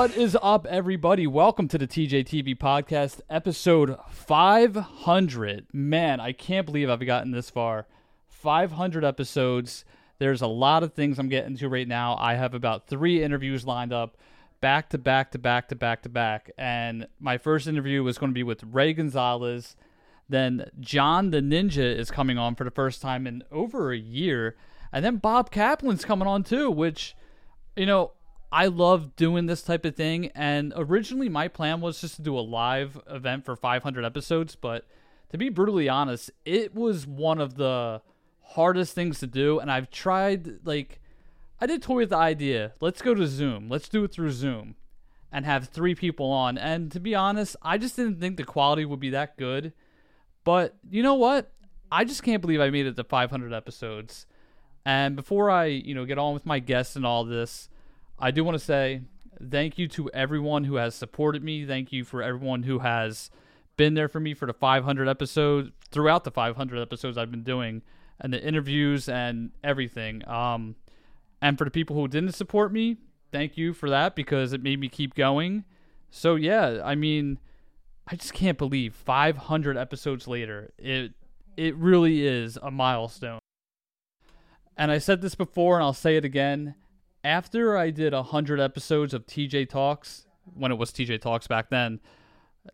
What is up, everybody? Welcome to the TJTV podcast, episode 500. Man, I can't believe I've gotten this far. 500 episodes. There's a lot of things I'm getting to right now. I have about three interviews lined up, back to back to back to back to back. And my first interview was going to be with Rey Gonzalez. Then John the Ninja is coming on for the first time in over a year. And then Bob Kaplan's coming on too, which, you know, I love doing this type of thing. And originally, my plan was just to do a live event for 500 episodes. But to be brutally honest, it was one of the hardest things to do. And I've tried, like, I did toy with the idea. Let's go to Zoom. Let's do it through Zoom and have three people on. And to be honest, I just didn't think the quality would be that good. But you know what? I just can't believe I made it to 500 episodes. And before I, you know, get on with my guests and all this, I do want to say thank you to everyone who has supported me. Thank you for everyone who has been there for me for the 500 episodes throughout the 500 episodes I've been doing and the interviews and everything. Um, and for the people who didn't support me, thank you for that because it made me keep going. So yeah, I mean, I just can't believe 500 episodes later. It it really is a milestone. And I said this before and I'll say it again after I did 100 episodes of TJ Talks, when it was TJ Talks back then,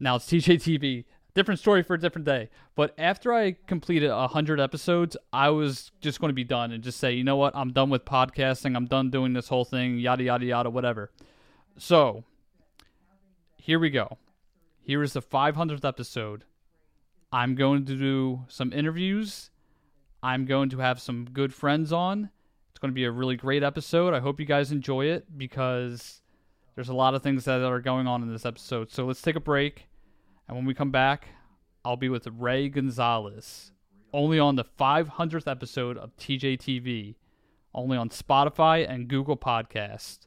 now it's TJ TV, different story for a different day. But after I completed 100 episodes, I was just going to be done and just say, you know what, I'm done with podcasting, I'm done doing this whole thing, yada, yada, yada, whatever. So, here we go. Here is the 500th episode. I'm going to do some interviews. I'm going to have some good friends on it's going to be a really great episode. I hope you guys enjoy it because there's a lot of things that are going on in this episode. So let's take a break. And when we come back, I'll be with Rey Gonzalez, only on the 500th episode of TJTV, only on Spotify and Google Podcast.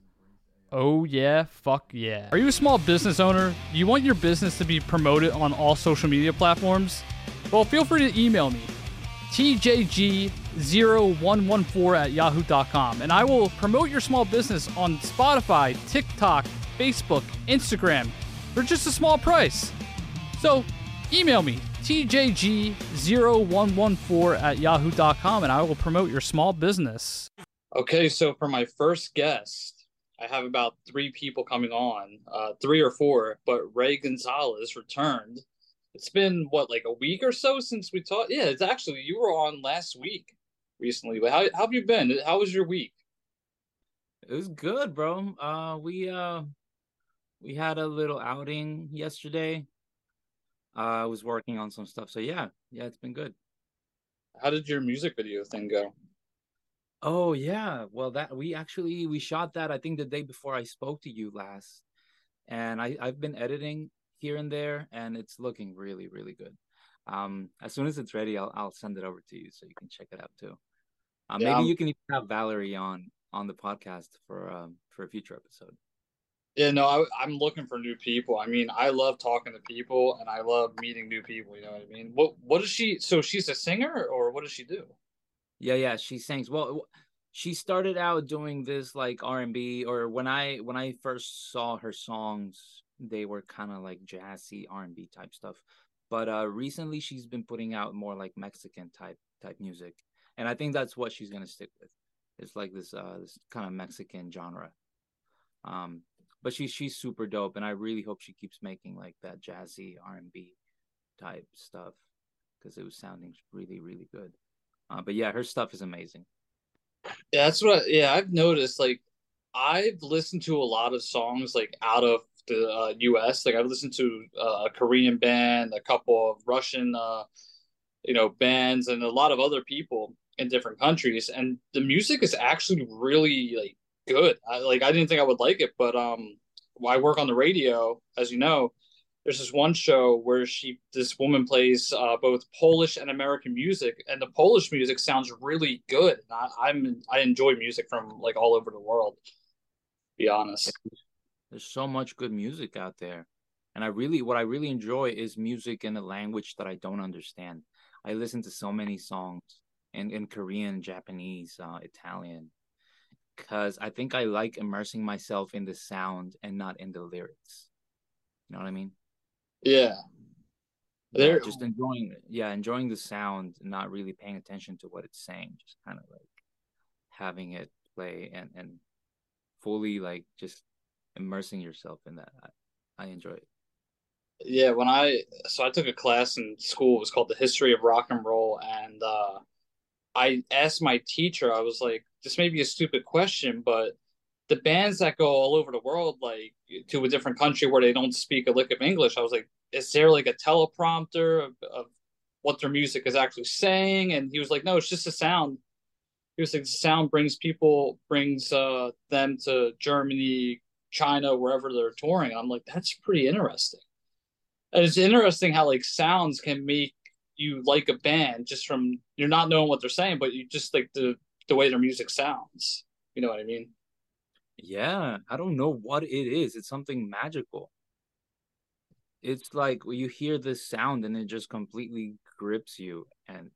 Oh, yeah, fuck yeah. Are you a small business owner? Do you want your business to be promoted on all social media platforms? Well, feel free to email me, tjg 0114 at yahoo.com. And I will promote your small business on Spotify, TikTok, Facebook, Instagram for just a small price. So email me, tjg0114 at yahoo.com, and I will promote your small business. Okay, so for my first guest, I have about three people coming on, uh, three or four, but Rey Gonzalez returned. It's been what, like a week or so since we talked? Yeah, it's actually, you were on last week recently. But how, how have you been? How was your week? It was good, bro. Uh, we uh, we had a little outing yesterday. Uh, I was working on some stuff, so yeah, yeah, it's been good. How did your music video thing go? Oh yeah, well that we actually we shot that I think the day before I spoke to you last, and I I've been editing here and there, and it's looking really really good. Um, as soon as it's ready, I'll I'll send it over to you so you can check it out too. Uh, yeah, maybe I'm... you can even have Valerie on on the podcast for um for a future episode. Yeah, no, I, I'm looking for new people. I mean, I love talking to people, and I love meeting new people. You know what I mean? What What is she? So she's a singer, or what does she do? Yeah, yeah, she sings. Well, she started out doing this like R and B, or when I when I first saw her songs, they were kind of like jazzy R and B type stuff. But uh, recently, she's been putting out more like Mexican type type music and I think that's what she's gonna stick with. It's like this uh this kind of Mexican genre. Um, but she's she's super dope, and I really hope she keeps making like that jazzy R and B type stuff because it was sounding really really good. Uh, but yeah, her stuff is amazing. Yeah, that's what. I, yeah, I've noticed. Like, I've listened to a lot of songs like out of the uh, U.S. Like, I've listened to uh, a Korean band, a couple of Russian, uh, you know, bands, and a lot of other people in different countries, and the music is actually really like good. I, like I didn't think I would like it, but um, I work on the radio, as you know. There's this one show where she, this woman plays uh, both Polish and American music, and the Polish music sounds really good. I, I'm I enjoy music from like all over the world. be honest, there's so much good music out there, and I really what I really enjoy is music in a language that I don't understand. I listen to so many songs in, in Korean, Japanese, uh, Italian, because I think I like immersing myself in the sound and not in the lyrics. You know what I mean? Yeah. There, yeah, just enjoying, yeah, enjoying the sound, not really paying attention to what it's saying, just kind of like having it play and and fully like just immersing yourself in that. I, I enjoy it. Yeah, when I so I took a class in school. It was called the History of Rock and Roll, and uh, I asked my teacher. I was like, "This may be a stupid question, but the bands that go all over the world, like to a different country where they don't speak a lick of English, I was like, is there like a teleprompter of, of what their music is actually saying?" And he was like, "No, it's just a sound." He was like, "The sound brings people, brings uh, them to Germany, China, wherever they're touring." I'm like, "That's pretty interesting." And it's interesting how like sounds can make you like a band just from you're not knowing what they're saying, but you just like the the way their music sounds. You know what I mean? Yeah, I don't know what it is. It's something magical. It's like you hear this sound and it just completely grips you and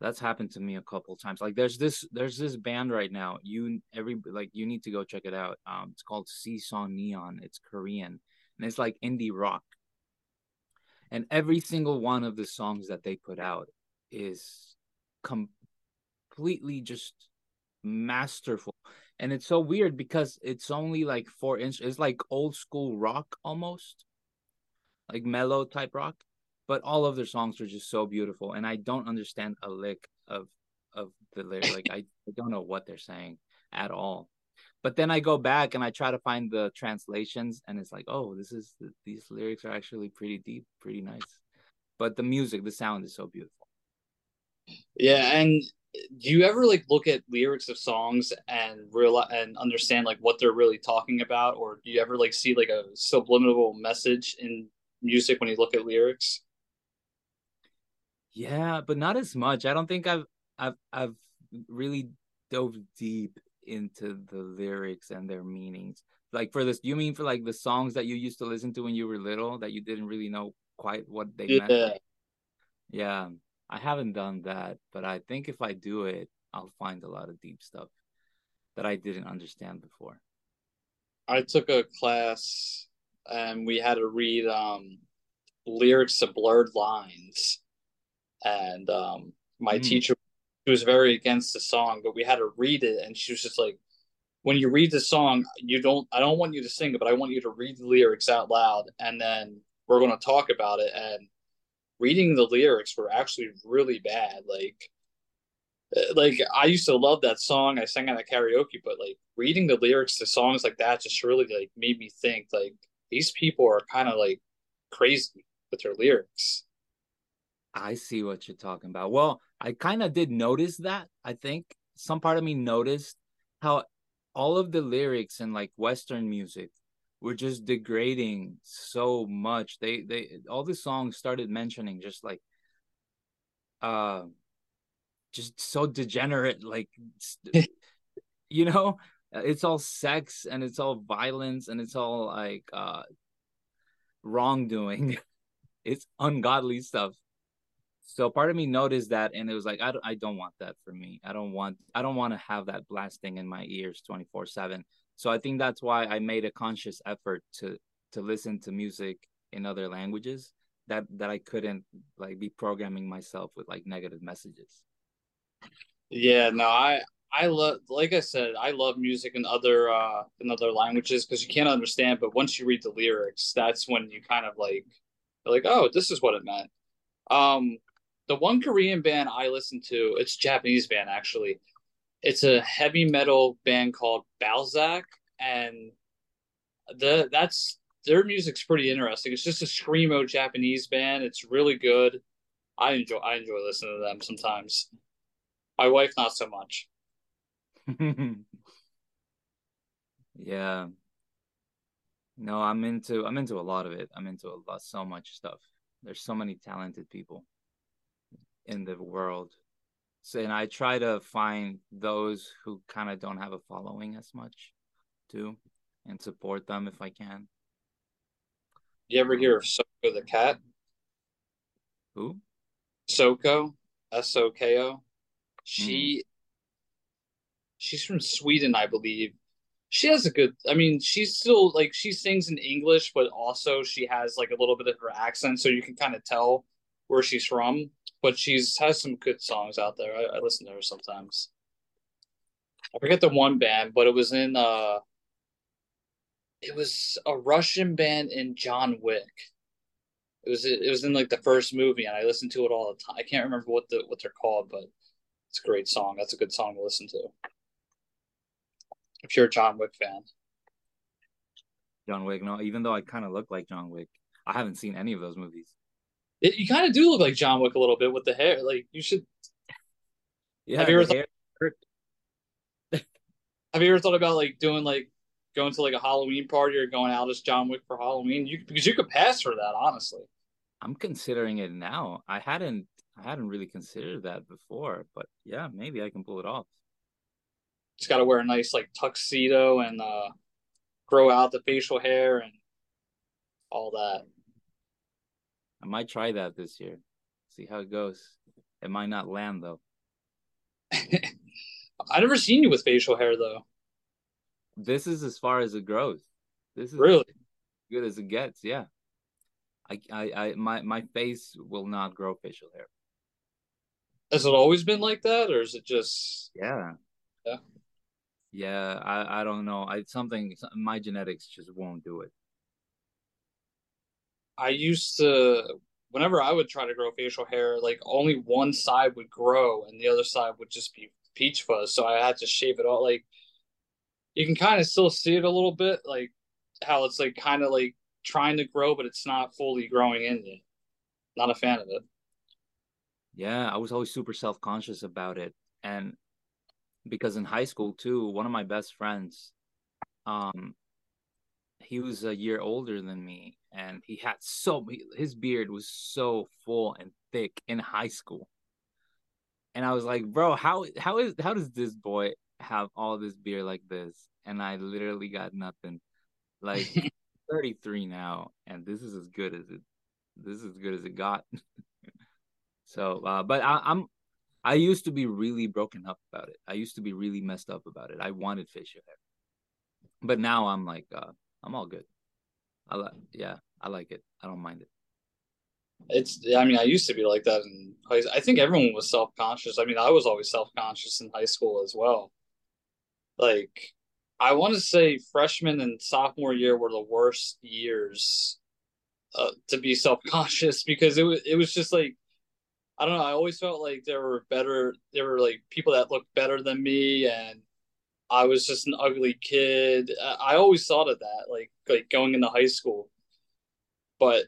that's happened to me a couple times. Like there's this there's this band right now. You every like you need to go check it out. Um it's called Se So Neon. It's Korean and it's like indie rock and every single one of the songs that they put out is completely just masterful. And it's so weird because it's only like four inch it's like old school rock almost like mellow type rock but all of their songs are just so beautiful. And i don't understand a lick of of the lyric. Like I, I don't know what they're saying at all but then I go back and I try to find the translations, and it's like, oh, this is these lyrics are actually pretty deep, pretty nice. But the music, the sound is so beautiful. Yeah, and do you ever like look at lyrics of songs and realize and understand like what they're really talking about, or do you ever like see like a subliminal message in music when you look at lyrics? Yeah, but not as much. I don't think I've I've I've really dove deep into the lyrics and their meanings. Like for this, you mean for like the songs that you used to listen to when you were little that you didn't really know quite what they yeah. meant? Yeah, I haven't done that, but I think if I do it, I'll find a lot of deep stuff that I didn't understand before. I took a class and we had to read um, lyrics to blurred lines. And um, my mm. teacher she was very against the song, but we had to read it, and she was just like, "When you read the song, you don't. I don't want you to sing it, but I want you to read the lyrics out loud, and then we're going to talk about it." And reading the lyrics were actually really bad. Like, uh, like I used to love that song. I sang it at karaoke, but like reading the lyrics to songs like that just really like made me think like these people are kind of like crazy with their lyrics. I see what you're talking about. Well, I kind of did notice that. I think some part of me noticed how all of the lyrics in like Western music were just degrading so much. They they all the songs started mentioning just like uh just so degenerate like you know it's all sex and it's all violence and it's all like uh wrongdoing it's ungodly stuff so part of me noticed that and it was like I don't, I don't want that for me. I don't want i don't want to have that blasting in my ears 24 7 so i think that's why i made a conscious effort to to listen to music in other languages that that i couldn't like be programming myself with like negative messages. Yeah no i i love like i said i love music in other uh in other languages because you can't understand but once you read the lyrics that's when you kind of like like oh this is what it meant. Um the one Korean band I listen to, it's Japanese band actually. It's a heavy metal band called Balzac, and the that's their music's pretty interesting. It's just a screamo Japanese band. It's really good. I enjoy I enjoy listening to them sometimes. My wife not so much. yeah. No, I'm into I'm into a lot of it. I'm into a lot so much stuff. There's so many talented people in the world. So, and I try to find those who kind of don't have a following as much, too, and support them if I can. You ever hear of Soko the cat? Who? Soko, S O K O. She, mm. she's from Sweden, I believe. She has a good. I mean, she's still like she sings in English, but also she has like a little bit of her accent, so you can kind of tell where she's from. But she's has some good songs out there. I, I listen to her sometimes. I forget the one band, but it was in uh it was a Russian band in John Wick. It was it was in like the first movie, and I listened to it all the time. I can't remember what the what they're called, but it's a great song. That's a good song to listen to if you're a John Wick fan. John Wick, no, even though I kind of look like John Wick, I haven't seen any of those movies. It, you kind of do look like John Wick a little bit with the hair. Like you should. Yeah, have you ever hair... thought, have you ever thought about like doing like going to like a Halloween party or going out as John Wick for Halloween? You because you could pass for that, honestly. I'm considering it now. I hadn't I hadn't really considered that before, but yeah, maybe I can pull it off. Just got to wear a nice like tuxedo and uh grow out the facial hair and all that. I might try that this year. See how it goes. It might not land though. I never seen you with facial hair though. This is as far as it grows. This is really good as it gets. Yeah. I, I, I, my, my face will not grow facial hair. Has it always been like that, or is it just? Yeah. Yeah. Yeah. I, I don't know. I something my genetics just won't do it. I used to whenever I would try to grow facial hair, like only one side would grow and the other side would just be peach fuzz. So I had to shave it all. Like you can kind of still see it a little bit, like how it's like kind of like trying to grow, but it's not fully growing in yet. Not a fan of it. Yeah, I was always super self conscious about it, and because in high school too, one of my best friends, um, he was a year older than me, and he had so his beard was so full and thick in high school, and I was like, bro, how how is how does this boy have all this beard like this? And I literally got nothing. Like 33 now, and this is as good as it this is as good as it got. so uh, but I, I'm I used to be really broken up about it. I used to be really messed up about it. I wanted facial hair. But now I'm like, uh, I'm all good. I like, yeah, I like it. I don't mind it. It's, I mean, I used to be like that, and I think everyone was self conscious. I mean, I was always self conscious in high school as well. Like, I want to say freshman and sophomore year were the worst years uh, to be self conscious because it was it was just like I don't know. I always felt like there were better. There were like people that looked better than me, and I was just an ugly kid. I always thought of that, like like going into high school. But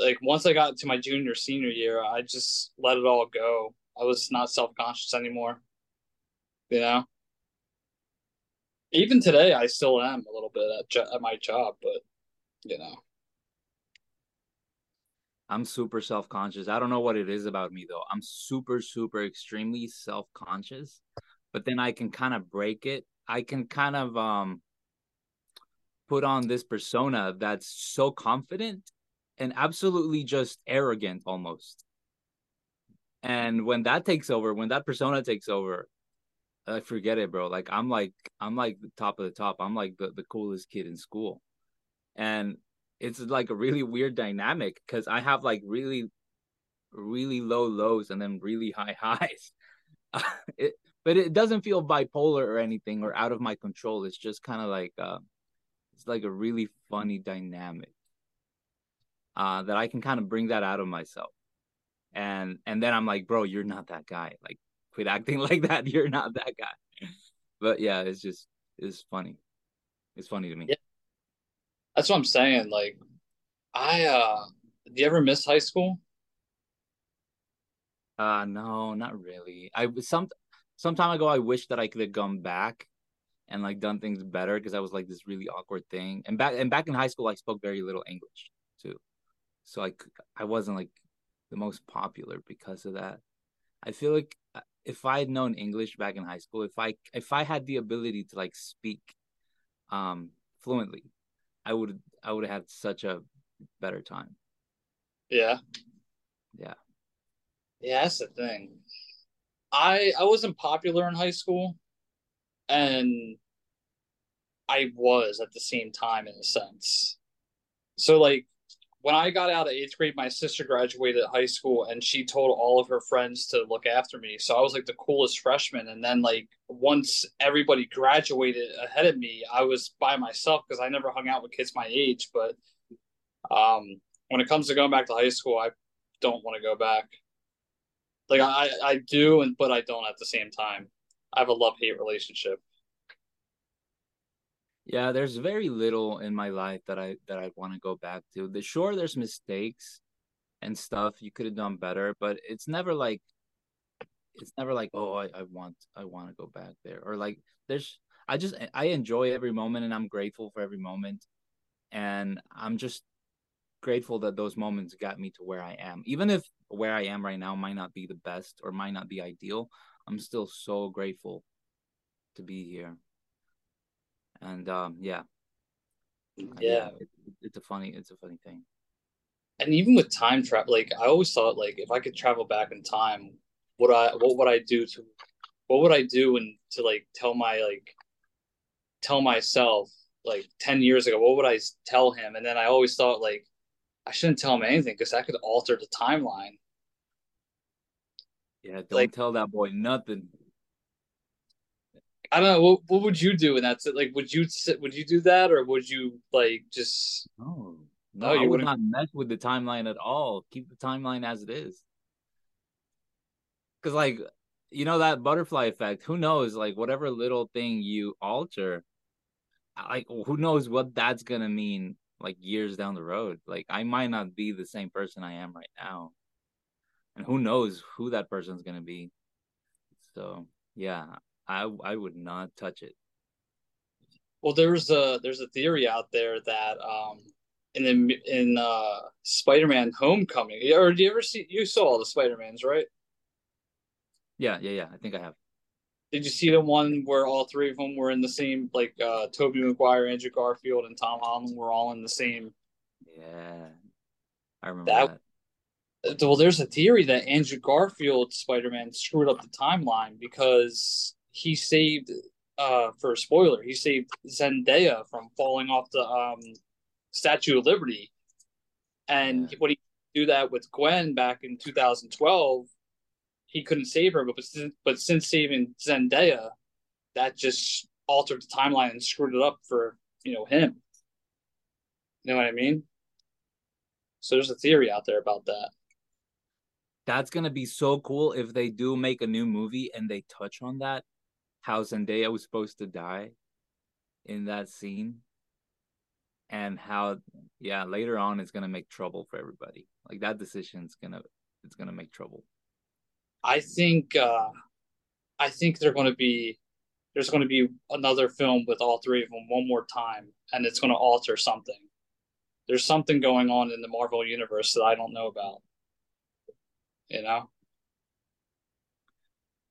like once I got to my junior senior year, I just let it all go. I was not self conscious anymore. You know. Even today, I still am a little bit at, jo- at my job, but you know. I'm super self conscious. I don't know what it is about me though. I'm super, super, extremely self conscious, but then I can kind of break it. I can kind of um put on this persona that's so confident and absolutely just arrogant almost. And when that takes over, when that persona takes over, I forget it, bro. Like I'm like I'm like the top of the top. I'm like the, the coolest kid in school. And it's like a really weird dynamic because I have like really really low lows and then really high highs. it, but it doesn't feel bipolar or anything or out of my control. It's just kind of like uh, it's like a really funny dynamic uh, that I can kind of bring that out of myself. And and then I'm like, bro, you're not that guy. Like quit acting like that. You're not that guy. But yeah, it's just it's funny. It's funny to me. Yeah. That's what I'm saying. Like, I uh, do you ever miss high school? Uh, no, not really. I was some some time ago, I wish that I could have gone back and like done things better because I was like this really awkward thing. And back and back in high school, I spoke very little English too, so I I wasn't like the most popular because of that. I feel like uh, if I had known English back in high school, if I if I had the ability to like speak um fluently, I would I would have had such a better time. Yeah. Yeah. Yeah, that's the thing. I I wasn't popular in high school. and I was at the same time in a sense. So like when I got out of eighth grade, my sister graduated high school and she told all of her friends to look after me. So I was like the coolest freshman. And then like once everybody graduated ahead of me, I was by myself because I never hung out with kids my age. But um, when it comes to going back to high school, I don't want to go back. Like I, I do, and but I don't at the same time. I have a love hate relationship. Yeah, there's very little in my life that I that I want to go back to. The sure there's mistakes and stuff you could have done better, but it's never like it's never like, oh, I, I want I want to go back there. Or like there's I just I enjoy every moment and I'm grateful for every moment. And I'm just grateful that those moments got me to where I am. Even if where I am right now might not be the best or might not be ideal, I'm still so grateful to be here and um, yeah, yeah, it, it's a funny, it's a funny thing. And even with time travel, like I always thought, like if I could travel back in time, what I? What would I do to? What would I do and to like tell my like tell myself like 10 years ago what would i tell him and then i always thought like i shouldn't tell him anything because that could alter the timeline yeah don't like, tell that boy nothing I don't know. What, what would you do? And that's it. Like, would you would you do that, or would you like just? No, no, you would not mess with the timeline at all. Keep the timeline as it is. Because, like, you know that butterfly effect. Who knows? Like, whatever little thing you alter, like, who knows what that's gonna mean? Like years down the road. Like, I might not be the same person I am right now, and who knows who that person's gonna be. So yeah, I I would not touch it. Well, there's a there's a theory out there that um in the in uh Spider-Man Homecoming, or do you ever see you saw all the Spider-Mans, right? Yeah, yeah, yeah. I think I have. Did you see the one where all three of them were in the same, like uh Tobey Maguire, Andrew Garfield, and Tom Holland were all in the same? Yeah, I remember that. that well, there's a theory that Andrew Garfield Spider Man screwed up the timeline because he saved uh for a spoiler, he saved Zendaya from falling off the um Statue of Liberty. And yeah. when he do that with Gwen back in 2012, he couldn't save her, but but since saving Zendaya, that just altered the timeline and screwed it up for you know him. You know what I mean? So there's a theory out there about that. That's gonna be so cool if they do make a new movie and they touch on that how Zendaya was supposed to die in that scene and how yeah later on it's gonna make trouble for everybody like that decision's gonna it's gonna make trouble i think uh i think they're gonna be there's gonna be another film with all three of them one more time and it's gonna alter something there's something going on in the marvel universe that i don't know about you know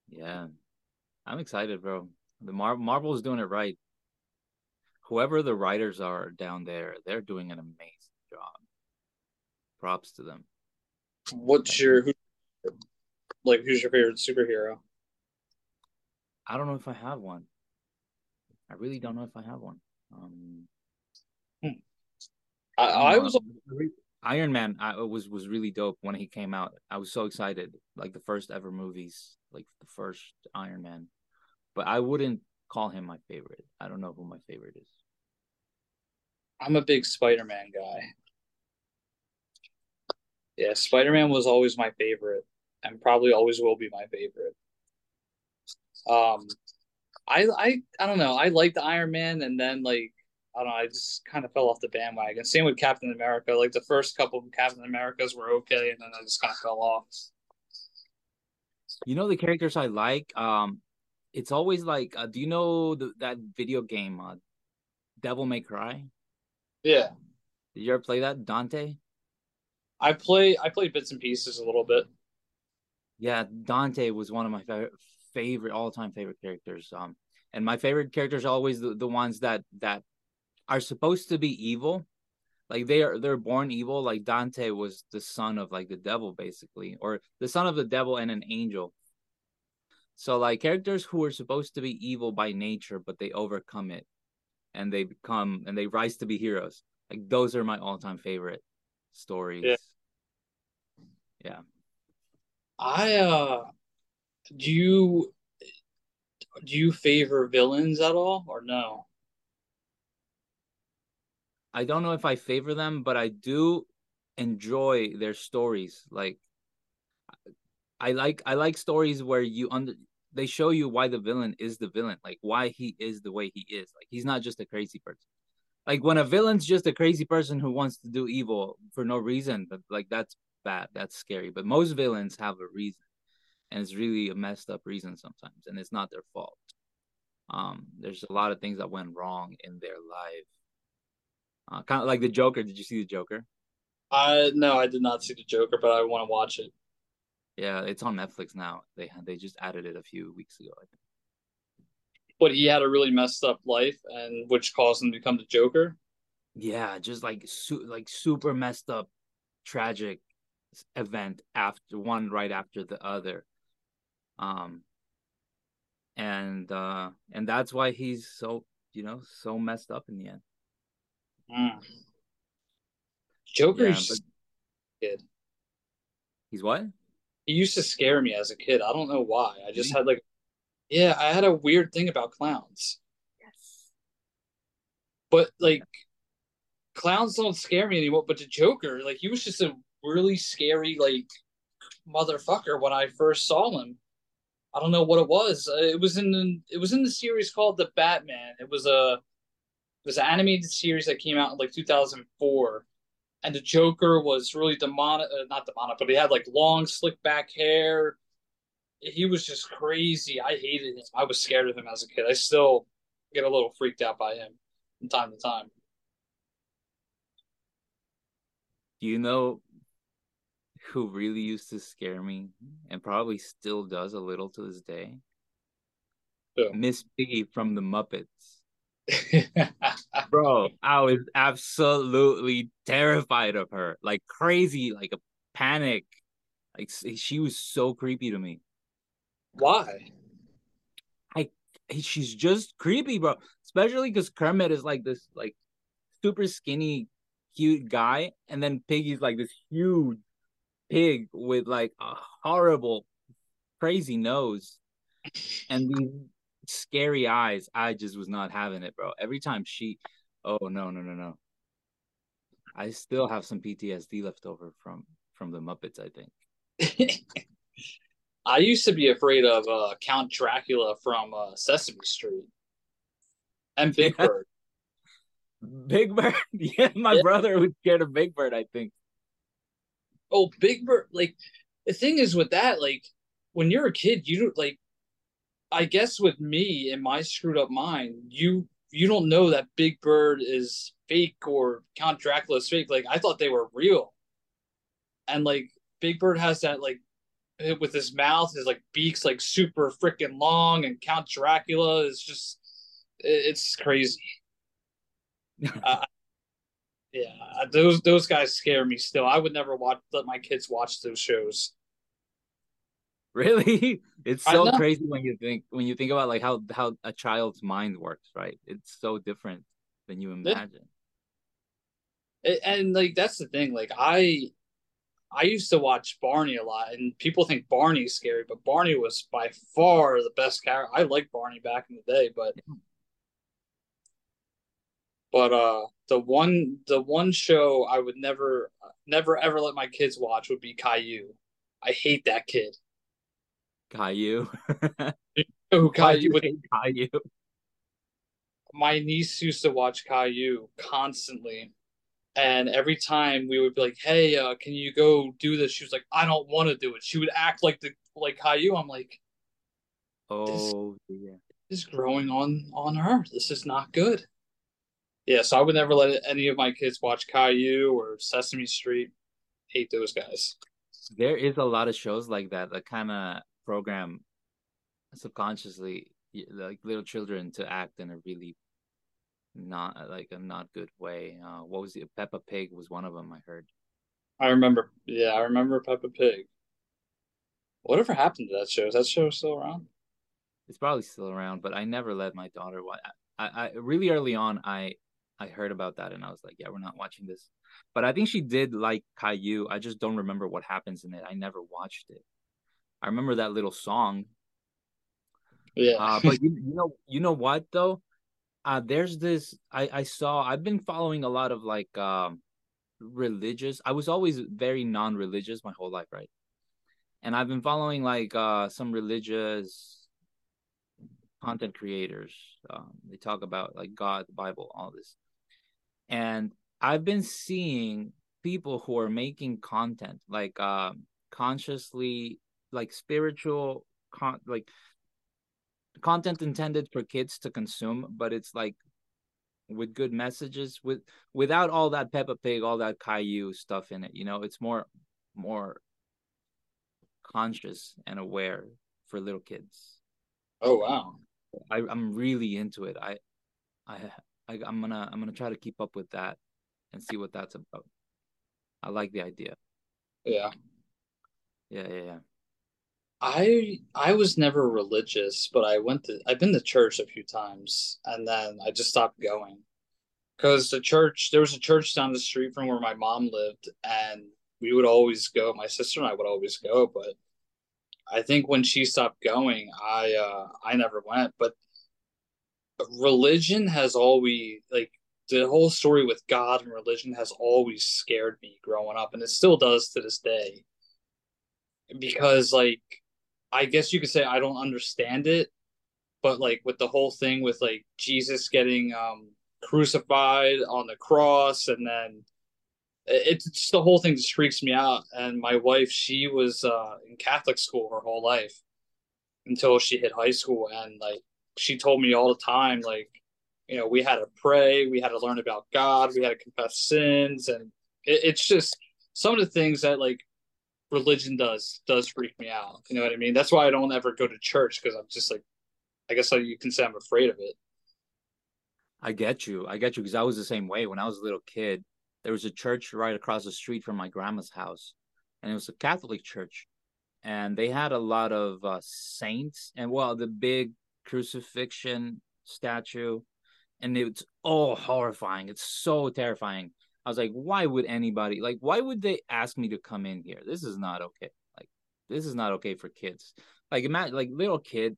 yeah I'm excited, bro. The Mar- Marvel is doing it right. Whoever the writers are down there, they're doing an amazing job. Props to them. What's your who, like? Who's your favorite superhero? I don't know if I have one. I really don't know if I have one. Um, hmm. I, I was Iron Man. I was was really dope when he came out. I was so excited, like the first ever movies, like the first Iron Man but I wouldn't call him my favorite. I don't know who my favorite is. I'm a big Spider-Man guy. Yeah, Spider-Man was always my favorite and probably always will be my favorite. Um I I I don't know. I liked Iron Man and then like I don't know, I just kind of fell off the bandwagon. Same with Captain America. Like the first couple of Captain Americas were okay and then I just kind of fell off. You know the characters I like? Um it's always like, uh, do you know the, that video game, uh, Devil May Cry? Yeah. Did you ever play that, Dante? I play. I played bits and pieces a little bit. Yeah, Dante was one of my favorite, favorite all-time favorite characters. Um, and my favorite characters are always the, the ones that that are supposed to be evil, like they are they're born evil. Like Dante was the son of like the devil, basically, or the son of the devil and an angel So like characters who are supposed to be evil by nature, but they overcome it, and they become and they rise to be heroes. Like those are my all-time favorite stories. Yeah. Yeah. I uh do you do you favor villains at all or no? I don't know if I favor them, but I do enjoy their stories. Like I like I like stories where you under they show you why the villain is the villain, like why he is the way he is. Like he's not just a crazy person. Like when a villain's just a crazy person who wants to do evil for no reason, but like that's bad. That's scary. But most villains have a reason. And it's really a messed up reason sometimes, and it's not their fault. Um, there's a lot of things that went wrong in their life. Uh, kind of like the Joker. Did you see the Joker? I no, I did not see the Joker, but I want to watch it. Yeah, it's on Netflix now. They they just added it a few weeks ago. I think. But he had a really messed up life, and which caused him to become the Joker. Yeah, just like su- like super messed up, tragic event after one right after the other. Um, and uh, and that's why he's so you know so messed up in the end. Mm. Joker Yeah, but- kid. He's what? He used to scare me as a kid. I don't know why. I just had like, yeah, I had a weird thing about clowns. Yes. But like, clowns don't scare me anymore. But the Joker, like, he was just a really scary like motherfucker when I first saw him. I don't know what it was. Uh, it was in the, it was in the series called The Batman. It was a it was an animated series that came out in like 2004 and the joker was really demonic uh, not demonic but he had like long slick back hair he was just crazy i hated him i was scared of him as a kid i still get a little freaked out by him from time to time Do you know who really used to scare me and probably still does a little to this day? Who? Miss Piggy from the Muppets. Bro, I was absolutely terrified of her. Like crazy, like a panic. Like she was so creepy to me. why I She's just creepy, bro. Especially because Kermit is like this like super skinny, cute guy, and then Piggy's like this huge pig with like a horrible, crazy nose and these scary eyes. I just was not having it, bro. Every time she, oh no, no, no, no. I still have some PTSD left over from from the Muppets. I think. i used to be afraid of uh, count dracula from uh, sesame street and big bird Big Bird. Yeah, my Yeah. brother was scared of Big Bird. I think. Oh, Big Bird. Like the thing is with that, like when you're a kid, you don't like. I guess with me in my screwed up mind, you you don't know that Big Bird is fake or Count Dracula is fake. Like I thought they were real, and like Big Bird has that like with his mouth, his like beaks like super freaking long, and Count Dracula is just it's crazy. uh, yeah, those those guys scare me still. I would never watch let my kids watch those shows. Really, it's so crazy when you think when you think about like how how a child's mind works. Right? It's so different than you imagine. And, and like that's the thing. Like I I used to watch Barney a lot, and people think Barney's scary, but Barney was by far the best character. I liked Barney back in the day, but but uh the one the one show I would never never ever let my kids watch would be Caillou. I hate that kid. Caillou. Oh, Why'd Caillou! Caillou? My niece used to watch Caillou constantly, and every time we would be like, "Hey, uh, can you go do this?" She was like, "I don't want to do it." She would act like the like Caillou. I'm like, Oh yeah. "This is growing on on her. This is not good." Yeah, so I would never let any of my kids watch Caillou or Sesame Street. Hate those guys. There is a lot of shows like that that kind of program subconsciously like little children to act in a really not like a not good way. Uh, what was it? Peppa Pig was one of them. I heard. I remember. Yeah, I remember Peppa Pig. Whatever happened to that show? Is that show still around? It's probably still around, but I never let my daughter watch. I, I really early on, I I heard about that and I was like, yeah, we're not watching this. But I think she did like Caillou. I just don't remember what happens in it. I never watched it. I remember that little song. Yeah. Uh, but you, you know, you know what though? Uh, there's this. I I saw. I've been following a lot of like um, religious. I was always very non-religious my whole life, right? And I've been following like uh some religious content creators. Um, they talk about like God, the Bible, all this. And I've been seeing people who are making content like um consciously like spiritual con like content intended for kids to consume, but it's like with good messages with without all that Peppa Pig, all that Caillou stuff in it. You know, it's more more conscious and aware for little kids. Oh wow. I, I'm really into it. I I I, I'm gonna I'm gonna try to keep up with that and see what that's about. I like the idea. Yeah. Yeah, yeah, yeah. I I was never religious, but I went to I've been to church a few times and then I just stopped going. Cuz the church there was a church down the street from where my mom lived and we would always go. My sister and I would always go, but I think when she stopped going, I uh I never went, but religion has always like the whole story with God and religion has always scared me growing up and it still does to this day. Because like I guess you could say I don't understand it, but like with the whole thing with like Jesus getting um crucified on the cross and then it's just the whole thing just freaks me out. And my wife, she was uh, in Catholic school her whole life until she hit high school, and like she told me all the time, like you know, we had to pray, we had to learn about God, we had to confess sins, and it, it's just some of the things that like religion does does freak me out. You know what I mean? That's why I don't ever go to church because I'm just like, I guess like, you can say I'm afraid of it. I get you. I get you because I was the same way when I was a little kid. There was a church right across the street from my grandma's house, and it was a Catholic church, and they had a lot of uh, saints and well, the big crucifixion statue, and it's all horrifying. It's so terrifying. I was like, why would anybody like? Why would they ask me to come in here? This is not okay. Like, this is not okay for kids. Like, imagine like little kid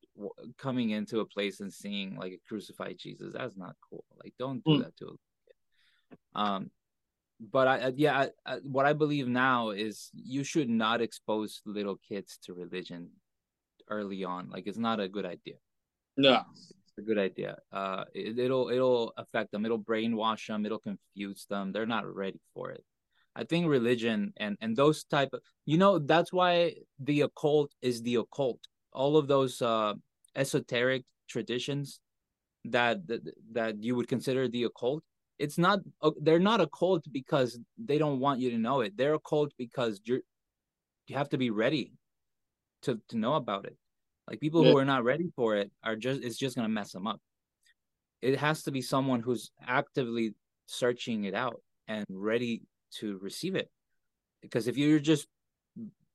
coming into a place and seeing like a crucified Jesus. That's not cool. Like, don't do mm. that to a kid. Um, but I yeah, I, I, what I believe now is you should not expose little kids to religion early on. Like, it's not a good idea. No, It's a good idea. Uh, it, it'll it'll affect them. It'll brainwash them. It'll confuse them. They're not ready for it. I think religion and and those type of you know that's why the occult is the occult. All of those uh, esoteric traditions that, that that you would consider the occult. It's not. They're not a cult because they don't want you to know it. They're a cult because you're you have to be ready to to know about it. Like people yeah. who are not ready for it are just it's just gonna mess them up. It has to be someone who's actively searching it out and ready to receive it. Because if you're just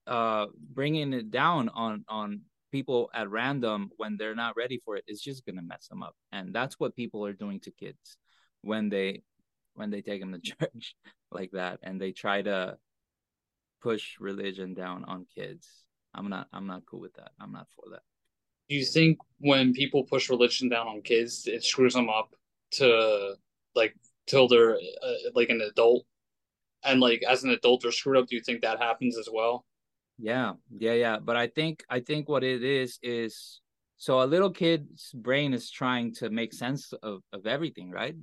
uh bringing it down on on people at random when they're not ready for it, it's just gonna mess them up. And that's what people are doing to kids when they when they take them to church like that and they try to push religion down on kids I'm not I'm not cool with that. I'm not for that. Do you think when people push religion down on kids, it screws them up to like till they're uh, like an adult, and like as an adult they're screwed up? Do you think that happens as well? Yeah, yeah, yeah. But I think I think what it is is so a little kid's brain is trying to make sense of of everything, right?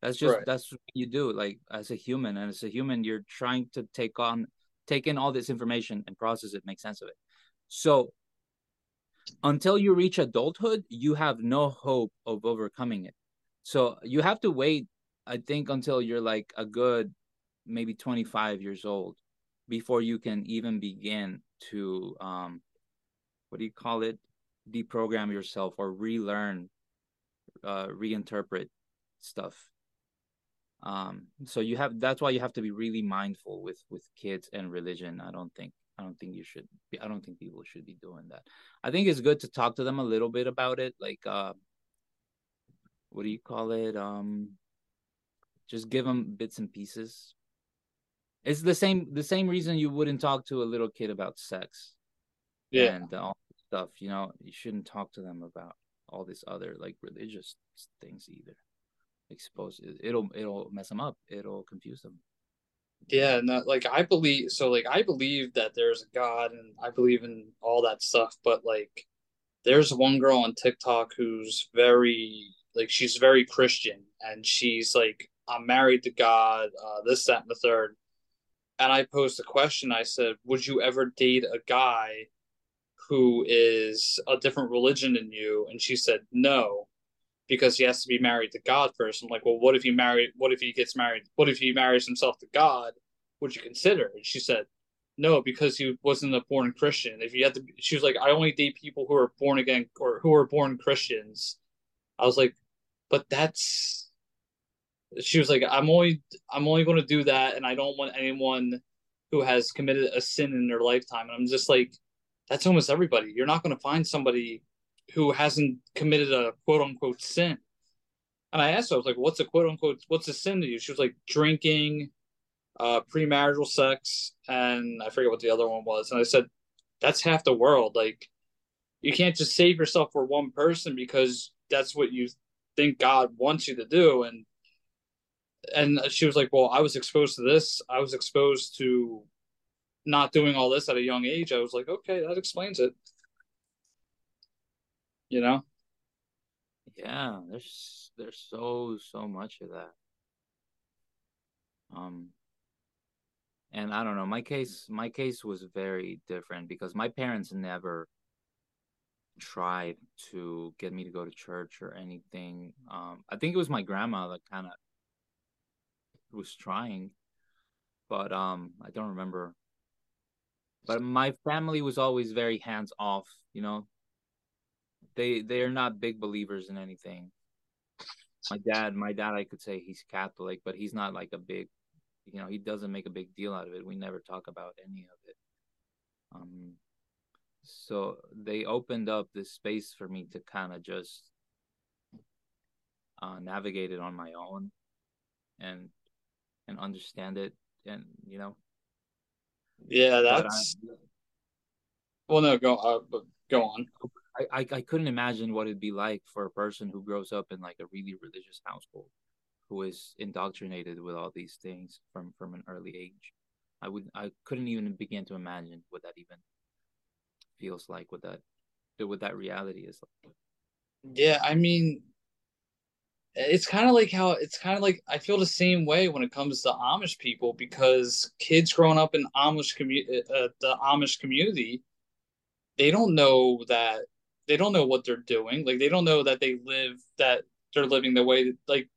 That's just right. that's what you do. Like as a human, and as a human, you're trying to take on take in all this information and process it, make sense of it. So until you reach adulthood, you have no hope of overcoming it. So you have to wait, I think, until you're like a good maybe 25 years old before you can even begin to um what do you call it? Deprogram yourself or relearn uh reinterpret stuff. Um so you have that's why you have to be really mindful with with kids and religion i don't think I don't think you should. Be, I don't think people should be doing that. I think it's good to talk to them a little bit about it. Like, uh, what do you call it? Um, just give them bits and pieces. It's the same. The same reason you wouldn't talk to a little kid about sex. Yeah. And all stuff. You know, you shouldn't talk to them about all this other like religious things either. Expose it, it'll it'll mess them up. It'll confuse them. Yeah, no, like I believe so like I believe that there's a God and I believe in all that stuff, but like there's one girl on TikTok who's very like she's very Christian and she's like I'm married to God, uh, this, that, and the third. And I posed a question. I said, Would you ever date a guy who is a different religion than you? And she said, No because he has to be married to God first. I'm like, well, what if he married? What if he gets married? What if he marries himself to God? Would you consider? And she said, no, because he wasn't a born Christian. If you had to, she was like, I only date people who are born again or who are born Christians. I was like, but that's. She was like, I'm only, I'm only going to do that, and I don't want anyone who has committed a sin in their lifetime. And I'm just like, that's almost everybody. You're not going to find somebody who hasn't committed a quote unquote sin. And I asked her, I was like, what's a quote unquote, what's a sin to you? She was like, drinking, uh, premarital sex, and I forget what the other one was. And I said, that's half the world. Like, you can't just save yourself for one person because that's what you think God wants you to do. And, and she was like, well, I was exposed to this. I was exposed to not doing all this at a young age. I was like, okay, that explains it you know? Yeah there's there's so so much of that. Um and i don't know my case my case was very different because my parents never tried to get me to go to church or anything. Um i think it was my grandma that kind of was trying but um i don't remember. But my family was always very hands off you know they they are not big believers in anything. My dad, my dad, I could say he's Catholic, but he's not like a big, you know, he doesn't make a big deal out of it. We never talk about any of it. Um, so they opened up this space for me to kind of just uh, navigate it on my own, and and understand it, and you know. Yeah, that's. Well, no, go. Uh, go on. I, I, couldn't imagine what it'd be like for a person who grows up in like a really religious household, who is indoctrinated with all these things from from an early age. I would I couldn't even begin to imagine what that even feels like, what that what that reality is like. Yeah, I mean, it's kind of like how it's kind of like I feel the same way when it comes to Amish people because kids growing up in Amish community, uh, the Amish community, they don't know that they don't know what they're doing. Like they don't know that they live that they're living the way like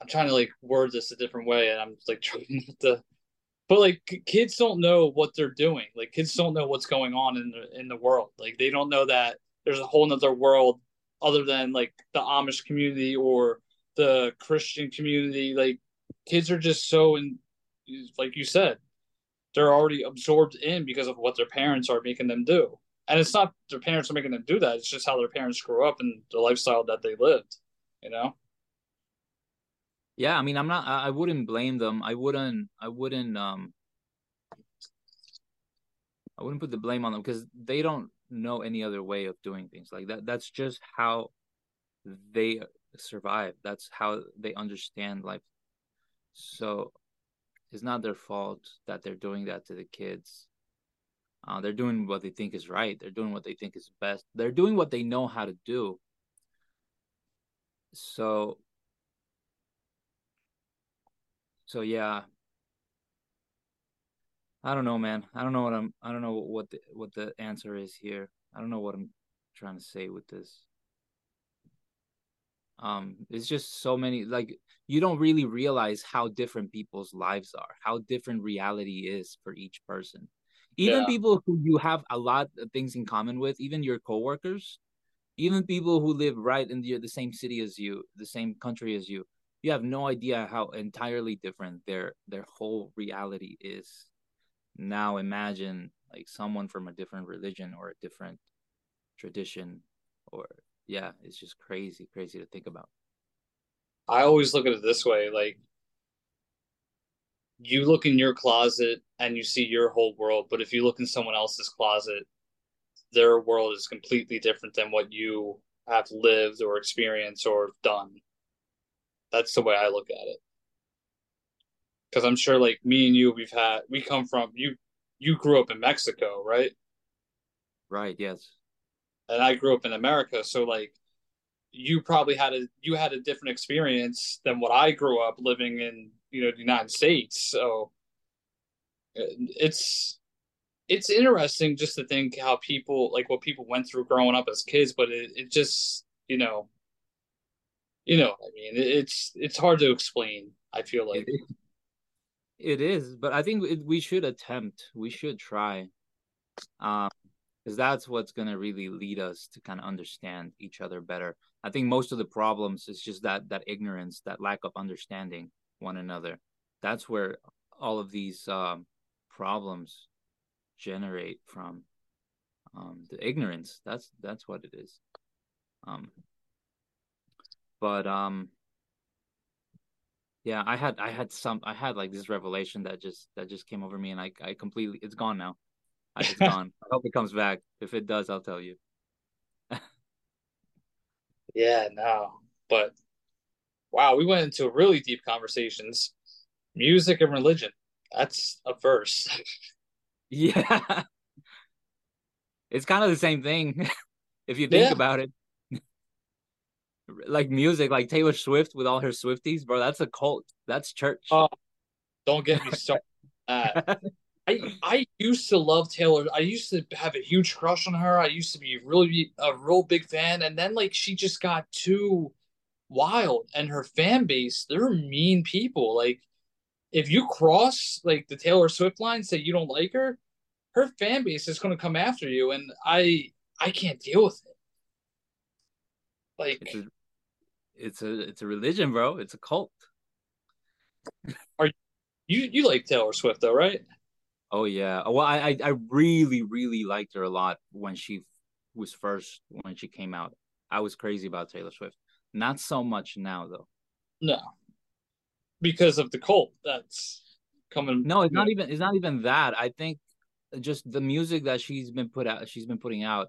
I'm trying to like word this a different way and I'm like trying not to but like kids don't know what they're doing. Like kids don't know what's going on in the in the world. Like they don't know that there's a whole nother world other than like the Amish community or the Christian community. Like kids are just so in like you said, they're already absorbed in because of what their parents are making them do and it's not their parents are making them do that. It's just how their parents grew up and the lifestyle that they lived. You know. Yeah, I mean, I'm not. I wouldn't blame them. I wouldn't. I wouldn't. Um. I wouldn't put the blame on them because they don't know any other way of doing things like that. That's just how they survive. That's how they understand life. So it's not their fault that they're doing that to the kids. Uh, they're doing what they think is right. They're doing what they think is best. They're doing what they know how to do. So, so yeah. I don't know, man. I don't know what I'm. I don't know what the what the answer is here. I don't know what I'm trying to say with this. Um, it's just so many. Like you don't really realize how different people's lives are, how different reality is for each person even yeah. people who you have a lot of things in common with even your coworkers even people who live right in the, the same city as you the same country as you you have no idea how entirely different their their whole reality is now imagine like someone from a different religion or a different tradition or yeah it's just crazy crazy to think about i always look at it this way like you look in your closet and you see your whole world but if you look in someone else's closet their world is completely different than what you have lived or experienced or done. That's the way i look at it. Because i'm sure like me and you we've had we come from you you grew up in mexico right? Right yes. And i grew up in america so like you probably had a you had a different experience than what i grew up living in you know the United States. So it's it's interesting just to think how people like what people went through growing up as kids, but it, it just you know you know I mean it's it's hard to explain. I feel like it, is, but I think it, we should attempt. We should try, um, because that's what's gonna really lead us to kind of understand each other better. I think most of the problems is just that that ignorance, that lack of understanding one another. That's where all of these um, problems generate from um, the ignorance. That's that's what it is. Um, but um, yeah, I had I had some I had like this revelation that just that just came over me, and I I completely it's gone now. It's gone. I hope it comes back. If it does, I'll tell you. yeah, no, but wow, we went into really deep conversations. Music and religion. That's a verse. yeah. It's kind of the same thing if you think yeah. about it. like music, like Taylor Swift with all her Swifties, bro, that's a cult. That's church. Oh, don't get me started. I I used to love Taylor. I used to have a huge crush on her. I used to be really a real big fan, and then like she just got too wild and her fan base they're mean people. Like if you cross like the taylor swift line say you don't like her her fan base is going to come after you and i i can't deal with it. Like it's a, it's a it's a religion bro. It's a cult. Are you you like taylor swift though right? Oh yeah. Well i i really really liked her a lot when she was first when she came out. I was crazy about taylor swift not so much now, though. No, because of the cult that's coming. No, it's not even. It's not even that. I think just the music that she's been put out. She's been putting out.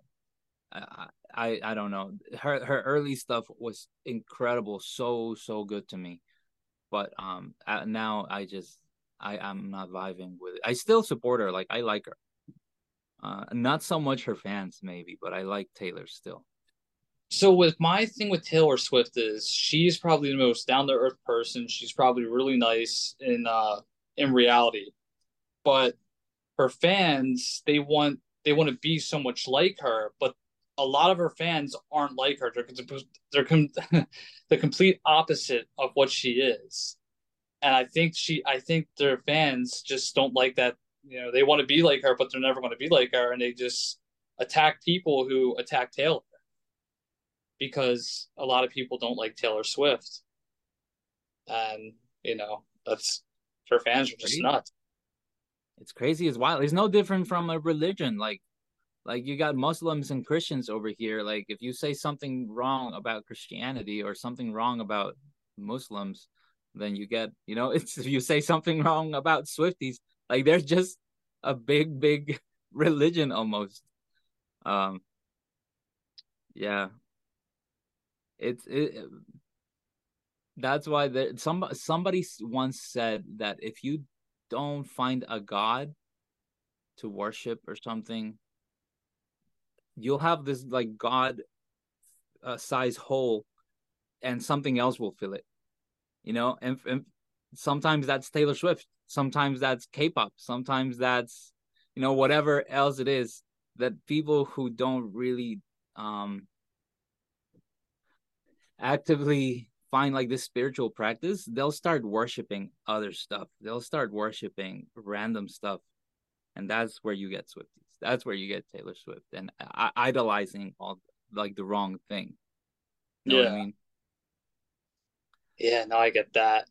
I, I I don't know. Her her early stuff was incredible, so so good to me. But um, now I just I I'm not vibing with it. I still support her. Like I like her. Uh, not so much her fans maybe, but I like Taylor still. So with my thing with Taylor Swift is she's probably the most down to earth person. She's probably really nice in uh in reality. But her fans, they want they want to be so much like her, but a lot of her fans aren't like her. They're they're com- the complete opposite of what she is. And I think she I think their fans just don't like that, you know, they want to be like her, but they're never going to be like her and they just attack people who attack Taylor because a lot of people don't like Taylor Swift. And, you know, that's her fans are just nuts. It's crazy as wild. It's no different from a religion. Like like you got Muslims and Christians over here. Like if you say something wrong about Christianity or something wrong about Muslims, then you get, you know, it's if you say something wrong about Swifties, like they're just a big, big religion almost. Um yeah, it's it, that's why there some somebody once said that if you don't find a god to worship or something you'll have this like god uh, size hole and something else will fill it you know? And, and sometimes that's taylor swift sometimes that's k-pop sometimes that's you know whatever else it is that people who don't really um actively find like this spiritual practice, they'll start worshiping other stuff. They'll start worshiping random stuff. And that's where you get Swifties. That's where you get Taylor Swift and uh, idolizing all like the wrong thing. You know yeah. I mean? Yeah, no, I get that.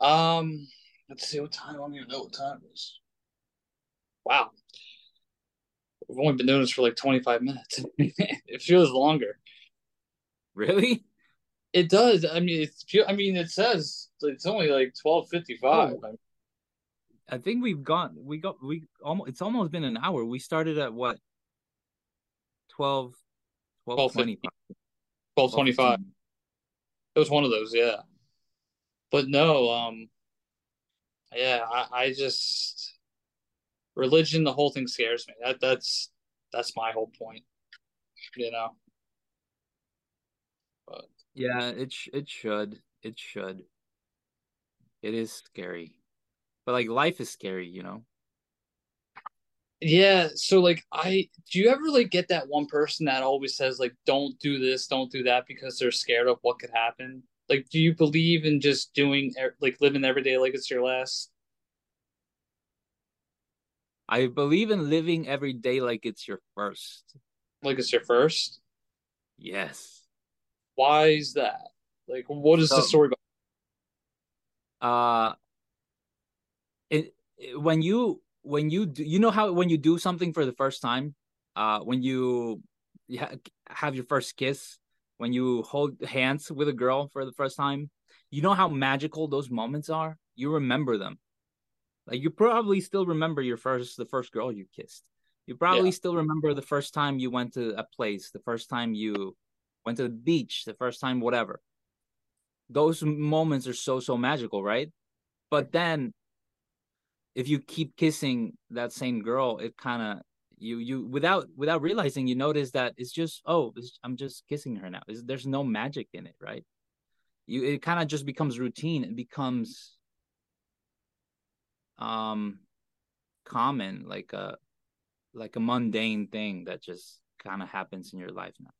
Um, let's see what time. I don't even know what time it is. wow. We've only been doing this for like 25 minutes. it feels longer. Really? It does. I mean, it's. I mean, it says it's only like 12:55. Oh. I think we've got we got we almost it's almost been an hour. We started at what 12 12 20 1225. It was one of those, yeah. But no, um yeah, I, I just religion, the whole thing scares me. That that's that's my whole point. You know. Yeah, it sh- it should. It should. It is scary. But like life is scary, you know. Yeah, so like I do you ever like get that one person that always says like don't do this, don't do that because they're scared of what could happen? Like do you believe in just doing like living every day like it's your last? I believe in living every day like it's your first. Like it's your first? Yes. Why is that? Like what is so, the story about? Uh it, it when you when you do, you know how when you do something for the first time, uh, when you, you ha- have your first kiss, when you hold hands with a girl for the first time, you know how magical those moments are. You remember them. Like you probably still remember your first the first girl you kissed. You probably yeah. still remember the first time you went to a place, the first time you went to the beach, the first time whatever. Those moments are so so magical, right? But then if you keep kissing that same girl, it kind of you you without without realizing you notice that it's just oh it's, I'm just kissing her now. It's, there's no magic in it, right? You it kind of just becomes routine. It becomes um common, like a like a mundane thing that just kind of happens in your life now.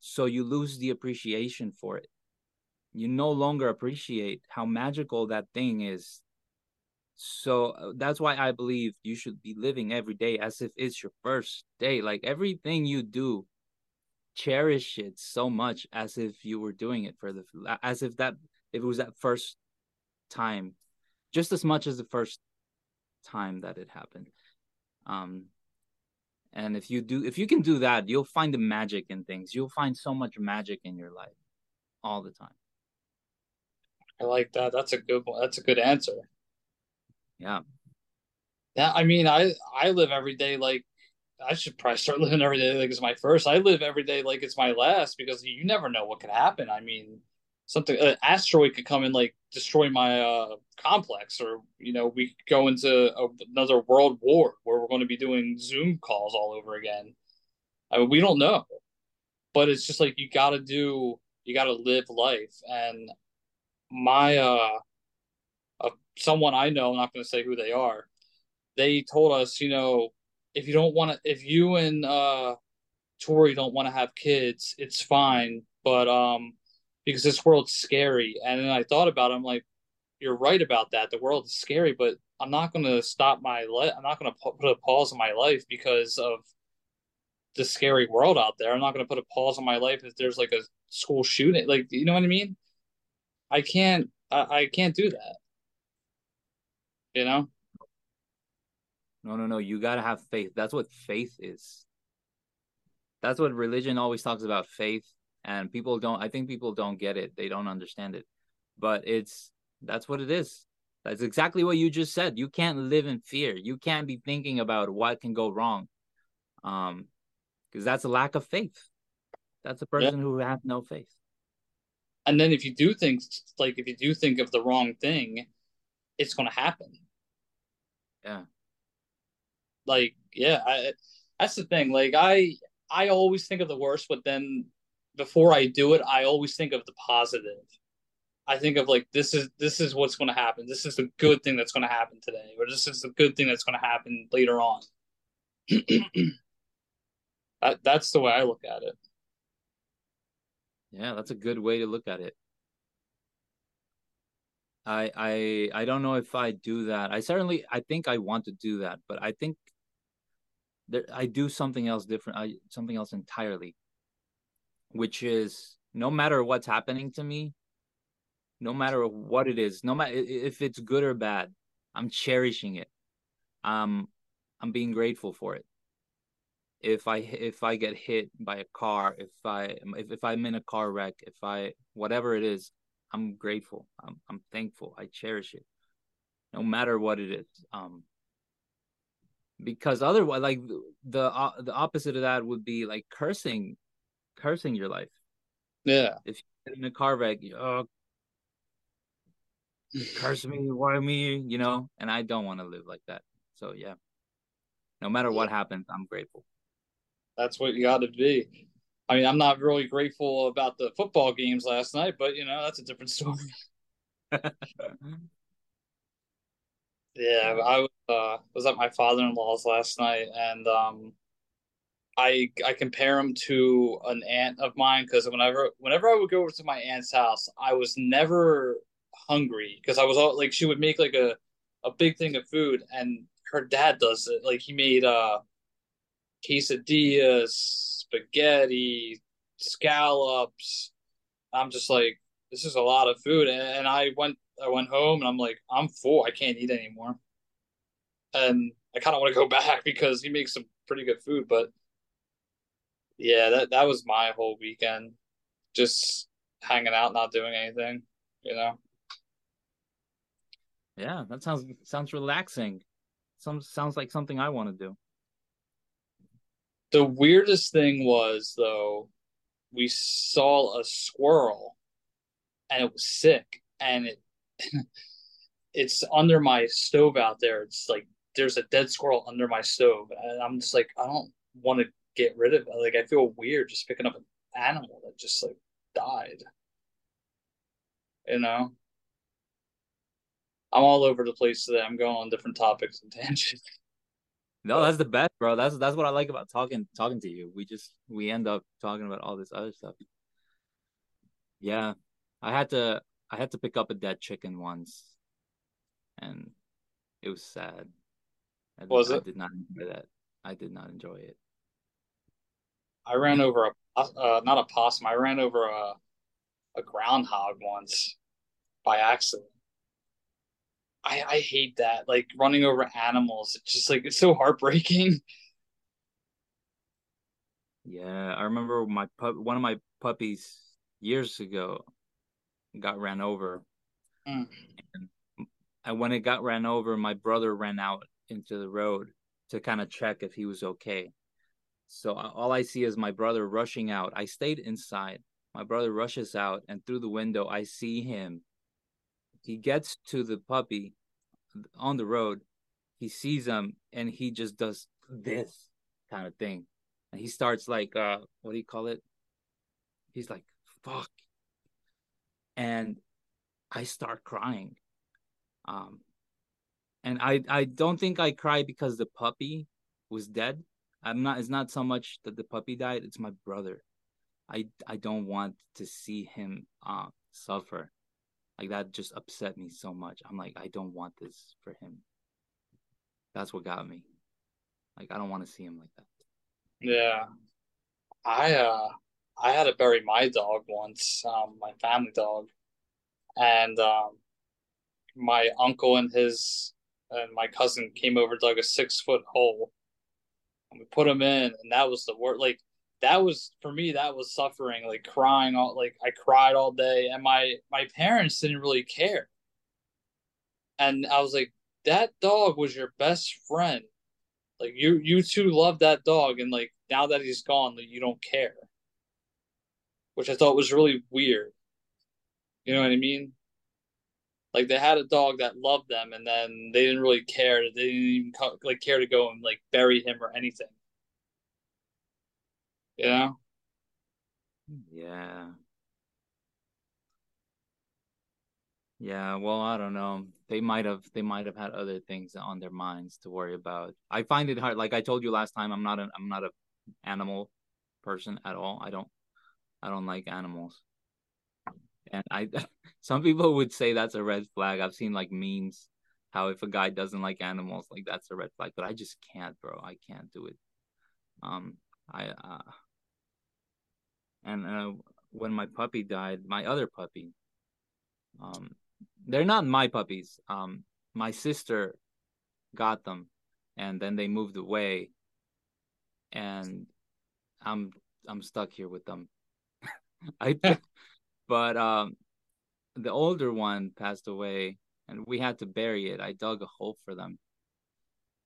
So you lose the appreciation for it. You no longer appreciate how magical that thing is so uh, that's why I believe you should be living every day as if it's your first day. Like everything you do, cherish it so much as if you were doing it for the as if that if it was that first time, just as much as the first time that it happened. Um and if you do if you can do that, you'll find the magic in things. You'll find so much magic in your life all the time. I like that. That's a good one. That's a good answer. Yeah. Yeah, I mean, I I live every day like I should probably start living every day like it's my first. I live every day like it's my last because you never know what could happen. I mean, something an asteroid could come and like destroy my uh, complex, or you know, we go into a, another world war where we're going to be doing Zoom calls all over again. I mean, we don't know, but it's just like you got to do, you got to live life, and my uh someone I know, I'm not going to say who they are, they told us, you know, if you don't want to, if you and uh, Tori don't want to have kids, it's fine. But um, because this world's scary. And then I thought about it, I'm like, you're right about that. The world is scary, but I'm not going to stop my life. I'm not going to put a pause in my life because of the scary world out there. I'm not going to put a pause on my life if there's like a school shooting. Like, you know what I mean? I can't. I, I can't do that you know no no no you gotta have faith that's what faith is that's what religion always talks about faith and people don't i think people don't get it they don't understand it but it's that's what it is that's exactly what you just said you can't live in fear you can't be thinking about what can go wrong um because that's a lack of faith that's a person yeah. who has no faith and then if you do think like if you do think of the wrong thing it's going to happen. Yeah. Like, yeah, I, that's the thing. Like, I I always think of the worst, but then before I do it, I always think of the positive. I think of like this is this is what's going to happen. This is the good thing that's going to happen today, or this is the good thing that's going to happen later on. that that's the way I look at it. Yeah, that's a good way to look at it. I I I don't know if I do that. I certainly I think I want to do that, but I think there I do something else different. I something else entirely, which is no matter what's happening to me, no matter what it is, no matter if it's good or bad, I'm cherishing it. Um, I'm being grateful for it. If I if I get hit by a car, if I if, if I'm in a car wreck, if I whatever it is, I'm grateful. I'm I'm thankful. I cherish it, no matter what it is. Um, because otherwise, like the uh, the opposite of that would be like cursing, cursing your life. Yeah. If you're in a car wreck, oh, curse me, why me, you know, and I don't want to live like that. So yeah, no matter what happens, I'm grateful. That's what you got to be. I mean, I'm not really grateful about the football games last night, but you know, that's a different story. yeah, I uh, was at my father-in-law's last night, and um, I I compare him to an aunt of mine because whenever whenever I would go over to my aunt's house, I was never hungry because I was all like she would make like a a big thing of food, and her dad does it. Like he made uh quesadillas, spaghetti, scallops. I'm just like, this is a lot of food, and I went I went home and I'm like, I'm full. I can't eat anymore, and I kind of want to go back because he makes some pretty good food. But yeah, that that was my whole weekend, just hanging out, not doing anything. You know. Yeah, that sounds sounds relaxing. Some sounds like something I want to do. The weirdest thing was though, we saw a squirrel, and it was sick, and it it's under my stove out there. It's like there's a dead squirrel under my stove, and I'm just like I don't want to get rid of it. Like I feel weird just picking up an animal that just like died. You know. I'm all over the place today. I'm going on different topics and tangents. No, that's the best, bro. That's that's what I like about talking talking to you. We just we end up talking about all this other stuff. Yeah. I had to I had to pick up a dead chicken once and it was sad. I was it? I did not enjoy that. I did not enjoy it. I ran over a uh, not a possum. I ran over a a groundhog once by accident. I, I hate that. Like running over animals. It's just like it's so heartbreaking. Yeah, I remember my pup one of my puppies years ago got ran over. Mm. And, and when it got ran over, my brother ran out into the road to kind of check if he was okay. So all I see is my brother rushing out. I stayed inside. My brother rushes out, and through the window, I see him he gets to the puppy on the road. He sees him and he just does this kind of thing. And he starts like uh what do you call it? He's like, fuck. And I start crying. Um and I I don't think I cry because the puppy was dead. I'm not it's not so much that the puppy died, it's my brother. I I don't want to see him uh suffer. Like that just upset me so much. I'm like, I don't want this for him. That's what got me. Like I don't want to see him like that. Yeah. I uh I had to bury my dog once, um, my family dog. And um my uncle and his and my cousin came over, dug a six foot hole, and we put him in, and that was the worst. Like that was for me that was suffering like crying all like i cried all day and my my parents didn't really care. And i was like that dog was your best friend. Like you you two love that dog and like now that he's gone like, you don't care. Which i thought was really weird. You know what i mean like they had a dog that loved them and then they didn't really care they didn't even like care to go and like bury him or anything yeah. Yeah. Yeah, well, I don't know. They might have they might have had other things on their minds to worry about. I find it hard. Like I told you last time, I'm not an I'm not a animal person at all. I don't I don't like animals. And I some people would say that's a red flag. I've seen like memes how if a guy doesn't like animals, like that's a red flag, but I just can't, bro. I can't do it. Um I uh and uh, when my puppy died, my other puppy, um, they're not my puppies. Um, my sister got them, and then they moved away, and I'm I'm stuck here with them. I but um the older one passed away and we had to bury it. I dug a hole for them.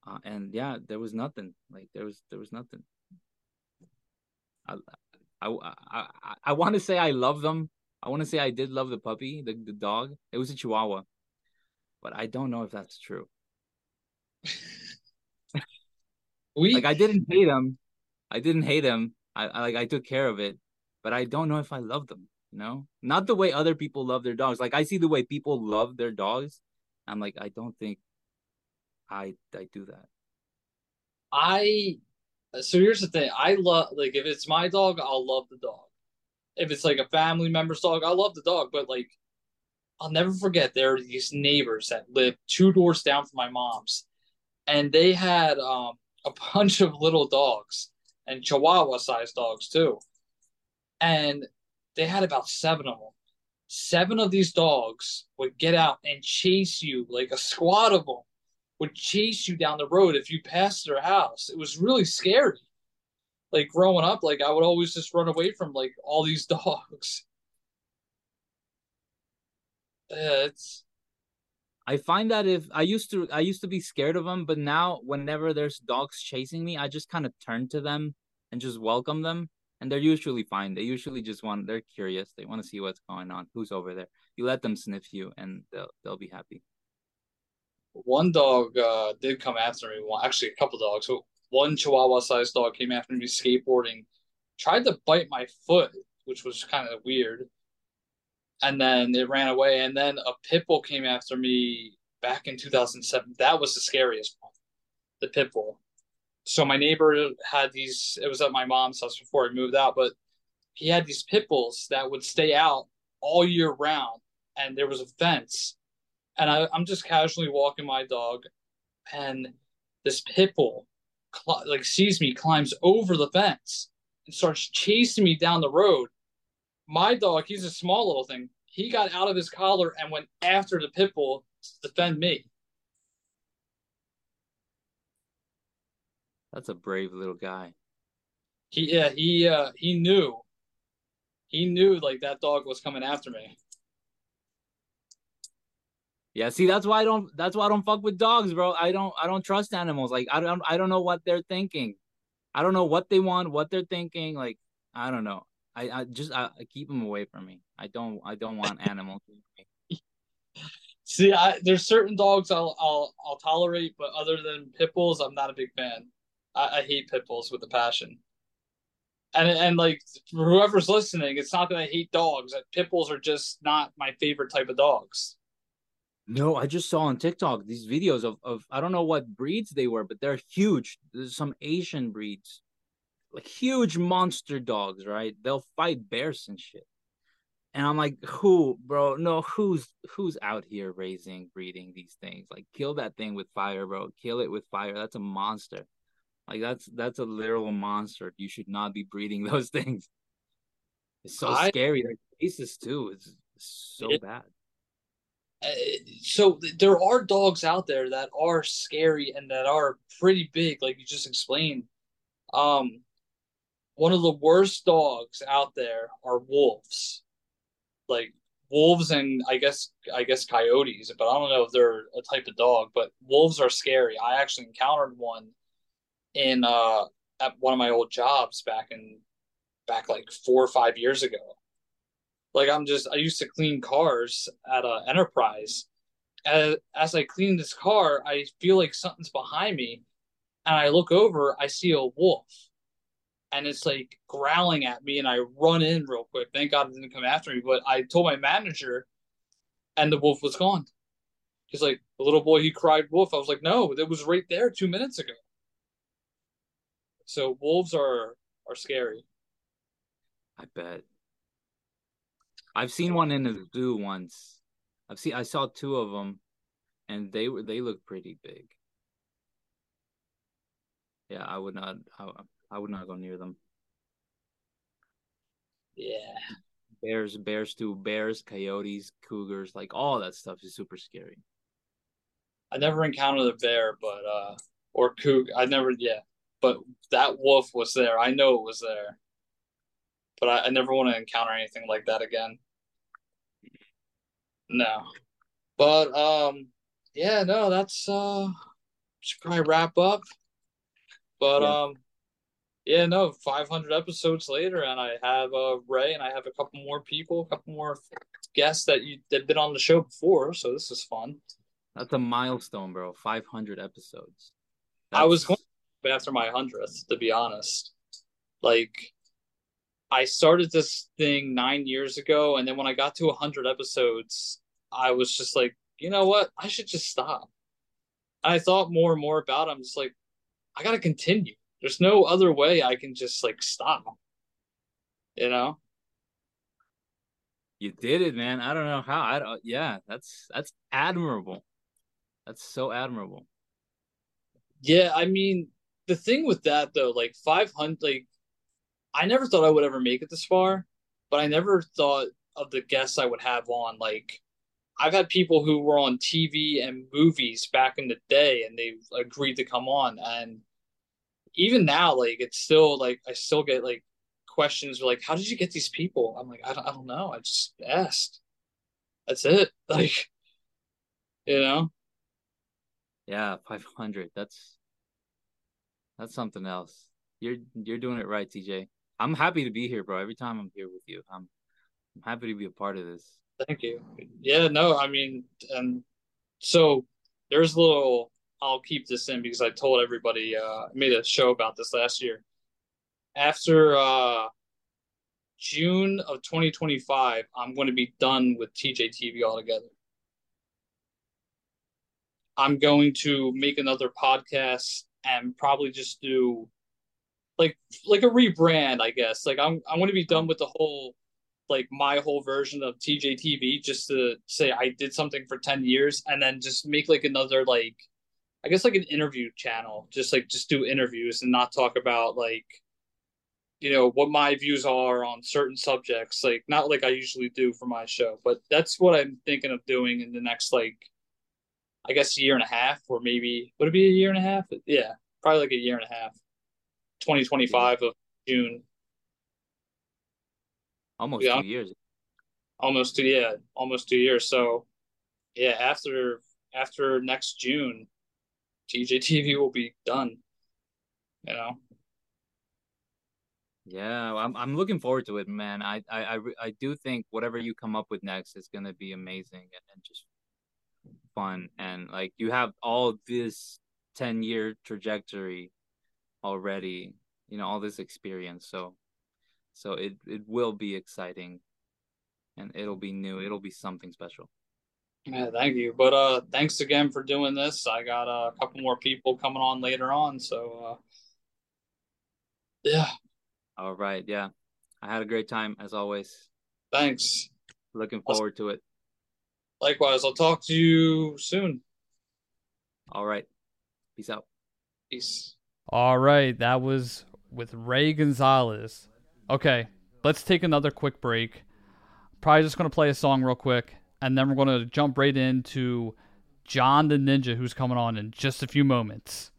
Uh, and yeah, there was nothing. Like there was there was nothing. I I I, I, want to say I love them. I want to say I did love the puppy, the, the dog. It was a chihuahua. But I don't know if that's true. we like I didn't hate him. I didn't hate him. I, I like I took care of it, but I don't know if I love them. You know, not the way other people love their dogs. Like I see the way people love their dogs. I'm like, I don't think I I do that. I so here's the thing. I love like if it's my dog, I'll love the dog. If it's like a family member's dog, I love the dog. But like, I'll never forget there are these neighbors that live two doors down from my mom's, and they had um, a bunch of little dogs and Chihuahua sized dogs too. And they had about seven of them. Seven of these dogs would get out and chase you like a squad of them would chase you down the road if you passed their house. It was really scary. Like growing up, like I would always just run away from like all these dogs. It's I find that if I used to I used to be scared of them, but now whenever there's dogs chasing me, I just kind of turn to them and just welcome them, and they're usually fine. They usually just want they're curious. They want to see what's going on, who's over there. You let them sniff you, and they'll they'll be happy. One dog uh, did come after me. Well, actually, a couple dogs. So one Chihuahua-sized dog came after me skateboarding, tried to bite my foot, which was kind of weird and then it ran away. And then a pit bull came after me back in 2007. That was the scariest one, the pit bull. So my neighbor had these. It was at my mom's house before I moved out, but he had these pit bulls that would stay out all year round, and there was a fence. And I, I'm just casually walking my dog, and this pit bull cl- like sees me, climbs over the fence, and starts chasing me down the road my dog, he's a small little thing. He got out of his collar and went after the pit bull to defend me. That's a brave little guy. He yeah, he uh he knew. He knew like that dog was coming after me. Yeah, see that's why I don't that's why I don't fuck with dogs, bro. I don't I don't trust animals. Like I don't I don't know what they're thinking. I don't know what they want, what they're thinking. Like I don't know. I, I just I, I keep them away from me. I don't I don't want animals. See, I, there's certain dogs I'll I'll I'll tolerate, but other than pit bulls, I'm not a big fan. I, I hate pit bulls with a passion. And and like whoever's listening, it's not that I hate dogs. Pit bulls are just not my favorite type of dogs. No, I just saw on TikTok these videos of, of I don't know what breeds they were, but they're huge. There's some Asian breeds like huge monster dogs, right? They'll fight bears and shit. And I'm like, who, bro? No, who's who's out here raising, breeding these things? Like, kill that thing with fire, bro. Kill it with fire. That's a monster. Like, that's that's a literal monster. You should not be breeding those things. It's so I, scary. Their faces too. It's, it's so it, bad. Uh, so there are dogs out there that are scary and that are pretty big, like you just explained. Um, one of the worst dogs out there are wolves. Like wolves and I guess I guess coyotes, but I don't know if they're a type of dog, but wolves are scary. I actually encountered one in uh at one of my old jobs back in back like 4 or 5 years ago. Like I'm just I used to clean cars at a enterprise. As, as I clean this car, I feel like something's behind me and I look over, I see a wolf and it's like growling at me and I run in real quick. Thank God it didn't come after me. But I told my manager and the wolf was gone. He's like, the little boy, he cried wolf. I was like, no, it was right there two minutes ago. So wolves are are scary. I bet. I've seen one in the zoo once. I've seen I saw two of them and they were they look pretty big. Yeah, I would not I, I would not go near them. Yeah. Bears, bears too. Bears, coyotes, cougars, like all that stuff is super scary. I never encountered a bear, but uh or cougar. I never, yeah, but that wolf was there. I know it was there, but I, I never want to encounter anything like that again. No, but um, yeah, no, that's uh, should probably wrap up. But yeah. um, yeah, no, 500 episodes later, and I have uh Rey, and I have a couple more people, a couple more guests that you that been on the show before, so this is fun. That's a milestone, bro. 500 episodes. That's... I was going after my hundredth, to be honest. Like, I started this thing nine years ago, and then when I got to 100 episodes, I was just like, you know what? I should just stop. And I thought more and more about it. I'm just like, I got to continue. There's no other way I can just like stop. You know? You did it, man. I don't know how. I don't, yeah, that's that's admirable. That's so admirable. Yeah, I mean, the thing with that though, like 500 like I never thought I would ever make it this far, but I never thought of the guests I would have on like I've had people who were on TV and movies back in the day and they agreed to come on and even now like it's still like I still get like questions like how did you get these people? I'm like I don't, I don't know. I just asked. That's it. Like you know. Yeah, 500. That's that's something else. You're you're doing it right, TJ. I'm happy to be here, bro. Every time I'm here with you, I'm I'm happy to be a part of this. Thank you. Yeah, no, I mean, and so there's a little. I'll keep this in because I told everybody. Uh, I made a show about this last year. After uh, June of 2025, I'm going to be done with TJTV altogether. I'm going to make another podcast and probably just do like like a rebrand, I guess. Like I'm I'm to be done with the whole like my whole version of TJTV just to say I did something for 10 years and then just make like another like I guess like an interview channel, just like just do interviews and not talk about like you know what my views are on certain subjects like not like I usually do for my show, but that's what I'm thinking of doing in the next like I guess a year and a half or maybe would it be a year and a half? Yeah, probably like a year and a half. 2025 yeah. of June Almost yeah, two years. Almost two, yeah, almost two years. So, yeah, after after next June, TJTV will be done. You know. Yeah, I'm I'm looking forward to it, man. I I I, I do think whatever you come up with next is gonna be amazing and, and just fun and like you have all this 10 year trajectory already you know all this experience so so it it will be exciting, and it'll be new. It'll be something special. Yeah, thank you. But uh, thanks again for doing this. I got uh, a couple more people coming on later on, so uh, yeah. All right. Yeah, I had a great time as always. Thanks. Looking forward to it. Likewise. I'll talk to you soon. All right. Peace out. Peace. All right. That was with Rey Gonzalez. Okay, let's take another quick break. Probably just going to play a song real quick, and then we're going to jump right into John the Ninja, who's coming on in just a few moments.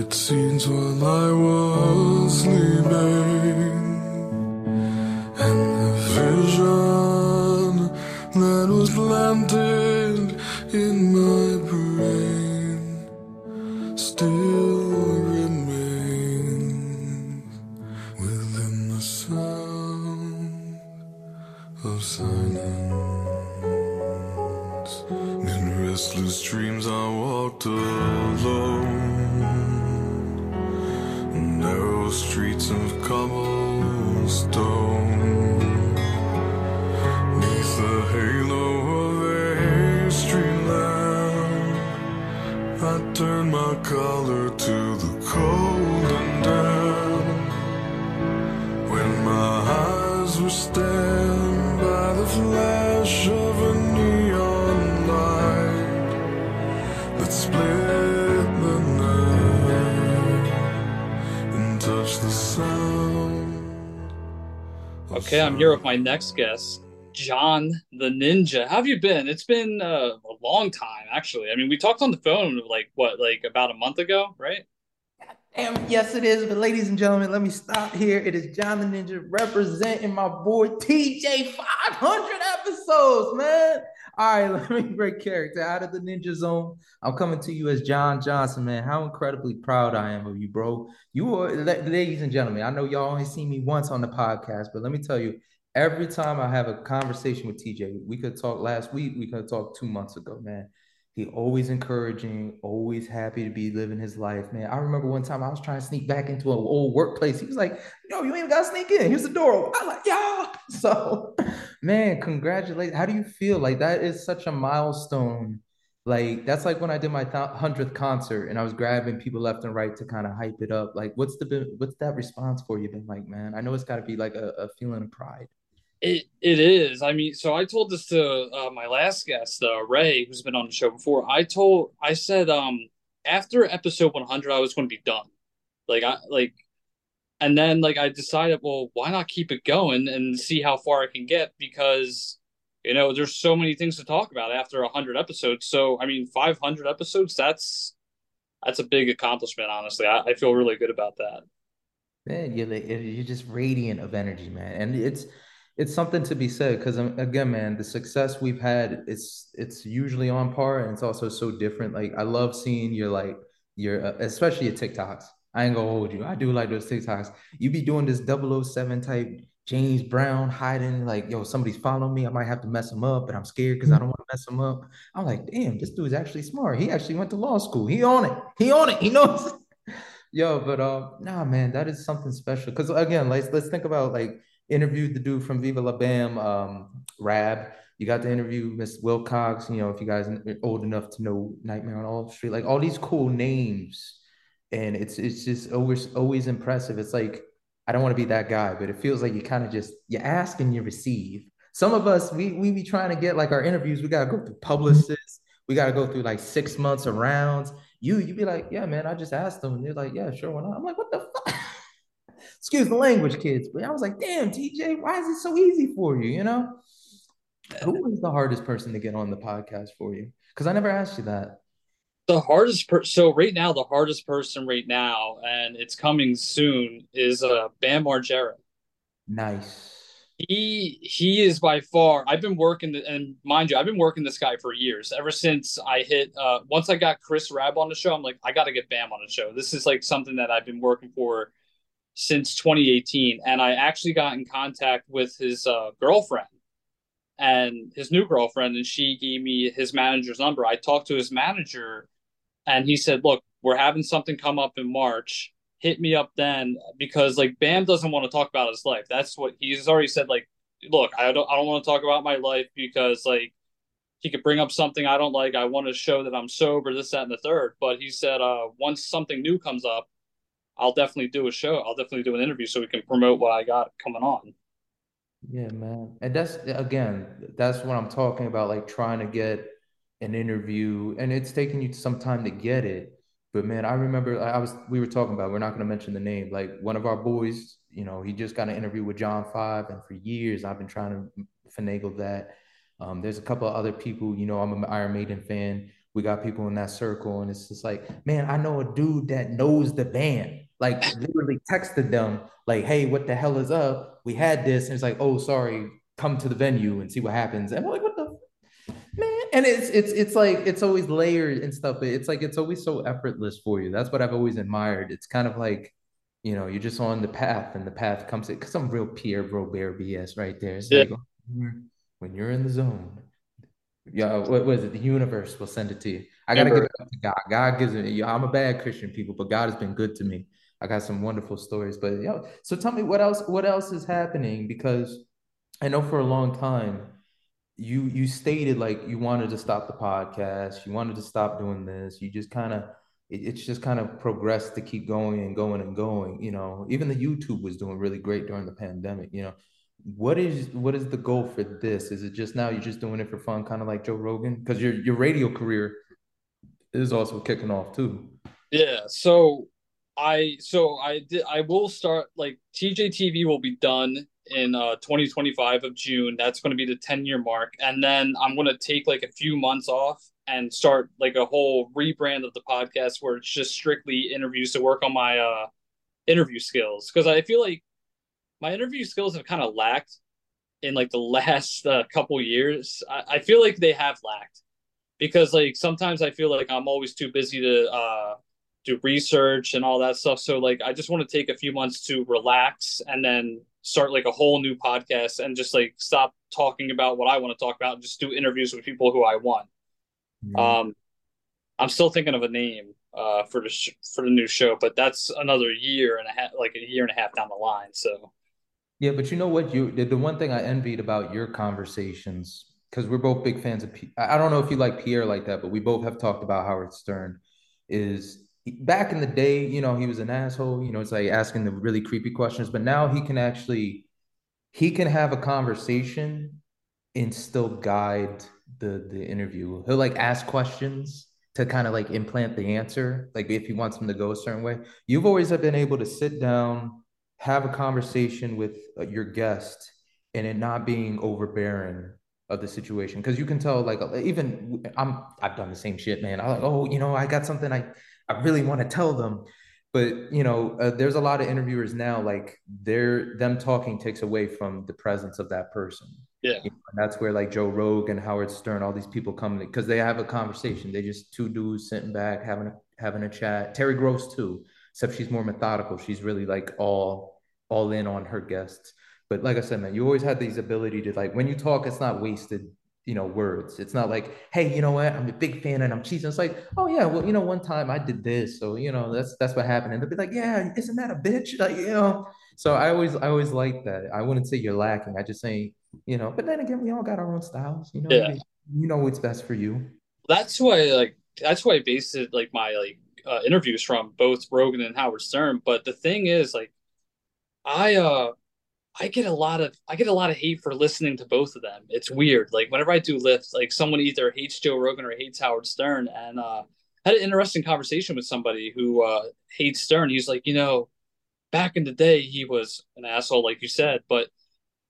Left seems while I was sleeping, my next guest, John the Ninja. How have you been? It's been uh, a long time, actually. I mean, we talked on the phone like what, like about a month ago, right? Damn, yes, it is. But ladies and gentlemen, let me stop here. It is John the Ninja representing my boy TJ 500 episodes, man. All right, let me break character out of the Ninja Zone. I'm coming to you as John Johnson, man. How incredibly proud I am of you, bro. You are, ladies and gentlemen, I know y'all only seen me once on the podcast, but let me tell you, every time I have a conversation with TJ, we could talk last week, we could talk two months ago, man. He always encouraging, always happy to be living his life, man. I remember one time I was trying to sneak back into an old workplace. He was like, "Yo, you ain't got to sneak in. Here's the door." I'm like, "Yeah." So, man, congratulate. How do you feel? Like that is such a milestone. Like that's like when I did my hundredth concert and I was grabbing people left and right to kind of hype it up. Like, what's the what's that response for you been like, man? I know it's got to be like a, a feeling of pride. It it is. I mean, so I told this to uh, my last guest, uh, Rey, who's been on the show before. I told, I said, um, after episode 100, I was going to be done. Like I like, and then like I decided, well, why not keep it going and see how far I can get because you know there's so many things to talk about after 100 episodes. So I mean, 500 episodes, that's that's a big accomplishment. Honestly, I, I feel really good about that. Man, you're you're just radiant of energy, man, and it's it's something to be said because again, man, the success we've had, it's it's usually on par, and it's also so different. Like I love seeing your like your uh, especially your TikToks. I ain't gonna hold you. I do like those TikToks. You be doing this 007 type James Bond hiding, like, yo, somebody's following me. I might have to mess him up, but I'm scared because I don't want to mess him up. I'm like, damn, this dude's actually smart. He actually went to law school. He on it. He on it. He knows. yo, but uh, nah, man, that is something special. Because again, let's let's think about like interviewed the dude from Viva La Bam, um, Raab. You got to interview Miss Wilcox. You know, if you guys are old enough to know Nightmare on Elm Street, like all these cool names, and it's it's just always always impressive. It's like I don't want to be that guy, but it feels like you kind of just you ask and you receive. Some of us we we be trying to get like our interviews. We gotta go through publicists. We gotta go through like six months of rounds. You you be like, yeah, man, I just asked them, and they're like, yeah, sure, why not? I'm like, what the fuck? excuse the language, kids. But I was like, damn, TJ, why is it so easy for you? You know, who was the hardest person to get on the podcast for you? Because I never asked you that. The hardest per so right now, the hardest person right now, and it's coming soon, is uh Bam Margera. Nice. He he is by far. I've been working, the, and mind you, I've been working this guy for years. Ever since I hit, uh, once I got Chris Raab on the show, I'm like, I got to get Bam on the show. This is like something that I've been working for since 2018 and i actually got in contact with his uh, girlfriend and his new girlfriend and she gave me his manager's number. I talked to his manager and he said look we're having something come up in march. Hit me up then because like bam doesn't want to talk about his life. That's what he's already said like look i don't i don't want to talk about my life because like he could bring up something i don't like. I want to show that i'm sober this that and the third. But he said uh once something new comes up I'll definitely do a show. I'll definitely do an interview so we can promote what I got coming on. Yeah, man. And that's again, that's what I'm talking about, like trying to get an interview, and it's taking you some time to get it. But man, I remember I was we were talking about, we're not gonna mention the name, like one of our boys, you know, he just got an interview with John Five, and for years I've been trying to finagle that. Um, there's a couple of other people, you know, I'm an Iron Maiden fan. We got people in that circle, and it's just like, man, I know a dude that knows the band like literally texted them like, "Hey, what the hell is up? We had this," and it's like, "Oh, sorry, come to the venue and see what happens." And I'm like, "What the man?" And it's it's it's like it's always layered and stuff. But it's like it's always so effortless for you. That's what I've always admired. It's kind of like you know you're just on the path, and the path comes because I'm real Pierre Robert BS right there. It's yeah. Oh, like when you're in the zone. Yeah, what was it? The universe will send it to you. I gotta give it up to God. God gives it. I'm a bad Christian people, but God has been good to me. I got some wonderful stories. But yeah, so tell me what else what else is happening because I know for a long time you you stated like you wanted to stop the podcast, you wanted to stop doing this, you just kind of it, it's just kind of progressed to keep going and going and going. You know, even the YouTube was doing really great during the pandemic. You know, what is what is the goal for this? Is it just now you're just doing it for fun, kind of like Joe Rogan? Because your your radio career is also kicking off too. Yeah, so I so I did I will start like TJTV will be done in uh 2025 of June. That's going to be the 10 year mark, and then I'm going to take like a few months off and start like a whole rebrand of the podcast where it's just strictly interviews to work on my uh interview skills because I feel like my interview skills have kind of lacked in like the last uh, couple years. I, I feel like they have lacked because like sometimes I feel like I'm always too busy to uh do research and all that stuff. So like I just want to take a few months to relax and then start like a whole new podcast and just like stop talking about what I want to talk about and just do interviews with people who I want. Mm-hmm. Um I'm still thinking of a name uh for the sh- for the new show, but that's another year and a half like a year and a half down the line. So yeah, but you know what? You the one thing I envied about your conversations because we're both big fans of. I don't know if you like Pierre like that, but we both have talked about Howard Stern. Is back in the day, you know, he was an asshole. You know, it's like asking the really creepy questions, but now he can actually he can have a conversation and still guide the the interview. He'll like ask questions to kind of like implant the answer, like if he wants them to go a certain way. You've always been able to sit down, have a conversation with uh, your guest, and it not being overbearing of the situation because you can tell like even i'm i've done the same shit man i like oh you know i got something i I really want to tell them. But you know, uh, there's a lot of interviewers now. Like they're them talking takes away from the presence of that person. Yeah, you know, and that's where like Joe Rogan, and Howard Stern, all these people come in, because they have a conversation. They just two dudes sitting back having a having a chat. Terry Gross too, except she's more methodical. She's really like all all in on her guests. But like I said, man, you always had these ability to like when you talk, it's not wasted you know, words. It's not like, hey, you know what? I'm a big fan and I'm cheesing. It's like, oh yeah, well, you know, one time I did this, so you know, that's that's what happened. And they'll be like, yeah, isn't that a bitch? Like, you know. So I always I always like that. I wouldn't say you're lacking. I just say, you know, but then again, we all got our own styles. You know, yeah. you know what's best for you. That's why like that's why I based it like my like uh, interviews from both Rogan and Howard Stern. But the thing is, like, I uh I get a lot of I get a lot of hate for listening to both of them. It's weird. Like whenever I do lifts, like someone either hates Joe Rogan or hates Howard Stern. And uh, I had an interesting conversation with somebody who uh, hates Stern. He's like, you know, back in the day he was an asshole, like you said, but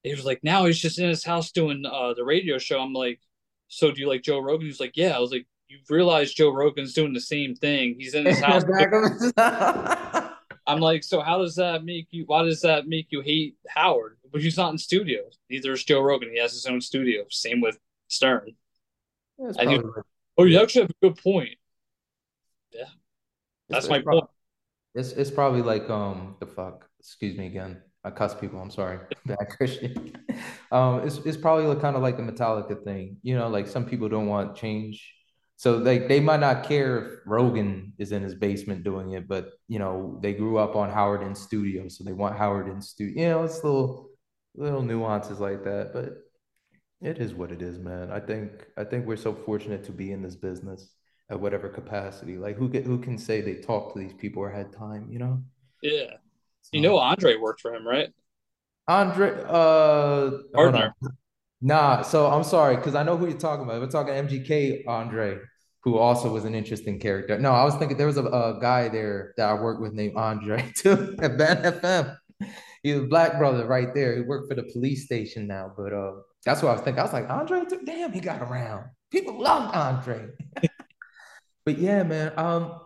he was like, now he's just in his house doing uh, the radio show. I'm like, so do you like Joe Rogan? He's like, yeah. I was like, you realize Joe Rogan's doing the same thing. He's in his house. I'm like, so how does that make you? Why does that make you hate Howard? But he's not in studios. Neither is Joe Rogan. He has his own studio. Same with Stern. Yeah, oh, you actually have a good point. Yeah, that's it's, my it's point. Probably, it's it's probably like um the fuck. Excuse me again. I cuss people. I'm sorry. Bad Christian. um, it's it's probably kind of like the Metallica thing. You know, like some people don't want change so like they might not care if Rogan is in his basement doing it, but you know they grew up on Howard in studio, so they want Howard in studio. You know, it's little little nuances like that, but it is what it is, man. I think I think we're so fortunate to be in this business at whatever capacity. Like who get who can say they talked to these people or had time, you know? Yeah. You know Andre worked for him, right? Andre uh partner. Nah, so I'm sorry because I know who you're talking about. We're talking MGK Andre, who also was an interesting character. No, I was thinking there was a, a guy there that I worked with named Andre too at Ben FM. He's a black brother right there. He worked for the police station now, but uh, that's what I was thinking. I was like, Andre, damn, he got around. People loved Andre. but yeah, man, um,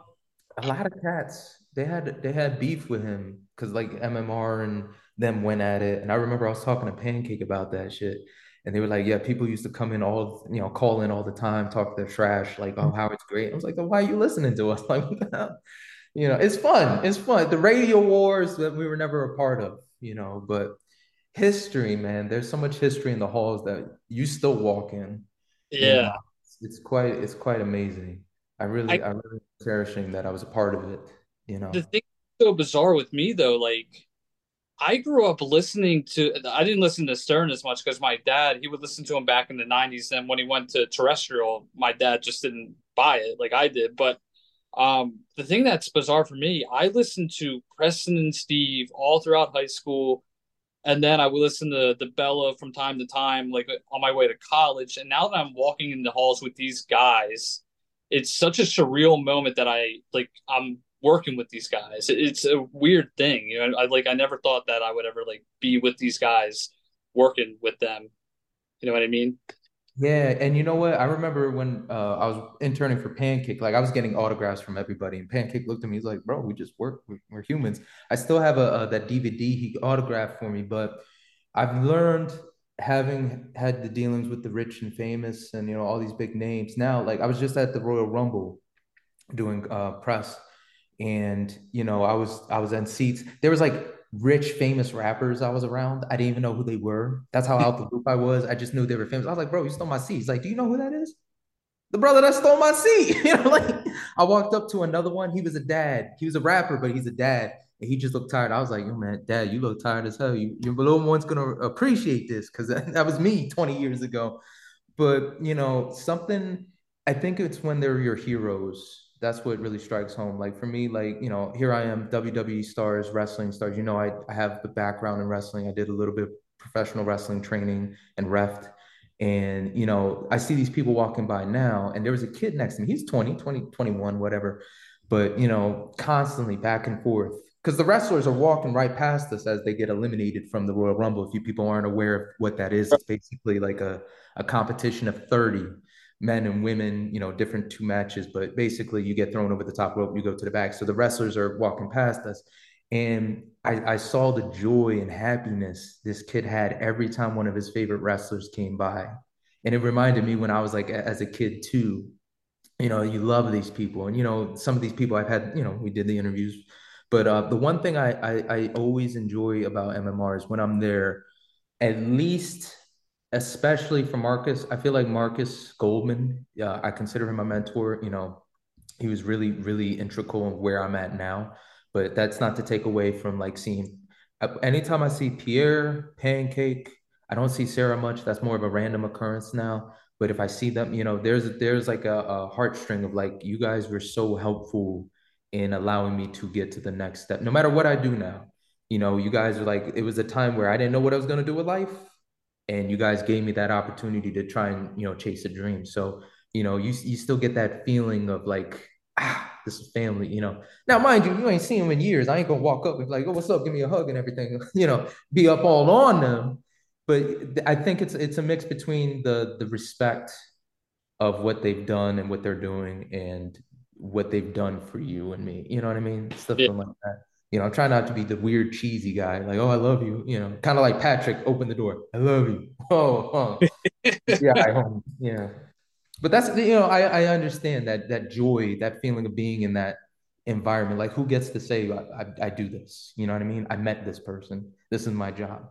a lot of cats they had they had beef with him because like MMR and them went at it, and I remember I was talking to Pancake about that shit and they were like, yeah, people used to come in all, you know, call in all the time, talk their trash, like, oh, Howard's great. I was like, why are you listening to us? Like, you know, it's fun. It's fun. The radio wars that we were never a part of, you know, but history, man, there's so much history in the halls that you still walk in. Yeah. You know, it's, it's, quite, it's quite amazing. I really, I, I really cherishing that I was a part of it, you know. The thing so bizarre with me though, like I grew up listening to. I didn't listen to Stern as much because my dad he would listen to him back in the '90s. And when he went to terrestrial, my dad just didn't buy it like I did. But um, the thing that's bizarre for me, I listened to Preston and Steve all throughout high school. and then I would listen to the Bella from time to time, like on my way to college. And now that I'm walking in the halls with these guys, it's such a surreal moment that I like. I'm working with these guys. It's a weird thing, you know. I like I never thought that I would ever like be with these guys, working with them. You know what I mean? Yeah, and you know what? I remember when uh, I was interning for Pancake, like I was getting autographs from everybody, and Pancake looked at me, he's like, "Bro, we just work. We're, we're humans." I still have a, a that DVD he autographed for me, but I've learned having had the dealings with the rich and famous, and you know all these big names. Now, like I was just at the Royal Rumble doing uh, press, and you know I was I was in seats. There was like rich, famous rappers I was around. I didn't even know who they were. That's how out the loop I was. I just knew they were famous. I was like, bro, you stole my seat. He's like, do you know who that is? The brother that stole my seat. you know, like I walked up to another one. He was a dad. He was a rapper, but he's a dad. And he just looked tired. I was like, yo, man, dad, you look tired as hell. You, your little one's gonna appreciate this because that, that was me 20 years ago. But you know, something I think it's when they're your heroes that's what really strikes home. Like for me, like, you know, here I am, WWE stars, wrestling stars. You know, I, I have the background in wrestling. I did a little bit of professional wrestling training and ref. And, you know, I see these people walking by now, and there was a kid next to me. He's 20, 20, 21, whatever. But, you know, constantly back and forth. Because the wrestlers are walking right past us as they get eliminated from the Royal Rumble. If you people aren't aware of what that is, it's basically like a, a competition of 30 men and women, you know, different two matches, but basically you get thrown over the top rope, you go to the back. So the wrestlers are walking past us. And I, I saw the joy and happiness this kid had every time one of his favorite wrestlers came by. And it reminded me when I was like, as a kid too, you know, you love these people. And, you know, some of these people I've had, you know, we did the interviews. But uh, the one thing I, I, I always enjoy about MMR is when I'm there, at least especially for Marcus. I feel like Marcus Goldman, yeah, I consider him a mentor. You know, he was really, really integral in where I'm at now. But that's not to take away from like seeing. Uh, anytime I see Pierre, Pancake, I don't see Sarah much. That's more of a random occurrence now. But if I see them, you know, there's there's like a, a heartstring of like you guys were so helpful in allowing me to get to the next step. No matter what I do now, you know, you guys are like it was a time where I didn't know what I was gonna do with life and you guys gave me that opportunity to try and you know chase a dream. So you know you, you still get that feeling of like ah this is family you know. Now mind you you ain't seen them in years. I ain't gonna walk up and be like oh what's up? Give me a hug and everything you know be up all on them. But i think it's it's a mix between the the respect of what they've done and what they're doing and what they've done for you and me. You know what i mean? Stuff yeah. like that you know, I'm trying not to be the weird cheesy guy, like, oh, I love you, you know, kind of like Patrick, open the door, I love you. Oh, oh. yeah. Yeah. But that's you know, I, I understand that that joy, that feeling of being in that environment. Like who gets to say I, I, I do this? You know what I mean? I met this person. This is my job.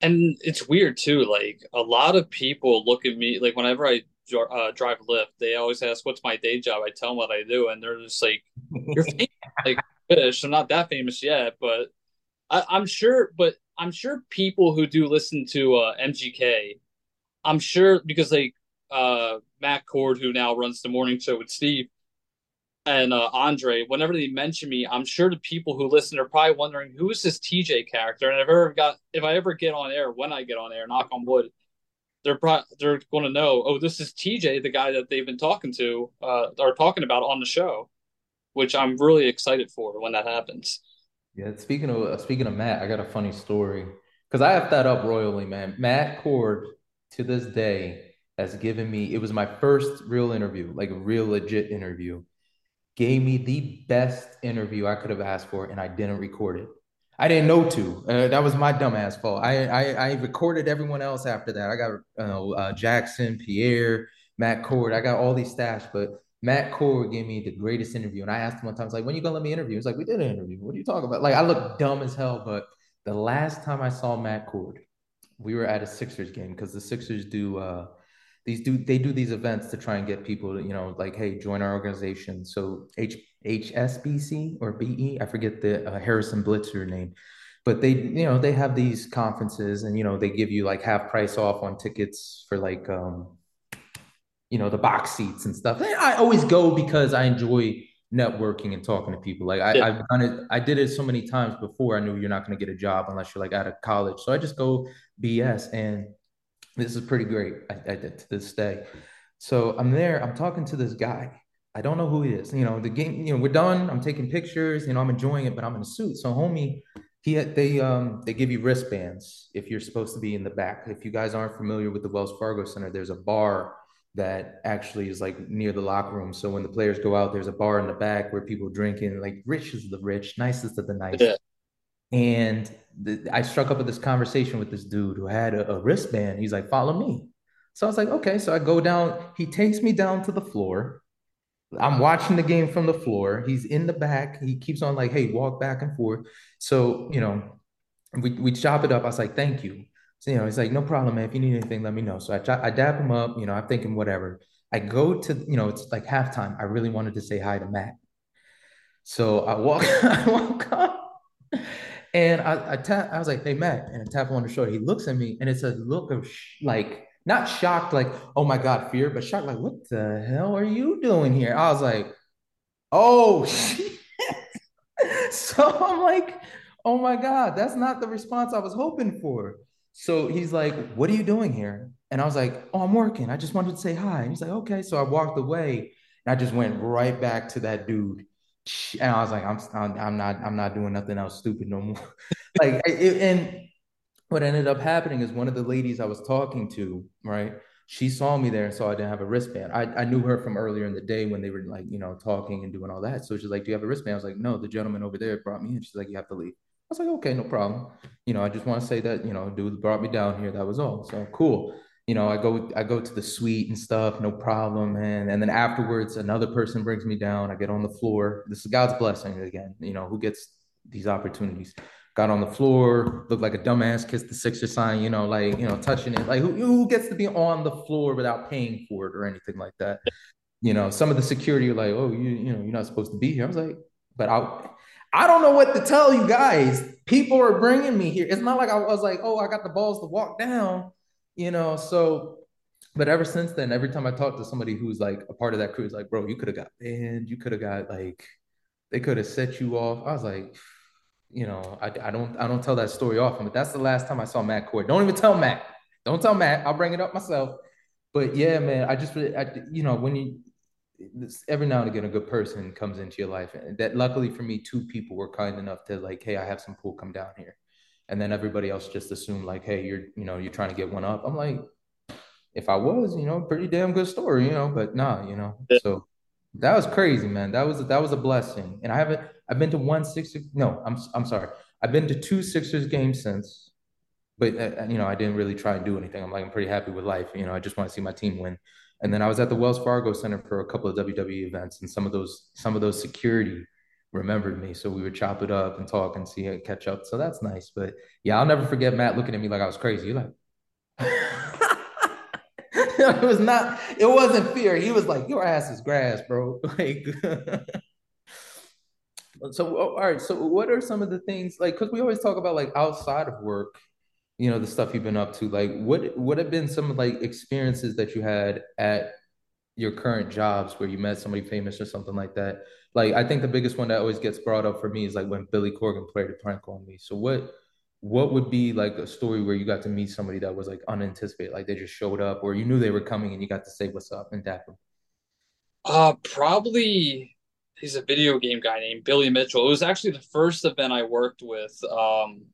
And it's weird too. Like a lot of people look at me like whenever I uh, drive Lyft, they always ask, "What's my day job?" I tell them what I do, and they're just like, "You're like fish. I'm not that famous yet, but I, am sure. But I'm sure people who do listen to uh, MGK, I'm sure because like uh, Matt Cord, who now runs the morning show with Steve and uh, Andre, whenever they mention me, I'm sure the people who listen are probably wondering who is this TJ character. And if I ever got, if I ever get on air, when I get on air, knock on wood, they're pro- they're going to know. Oh, this is TJ, the guy that they've been talking to, uh, or talking about on the show which I'm really excited for when that happens. Yeah, speaking of speaking of Matt, I got a funny story because I have that up royally, man. Matt Cord to this day has given me. It was my first real interview, like a real legit interview. Gave me the best interview I could have asked for, and I didn't record it. I didn't know to. Uh, that was my dumbass fault. I, I, I recorded everyone else after that. I got uh, uh, Jackson, Pierre, Matt Cord. I got all these stashed, but Matt Cord gave me the greatest interview. And I asked him one time, I was like, when you gonna let me interview? He's like, we did an interview. What are you talking about? Like, I look dumb as hell, but the last time I saw Matt Cord, we were at a Sixers game because the Sixers do uh these do they do these events to try and get people to, you know, like, hey, join our organization. So H HSBC or BE, I forget the uh, Harris Blitzer name. But they, you know, they have these conferences and you know, they give you like half price off on tickets for like um you know, the box seats and stuff. I always go because I enjoy networking and talking to people. Like I, Yeah. I've done it, I did it so many times before. I knew you're not going to get a job unless you're like out of college. So I just go BS, and this is pretty great. I, I did to this day. So I'm there. I'm talking to this guy. I don't know who he is. You know, the game. You know, we're done. I'm taking pictures. You know, I'm enjoying it, but I'm in a suit. So homie, he had, they um they give you wristbands if you're supposed to be in the back. If you guys aren't familiar with the Wells Fargo Center, there's a bar that actually is like near the locker room. So when the players go out, there's a bar in the back where people drinking, like rich is the rich, nicest of the nice. Yeah. And the, I struck up with this conversation with this dude who had a, a wristband. He's like, follow me. So I was like, okay. So I go down, he takes me down to the floor. I'm watching the game from the floor. He's in the back. He keeps on like, hey, walk back and forth. So, you know, we, we chop it up. I was like, thank you. So, you know, he's like, no problem, man. If you need anything, let me know. So I, ch- I dap him up. You know, I'm thinking whatever. I go to, you know, it's like halftime. I really wanted to say hi to Matt. So I walk, I walk up and I, I tap, I was like, hey, Matt. And I tap him on the shoulder. He looks at me and it's a look of sh- like, not shocked, like, oh my God, fear, but shocked, like, what the hell are you doing here? I was like, oh, shit. so I'm like, oh my God, that's not the response I was hoping for. So he's like, what are you doing here? And I was like, oh, I'm working. I just wanted to say hi. And he's like, okay. So I walked away and I just went right back to that dude. And I was like, I'm, I'm, not, I'm not doing nothing else stupid no more. like, it, and what ended up happening is one of the ladies I was talking to, right? She saw me there and saw I didn't have a wristband. I, I knew her from earlier in the day when they were like, you know, talking and doing all that. So she's like, Do you have a wristband? I was like, No, the gentleman over there brought me in. She's like, You have to leave. I was like, Okay, no problem. You know, I just want to say that, you know, dude brought me down here. That was all. So cool. You know, I go, I go to the suite and stuff, no problem, man. And then afterwards, another person brings me down. I get on the floor. This is God's blessing again. You know, who gets these opportunities? got on the floor, looked like a dumbass, kissed the Sixer sign, you know, like, you know, touching it. Like, who, who gets to be on the floor without paying for it or anything like that? You know, some of the security are like, oh, you, you know, you're not supposed to be here. I was like, but I, I don't know what to tell you guys. People are bringing me here. It's not like I was like, oh, I got the balls to walk down, you know. So, but ever since then, every time I talk to somebody who's like a part of that crew, it's like, bro, you could have got banned. You could have got like, they could have set you off. I was like, you know, I, I don't I don't tell that story often, but that's the last time I saw Matt Cord. Don't even tell Matt. Don't tell Matt. I'll bring it up myself. But yeah, man, I just I, you know when you every now and again a good person comes into your life, and that luckily for me, two people were kind enough to like, hey, I have some pool, come down here, and then everybody else just assumed like, hey, you're you know you're trying to get one up. I'm like, if I was, you know, pretty damn good story, you know, but nah, you know, Yeah. so that was crazy, man. That was that was a blessing, and I haven't. I've been to one Sixers. No, I'm I'm sorry. I've been to two Sixers games since, but uh, you know I didn't really try and do anything. I'm like I'm pretty happy with life. You know, I just want to see my team win. And then I mm-hmm. was at the Wells Fargo Center for a couple of WWE events, and some of those some of those security remembered me, so we would chop it up and talk and see it catch up. So that's nice. But yeah, I'll never forget Matt looking at me like I was crazy. You're like. it was not it wasn't fear he was like your ass is grass bro like so oh, all right so what are some of the things like because we always talk about like outside of work you know the stuff you've been up to like what what have been some like experiences that you had at your current jobs where you met somebody famous or something like that like i think the biggest one that always gets brought up for me is like when billy corgan played a prank on me so what what would be like a story where you got to meet somebody that was like unanticipated like they just showed up or you knew they were coming and you got to say what's up and dap them Uh, probably he's a video game guy named Billy Mitchell. It was actually the first event I worked with. Um,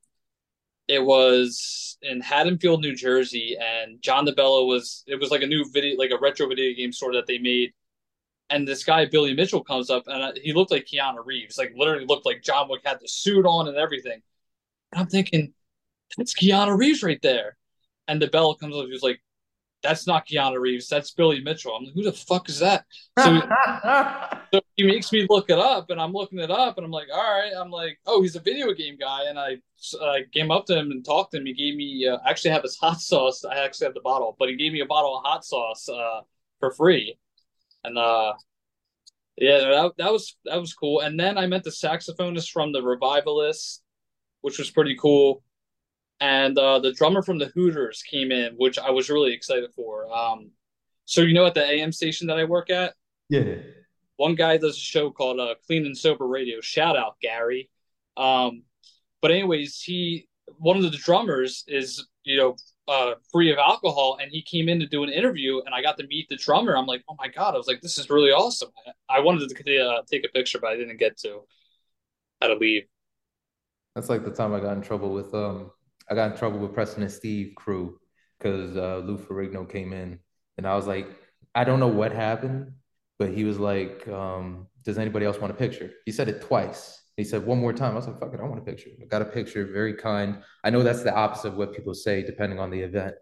it was in Haddonfield, New Jersey, and John DeBella was. It was like a new video, like a retro video game store that they made. And this guy Billy Mitchell comes up, and uh, he looked like Keanu Reeves, like literally looked like John Wick had the suit on and everything. And I'm thinking, that's Keanu Reeves right there. And DeBella comes up, he was like, that's not Keanu Reeves, that's Billy Mitchell. I'm like, who the fuck is that? So he makes me look it up, and I'm looking it up, and I'm like, all right. I'm like, oh, he's a video game guy, and I I came up to him and talked to him. He gave me uh, actually have his hot sauce. I actually have the bottle, but he gave me a bottle of hot sauce uh, for free, and uh, yeah, that that was that was cool. And then I met the saxophonist from the Revivalists, which was pretty cool. And uh, the drummer from the Hooters came in, which I was really excited for. Um, so you know, at the AM station that I work at, yeah one guy does a show called uh, Clean and Sober Radio. Shout out Gary. Um, but anyways, he one of the drummers is you know uh, free of alcohol, and he came in to do an interview, and I got to meet the drummer. I'm like, oh my god! I was like, this is really awesome. I wanted to uh, take a picture, but I didn't get to. Had to leave. That's like the time I got in trouble with um I got in trouble with Preston and Steve crew because uh, Lou Ferrigno came in, and I was like, I don't know what happened, but he was like, um, "Does anybody else want a picture?" He said it twice. He said one more time. I was like, "Fuck it, I want a picture." I got a picture, very kind. I know that's the opposite of what people say, depending on the event.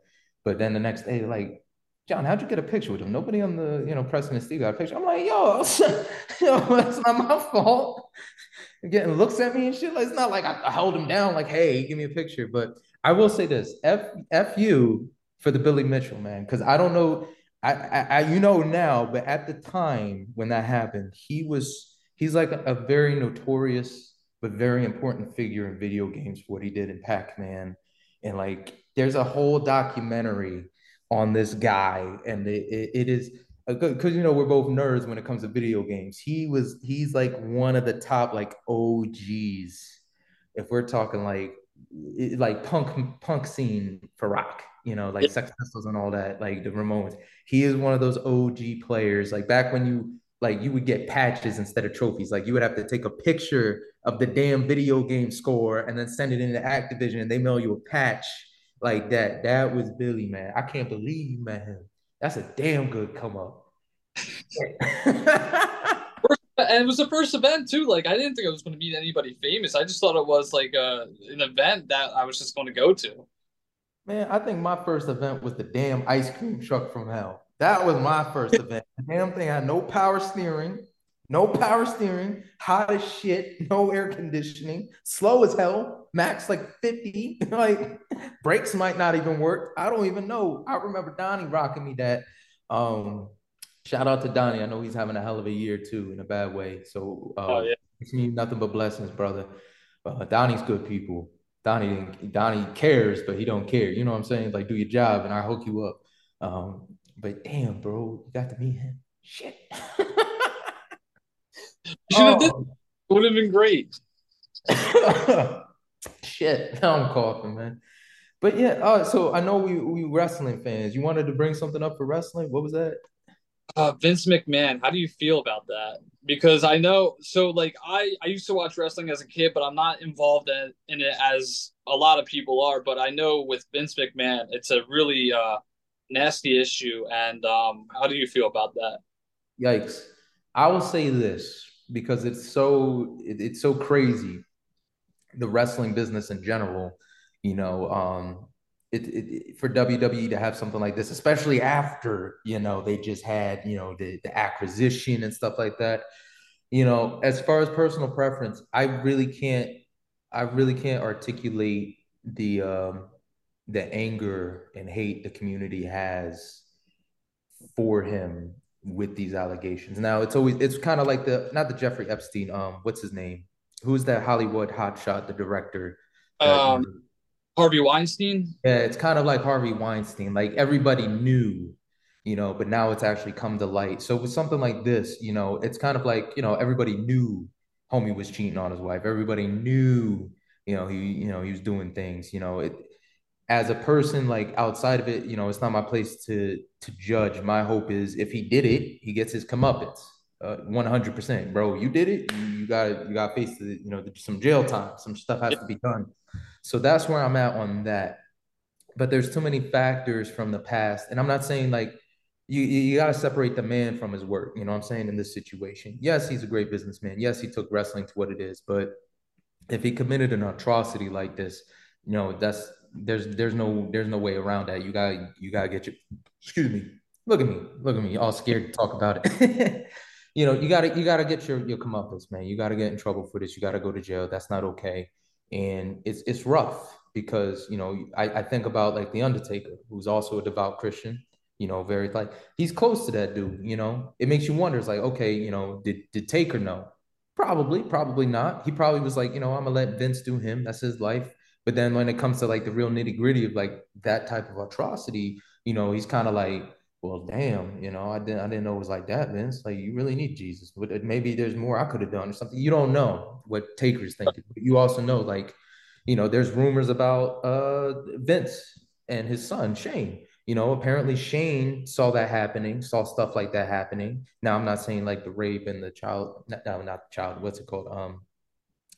But then the next day, like, John, how'd you get a picture with him? Nobody on the, you know, Preston and Steve got a picture. I'm like, yo, yo, that's not my fault. Getting looks at me and shit. Like, it's not like I, I held him down, like, hey, give me a picture. But I will say this: F F you for the Billy Mitchell man, because I don't know. I, I, you know now, but at the time when that happened, he was he's like a, a very notorious but very important figure in video games for what he did in Pac-Man, and like there's a whole documentary on this guy, and it, it, it is because you know we're both nerds when it comes to video games. He was he's like one of the top like OGs. If we're talking like like punk punk scene for rock, you know, like Sex Pistols and all that, like the Ramones. He is one of those OG players. Like back when you like you would get patches instead of trophies. Like you would have to take a picture of the damn video game score and then send it into Activision and they mail you a patch like that. That was Billy, man. I can't believe you met him. That's a damn good come up. and it was the first event too. Like I didn't think I was going to meet anybody famous. I just thought it was like a, uh, an event that I was just going to go to. Man, I think my first event was the damn ice cream truck from hell. That was my first event. The damn thing had no power steering, no power steering, hot as shit, no air conditioning, slow as hell, max like 50. like brakes might not even work. I don't even know. I remember Donnie rocking me that. Um, Shout out to Donnie. I know he's having a hell of a year too, in a bad way. So uh, oh, yeah. it's me nothing but blessings, brother. Uh, Donnie's good people. Donnie Donnie cares, but he don't care. You know what I'm saying? Like do your job, and I hook you up. Um, but damn, bro, you got to meet him. Shit. you should have oh. did. Would have been great. Shit, now I'm coughing, man. But yeah, uh, so I know we we wrestling fans. You wanted to bring something up for wrestling. What was that? Uh, Vince McMahon, how do you feel about that? Because I know, so like I, I used to watch wrestling as a kid, but I'm not involved in, in it as a lot of people are. But I know with Vince McMahon, it's a really uh, nasty issue. And um, how do you feel about that? Yikes! I will say this because it's so it, it's so crazy, the wrestling business in general. You know, um, it, it, for WWE to have something like this, especially after you know they just had you know the, the acquisition and stuff like that. You know, as far as personal preference, I really can't, I really can't articulate the um, the anger and hate the community has for him with these allegations. Now it's always it's kind of like the not the Jeffrey Epstein, um, what's his name? Who's that Hollywood hotshot, the director? Um, Harvey Weinstein. Yeah, it's kind of like Harvey Weinstein. Like everybody knew, you know, but now it's actually come to light. So with something like this, you know, it's kind of like you know everybody knew homie was cheating on his wife. Everybody knew, you know, he you know he was doing things. You know, it as a person like outside of it, you know, it's not my place to to judge. My hope is if he did it, he gets his comeuppance. Uh, one hundred percent, bro. You did it. You, got you got to face the, you know some jail time. Some stuff has to be done. So that's where I'm at on that. But there's too many factors from the past. And I'm not saying like you you got to separate the man from his work. You know what I'm saying in this situation. Yes, he's a great businessman. Yes, he took wrestling to what it is. But if he committed an atrocity like this, you know, that's there's there's no there's no way around that. You got you got to get your excuse me. Look at me. Look at me. All scared to talk about it. you know, you gotta you gotta get your your comeuppance, man. You gotta get in trouble for this. You gotta go to jail. That's not okay and it's it's rough because you know I, I think about like the Undertaker, who's also a devout Christian. You know, very like he's close to that dude. You know, it makes you wonder. It's like, okay, you know, did did Taker know? Probably, probably not. He probably was like, you know, I'm gonna let Vince do him. That's his life. But then when it comes to like the real nitty gritty of like that type of atrocity, you know, he's kind of like, well, damn, you know, I didn't I didn't know it was like that, Vince. Like you really need Jesus. But uh, maybe there's more I could have done or something. You don't know what Taker's thinking. But you also know, like, you know, there's rumors about uh Vince and his son Shane. You know, apparently Shane saw that happening, saw stuff like that happening. Now I'm not saying like the rape and the child, no, not the child. What's it called? Um,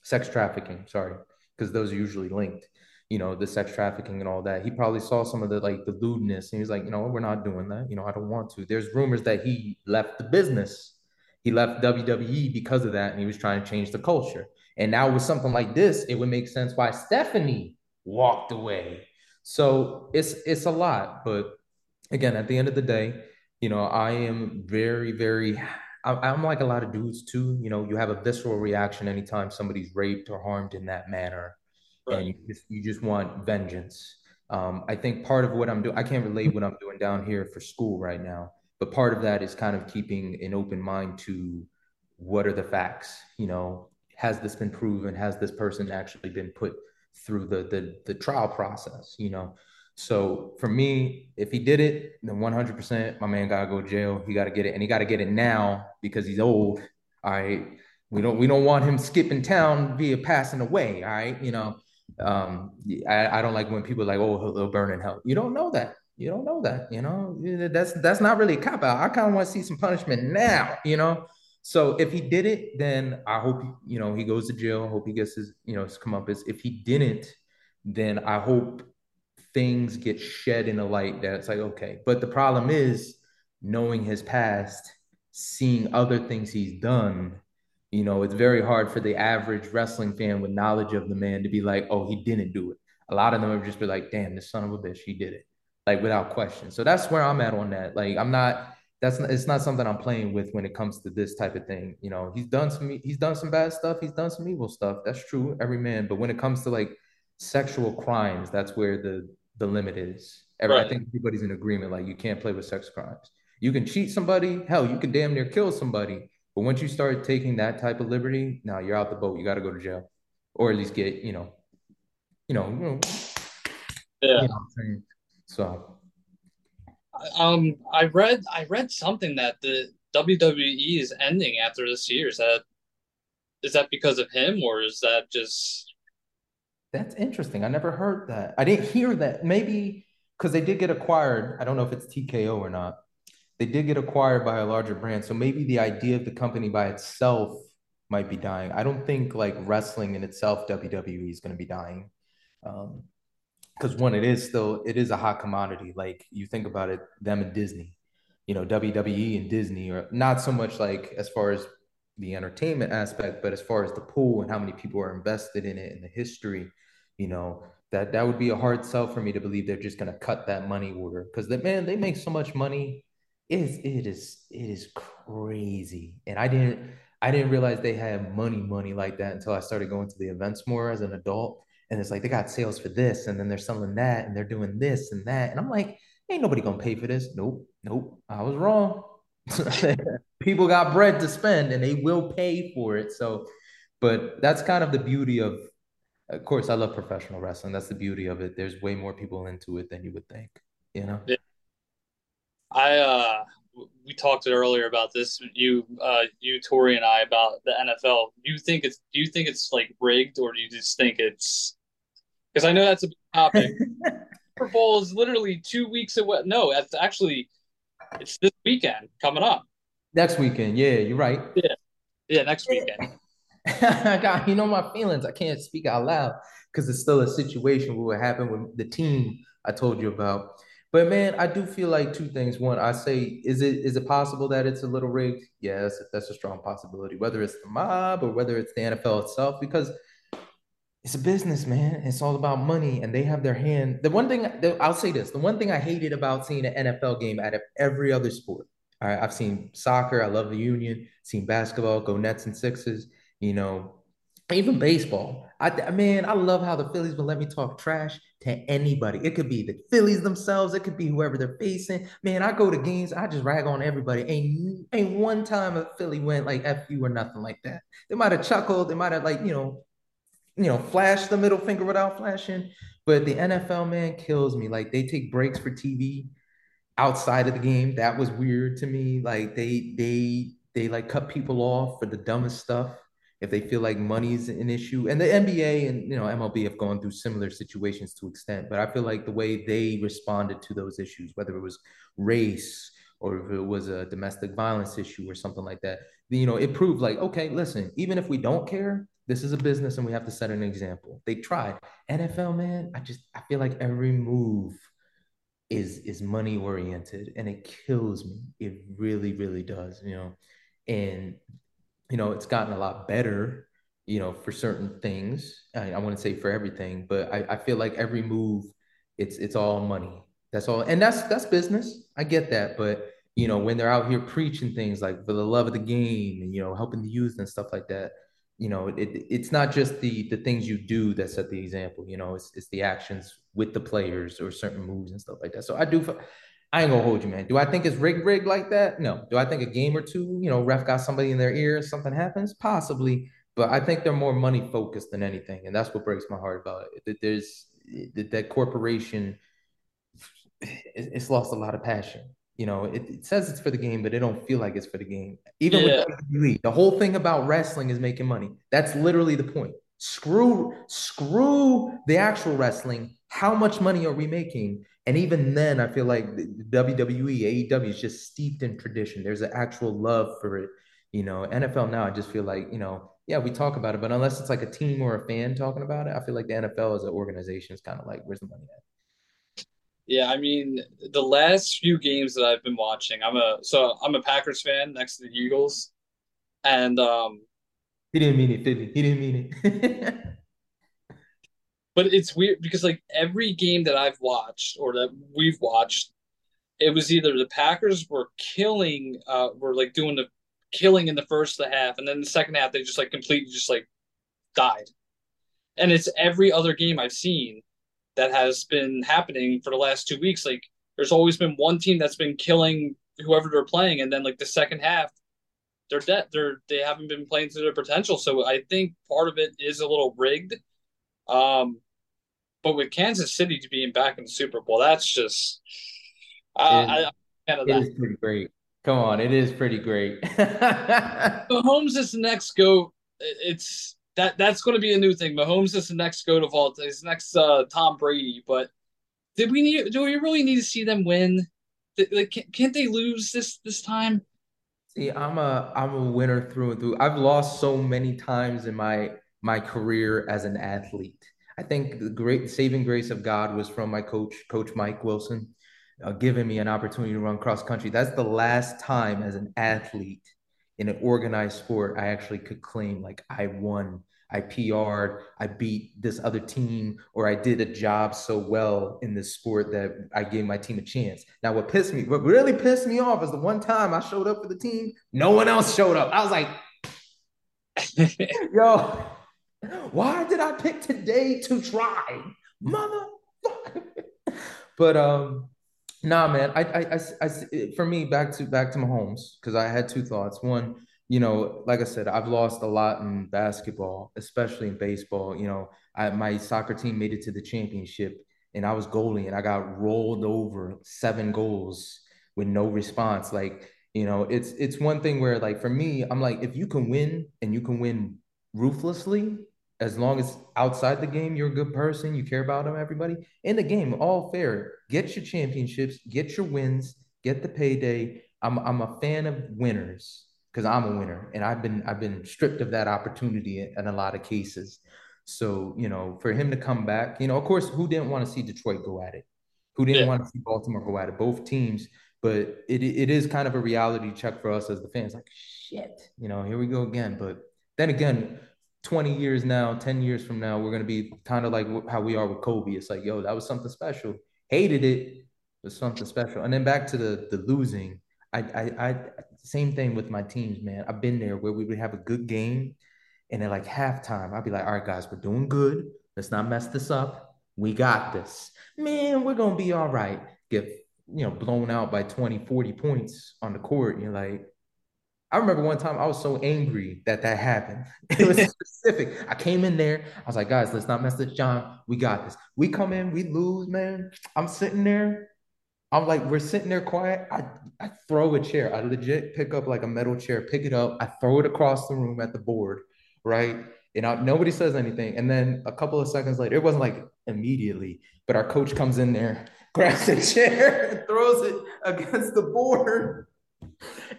sex trafficking. Sorry, because those are usually linked you know, the sex trafficking and all that. He probably saw some of the like the lewdness and he was like, you know, we're not doing that. You know, I don't want to. There's rumors that he left the business. He left WWE because of that and he was trying to change the culture. And now with something like this, it would make sense why Stephanie walked away. So it's it's a lot, but again, at the end of the day, you know, I am very, very I'm like a lot of dudes too. You know, you have a visceral reaction anytime somebody's raped or harmed in that manner right. and you just you just want vengeance. Um, I think part of what I'm doing, I can't relate what I'm doing down here for school right now, but part of that is kind of keeping an open mind to what are the facts. You know, has this been proven? Has this person actually been put through the the, the trial process? You know. So for me, if he did it, then 100%, my man gotta go to jail. He gotta get it, and he gotta get it now because he's old. All right, we don't we don't want him skipping town via passing away. All right, you know um I, I don't like when people like oh he'll burn in hell. You don't know that. You don't know that you know? That's that's not really a cop out. I kind of want to see some punishment now you know? So if he did it then i hope you know he goes to jail. I hope he gets his you know his comeuppance. If he didn't then i hope things get shed in a light that it's like okay. But the problem is knowing his past seeing other things he's done you know, it's very hard for the average wrestling fan with knowledge of the man to be like, oh, he didn't do it. A lot of them have just been like, damn, this son of a bitch, he did it, like without question. So that's where I'm at on that. Like, I'm not. That's not, it's not something I'm playing with when it comes to this type of thing. You know, he's done some he's done some bad stuff. He's done some evil stuff. That's true, every man. But when it comes to like sexual crimes, that's where the the limit is. Every, right. I think everybody's in agreement. Like, you can't play with sex crimes. You can cheat somebody. Hell, you can damn near kill somebody but once you start taking that type of liberty, now you're out the boat. You got to go to jail, or at least get you know, you know, you know yeah. You know so, um, I read I read something that the WWE is ending after this year. Is that is that because of him, or is that just? That's interesting. I never heard that. I didn't hear that. Maybe because they did get acquired. I don't know if it's TKO or not they did get acquired by a larger brand. So maybe the idea of the company by itself might be dying. I don't think like wrestling in itself, WWE is going to be dying. Um, because one, it is still it is a hot commodity. Like you think about it, them and Disney, you know, WWE and Disney are not so much like as far as the entertainment aspect, but as far as the pool and how many people are invested in it and the history, you know, that that would be a hard sell for me to believe they're just gonna cut that money order because that man they make so much money it is it is it is crazy. And I didn't I didn't realize they had money money like that until I started going to the events more as an adult. And it's like they got sales for this, and then they're selling that, and they're doing this and that. And I'm like, ain't nobody gonna pay for this. Nope, nope. I was wrong. People got bread to spend and they will pay for it. So, but that's kind of the beauty of of course, I love professional wrestling. That's the beauty of it. There's way more people into it than you would think, you know? Yeah. I uh we talked earlier about this. You uh you Tori and I about the NFL. Do you think it's do you think it's like rigged or do you just think it's because I know that's a topic. Super Bowl is literally two weeks away. No, that's actually it's this weekend coming up. Next weekend, yeah, you're right. Yeah, yeah, next weekend. God, you know my feelings. I can't speak out loud because it's still a situation what happened with the team I told you about. But man, I do feel like two things. One, I say, is it is it possible that it's a little rigged? Yes, that's a strong possibility. Whether it's the mob or whether it's the NFL itself, because it's a business, man. It's all about money, and they have their hand. The one thing I'll say this: the one thing I hated about seeing an NFL game out of every other sport. All right, I've seen soccer. I love the Union. Seen basketball. Go Nets and Sixes. You know, even baseball. I man, I love how the Phillies will let me talk trash to anybody. It could be the Phillies themselves. It could be whoever they're facing. Man, I go to games. I just rag on everybody. Ain't ain't one time a Philly went like "f you" or nothing like that. They might have chuckled. They might have like you know, you know, flashed the middle finger without flashing. But the NFL man kills me. Like they take breaks for TV. outside of the game. That was weird to me. Like they they they like cut people off for the dumbest stuff if they feel like money's an issue. And the NBA and you know MLB have gone through similar situations to extent, but I feel like the way they responded to those issues, whether it was race or if it was a domestic violence issue or something like that, you know, it proved like, okay, listen, even if we don't care, this is a business and we have to set an example. They tried. NFL, man, I just I feel like every move is is money oriented and it kills me. It really, really does, you know. And you know, it's gotten a lot better, you know, for certain things. I, I wouldn't say for everything, but I, I feel like every move, it's it's all money. That's all, and that's that's business. I get that, but you know, when they're out here preaching things like for the love of the game and you know, helping the youth and stuff like that, you know, it, it's not just the the things you do that set the example. You know, it's it's the actions with the players or certain moves and stuff like that. So I do. I ain't gonna hold you, man. Do I think it's rig rig like that? No. Do I think a game or two, you know, ref got somebody in their ear, something happens? Possibly, but I think they're more money focused than anything, and that's what breaks my heart about it. That there's that corporation, it's lost a lot of passion. You know, it, it, says it's for the game, but it don't feel like it's for the game. Even yeah. with WWE, the whole thing about wrestling is making money. That's literally the point. Screw, screw the actual wrestling. How much money are we making? And even then, I feel like WWE, AEW is just steeped in tradition. There's an actual love for it. You know, NFL now, I just feel like, you know, yeah, we talk about it, but unless it's like a team or a fan talking about it, I feel like the NFL as an organization is kind of like, where's the money at? Yeah, I mean, the last few games that I've been watching, I'm a so I'm a Packers fan next to the Eagles, and um, he didn't mean it, did he? He didn't mean it. but it's weird because like every game that I've watched or that we've watched, it was either the Packers were killing, uh, were like doing the killing in the first the half, and then the second half they just like completely just like died. And it's every other game I've seen that has been happening for the last two weeks. Like there's always been one team that's been killing whoever they're playing, and then like the second half, they're dead. They're they haven't been playing to their potential. So I think part of it is a little rigged. Um, but with Kansas City to being back in the Super Bowl, that's just uh, it, I, it is pretty great. Come on, it is pretty great. Mahomes is the next go. It's that that's going to be a new thing. Mahomes is the next go to vault. He's next uh, Tom Brady. But did we need? Do we really need to see them win? Like, can't they lose this this time? See, I'm a I'm a winner through and through. I've lost so many times in my my career as an athlete. I think the great saving grace of God was from my coach, Coach Mike Wilson, uh, giving me an opportunity to run cross country. That's the last time as an athlete in an organized sport I actually could claim like I won, I PR'd, I beat this other team, or I did a job so well in this sport that I gave my team a chance. Now, what pissed me, what really pissed me off is the one time I showed up for the team, no one else showed up. I was like, yo, why did I pick today to try? Motherfucker. but um, nah, man. I, I, I, I, for me, back to back to Mahomes because I had two thoughts. One, you know, like I said, I've lost a lot in basketball, especially in baseball. You know, I, my soccer team made it to the championship, and I was goalie, and I got rolled over seven goals with no response. Like, you know, it's it's one thing where, like, for me, I'm like, if you can win and you can win ruthlessly, as long as outside the game you're a good person, you care about them, everybody in the game, all fair. Get your championships, get your wins, get the payday. I'm I'm a fan of winners because I'm a winner, and I've been I've been stripped of that opportunity in, in a lot of cases. So you know, for him to come back, you know, of course, who didn't want to see Detroit go at it? Who didn't yeah. want to see Baltimore go at it? Both teams, but it it is kind of a reality check for us as the fans. Like shit, you know, here we go again. But then again, 20 years now, 10 years from now, we're going to be kind of like how we are with Kobe. It's like, yo, that was something special. Hated it, was something special. And then back to the the losing. I, I, I, same thing with my teams, man. I've been there where we would have a good game, and then like halftime, I'd be like, all right, guys, we're doing good. Let's not mess this up. We got this. Man, we're going to be all right. Get, you know, blown out by 20, 40 points on the court. And you're like, I remember one time I was so angry that that happened. It was specific. I came in there. I was like, guys, let's not mess this, John. We got this. We come in, we lose, man. I'm sitting there. I'm like, we're sitting there quiet. I, I throw a chair. I legit pick up like a metal chair, pick it up. I throw it across the room at the board, right? And I, nobody says anything. And then a couple of seconds later, it wasn't like immediately, but our coach comes in there, grabs the chair, and throws it against the board.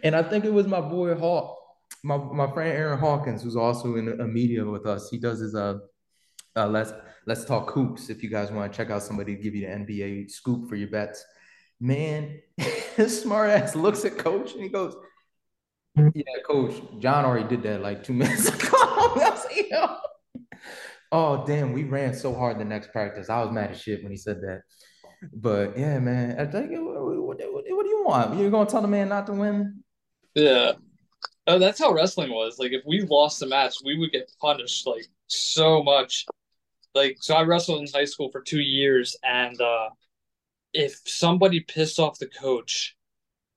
And I think it was my boy Hawk, my, my friend Aaron Hawkins, who's also in a media with us. He does his uh, uh let's let's talk hoops. If you guys want to check out somebody to give you the NBA scoop for your bets man, his smart ass looks at coach and he goes, Yeah, coach, John already did that like two minutes ago. oh, damn, we ran so hard the next practice. I was mad as shit when he said that. But yeah, man, I think what, what, what, what do you want? You're gonna tell the man not to win? Yeah. Oh, that's how wrestling was. Like if we lost the match, we would get punished like so much. Like so I wrestled in high school for two years and uh if somebody pissed off the coach,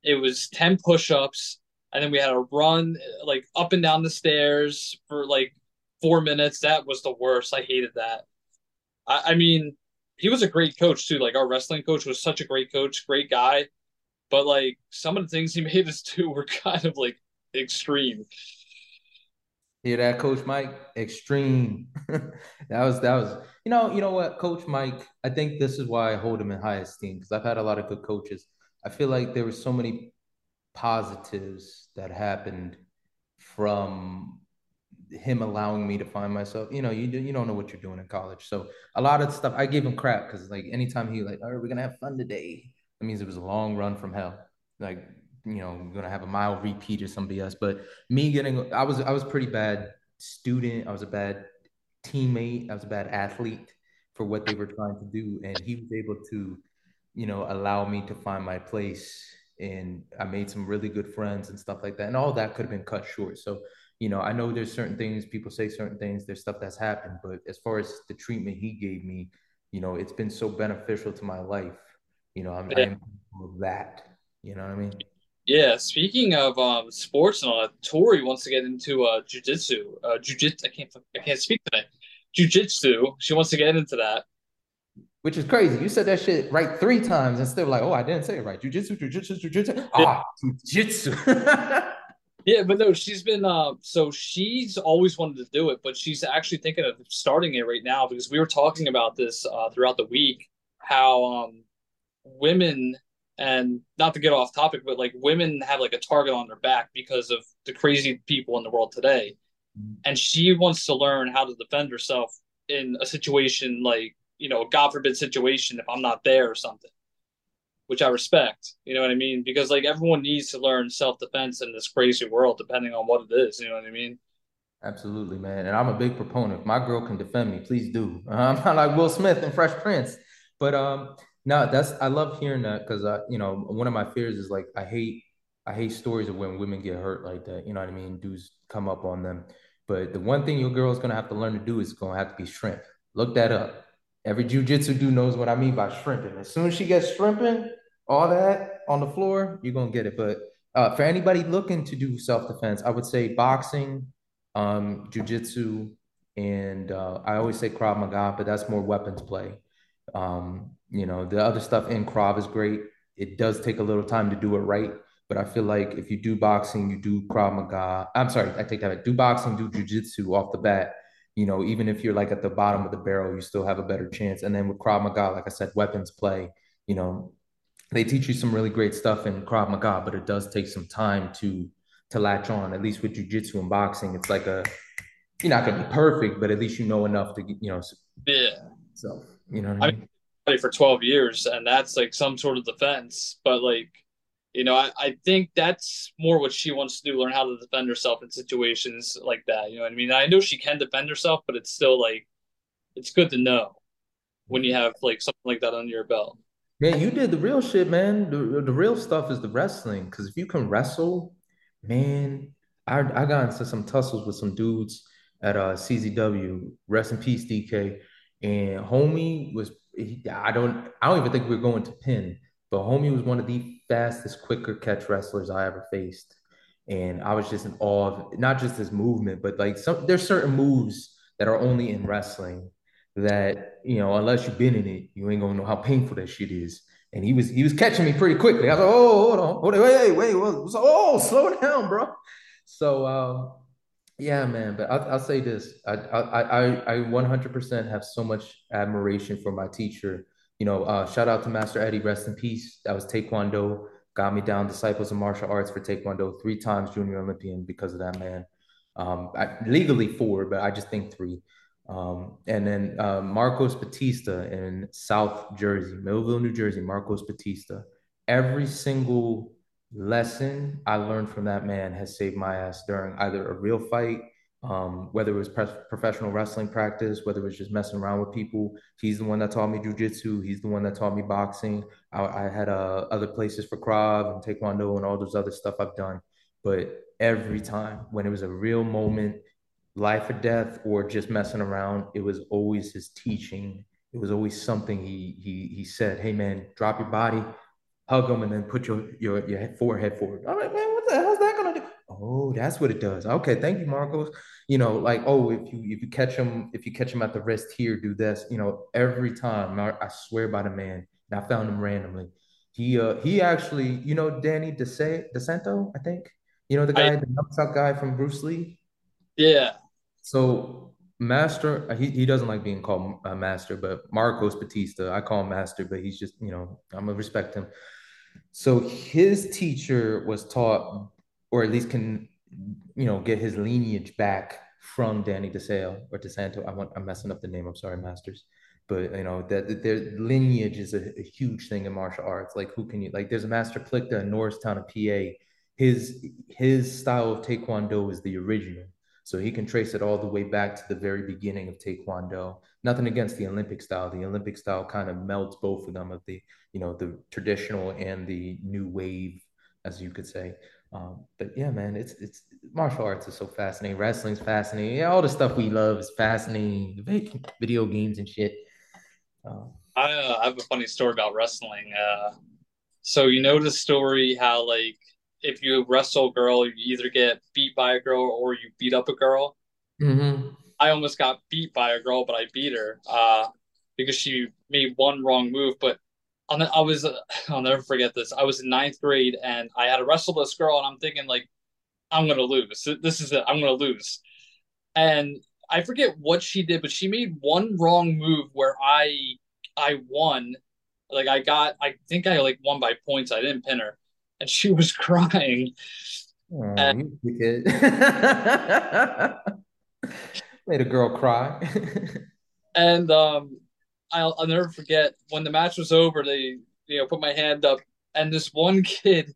it was 10 push ups, and then we had to run like up and down the stairs for like four minutes. That was the worst. I hated that. I, I mean, he was a great coach too. Like our wrestling coach was such a great coach, great guy. But like some of the things he made us do were kind of like extreme. Hear that, Coach Mike? Extreme. that was that was you know you know what, Coach Mike. I think this is why I hold him in high esteem because I've had a lot of good coaches. I feel like there were so many positives that happened from him allowing me to find myself. You know, you do, you don't know what you're doing in college, so a lot of stuff I gave him crap because like anytime he like, all right, we're gonna have fun today. That means it was a long run from hell. Like you know, I'm gonna have a mile repeat or some BS. But me getting, I was, I was pretty bad student. I was a bad teammate. I was a bad athlete for what they were trying to do, and he was able to, you know, allow me to find my place. And I made some really good friends and stuff like that. And all that could have been cut short. So, you know, I know there's certain things people say certain things. There's stuff that's happened, but as far as the treatment he gave me, you know, it's been so beneficial to my life. You know, I'm, yeah. I'm that. You know what I mean? Yeah, speaking of um, sports and all that, Tori wants to get into uh, jujitsu. Uh, jujitsu. I can't. I can't speak today. Jujitsu. She wants to get into that. Which is crazy. You said that shit right three times and still like, oh, I didn't say it right. Jujitsu, jujitsu, jujitsu. Ah, jujitsu. yeah, but no, she's been. Uh, so she's always wanted to do it, but she's actually thinking of starting it right now because we were talking about this uh, throughout the week. How um, women and not to get off topic, but like women have like a target on their back because of the crazy people in the world today. And she wants to learn how to defend herself in a situation like, you know, God forbid situation if I'm not there or something, which I respect. You know what I mean? Because like everyone needs to learn self defense in this crazy world, depending on what it is. You know what I mean? Absolutely, man. And I'm a big proponent. If my girl can defend me, please do. I'm not like Will Smith and Fresh Prince. But um, no, that's I love hearing that because I, you know, one of my fears is like I hate I hate stories of when women get hurt like that. You know what I mean? Dudes come up on them. But the one thing your girl is gonna have to learn to do is gonna have to be shrimp. Look that up. Every jujitsu dude knows what I mean by shrimping. As soon as she gets shrimping, all that on the floor, you're gonna get it. But uh, for anybody looking to do self defense, I would say boxing, um, jujitsu, and uh, I always say Krav Maga, but that's more weapons play. Um, you know, the other stuff in Krav is great. It does take a little time to do it right, but I feel like if you do boxing, you do Krav Maga. I'm sorry, I take that back. Do boxing, do jujitsu off the bat. You know, even if you're like at the bottom of the barrel, you still have a better chance. And then with Krav Maga, like I said, weapons play. You know, they teach you some really great stuff in Krav Maga, but it does take some time to to latch on. At least with jujitsu and boxing, it's like a you're not gonna be perfect, but at least you know enough to you know. Yeah. So you know what I mean? I mean? for 12 years and that's like some sort of defense but like you know I, I think that's more what she wants to do learn how to defend herself in situations like that you know what i mean? I know she can defend herself but it's still like it's good to know when you have like something like that under your belt. Man you did the real shit man. The, the real stuff is the wrestling because if you can wrestle man I, I got into some tussles with some dudes at uh czw rest in peace dk and homie was I don't I don't even think we are going to pin, but homie was one of the fastest, quicker catch wrestlers I ever faced. And I was just in awe of not just his movement, but like some there's certain moves that are only in wrestling that, you know, unless you've been in it, you ain't gonna know how painful that shit is. and he was he was catching me pretty quickly. I was like, oh, hold on, hold on, wait, wait, wait, oh, slow down, bro. So um, yeah, man. But I'll, I'll say this: I I I I 100% have so much admiration for my teacher. You know, uh, shout out to Master Eddie, rest in peace. That was Taekwondo, got me down Disciples of Martial Arts for Taekwondo, three times junior Olympian because of that man. Um, I, legally four, but I just think three. Um, and then uh, Marcos Batista in South Jersey, Millville, New Jersey, Marcos Batista. Every single lesson I learned from that man has saved my ass during either a real fight, um, whether it was pre- professional wrestling practice, whether it was just messing around with people. He's the one that taught me jujitsu. He's the one that taught me boxing. I, I had uh, other places for Krav and Taekwondo and all those other stuff I've done. But every time when it was a real moment, life or death or just messing around. It was always his teaching. It was always something he he he said, "Hey man, drop your body, hug them, and then put your your your forehead forward." I'm like, man, what the hell's that gonna do? Oh, that's what it does. Okay, thank you, Marcos. You know, like, oh, if you if you catch him, if you catch him at the wrist here, do this. You know, every time I, I swear by the man, and I found him randomly. He uh he actually, you know, Danny DeSay DeSanto, I think. You know the guy, I, the guy from Bruce Lee. Yeah. So Master, he, he doesn't like being called a Master, but Marcos Batista, I call him Master, but he's just, you know, I'm gonna respect him. So his teacher was taught, or at least can, you know, get his lineage back from Danny DeSale or DeSanto. I want, I'm messing up the name. I'm sorry, Masters. But you know that their lineage is a, a, huge thing in martial arts. Like who can you like? There's a Master Plicta in Norristown, PA. His his style of Taekwondo is the original so he can trace it all the way back to the very beginning of Taekwondo. Nothing against the Olympic style. The Olympic style kind of melts both of them of the, you know, the traditional and the new wave, as you could say. Um, but yeah, man, it's it's martial arts is so fascinating. Wrestling's fascinating. Yeah, all the stuff we love is fascinating. Video games and shit. Um, I, uh, I have a funny story about wrestling. Uh, so you know the story how like if you wrestle a girl, you either get beat by a girl or you beat up a girl. Mm-hmm. I almost got beat by a girl, but I beat her uh, because she made one wrong move. But I was, I'll never forget this. I was in ninth grade and I had to wrestle this girl, and I'm thinking like, I'm gonna lose. This is it. I'm gonna lose. And I forget what she did, but she made one wrong move where I, I won. Like I got, I think I like won by points. I didn't pin her and she was crying. Oh, and, Made a girl cry. and um, I'll, I'll never forget when the match was over. They you know put my hand up, and this one kid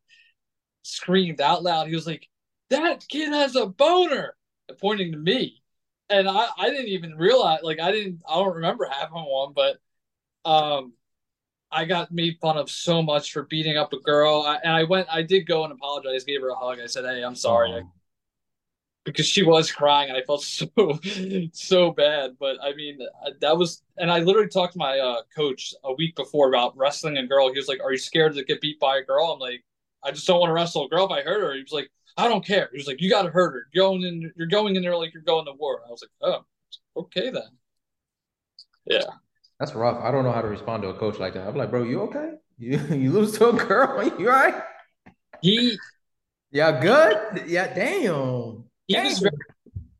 screamed out loud. He was like, "That kid has a boner," pointing to me. And I, I didn't even realize, like, I didn't, I don't remember having one, but um, I got made fun of so much for beating up a girl, I, and I went. I did go and apologize, gave her a hug. I said, "Hey, I'm sorry," oh. Because she was crying, and I felt so so bad. But I mean, uh, that was, and I literally talked to my uh, coach a week before about wrestling a girl. He was like, "Are you scared to get beat by a girl?" I'm like, "I just don't want to wrestle a girl if I hurt her." He was like, "I don't care." He was like, "You got to hurt her. You're going in, you're going in there like you're going to war." I was like, "Oh, okay then." Yeah. That's rough. I don't know how to respond to a coach like that. I'm like, bro, you okay? You you lose to a girl? You all right? He Yeah, good? Yeah, damn. He was very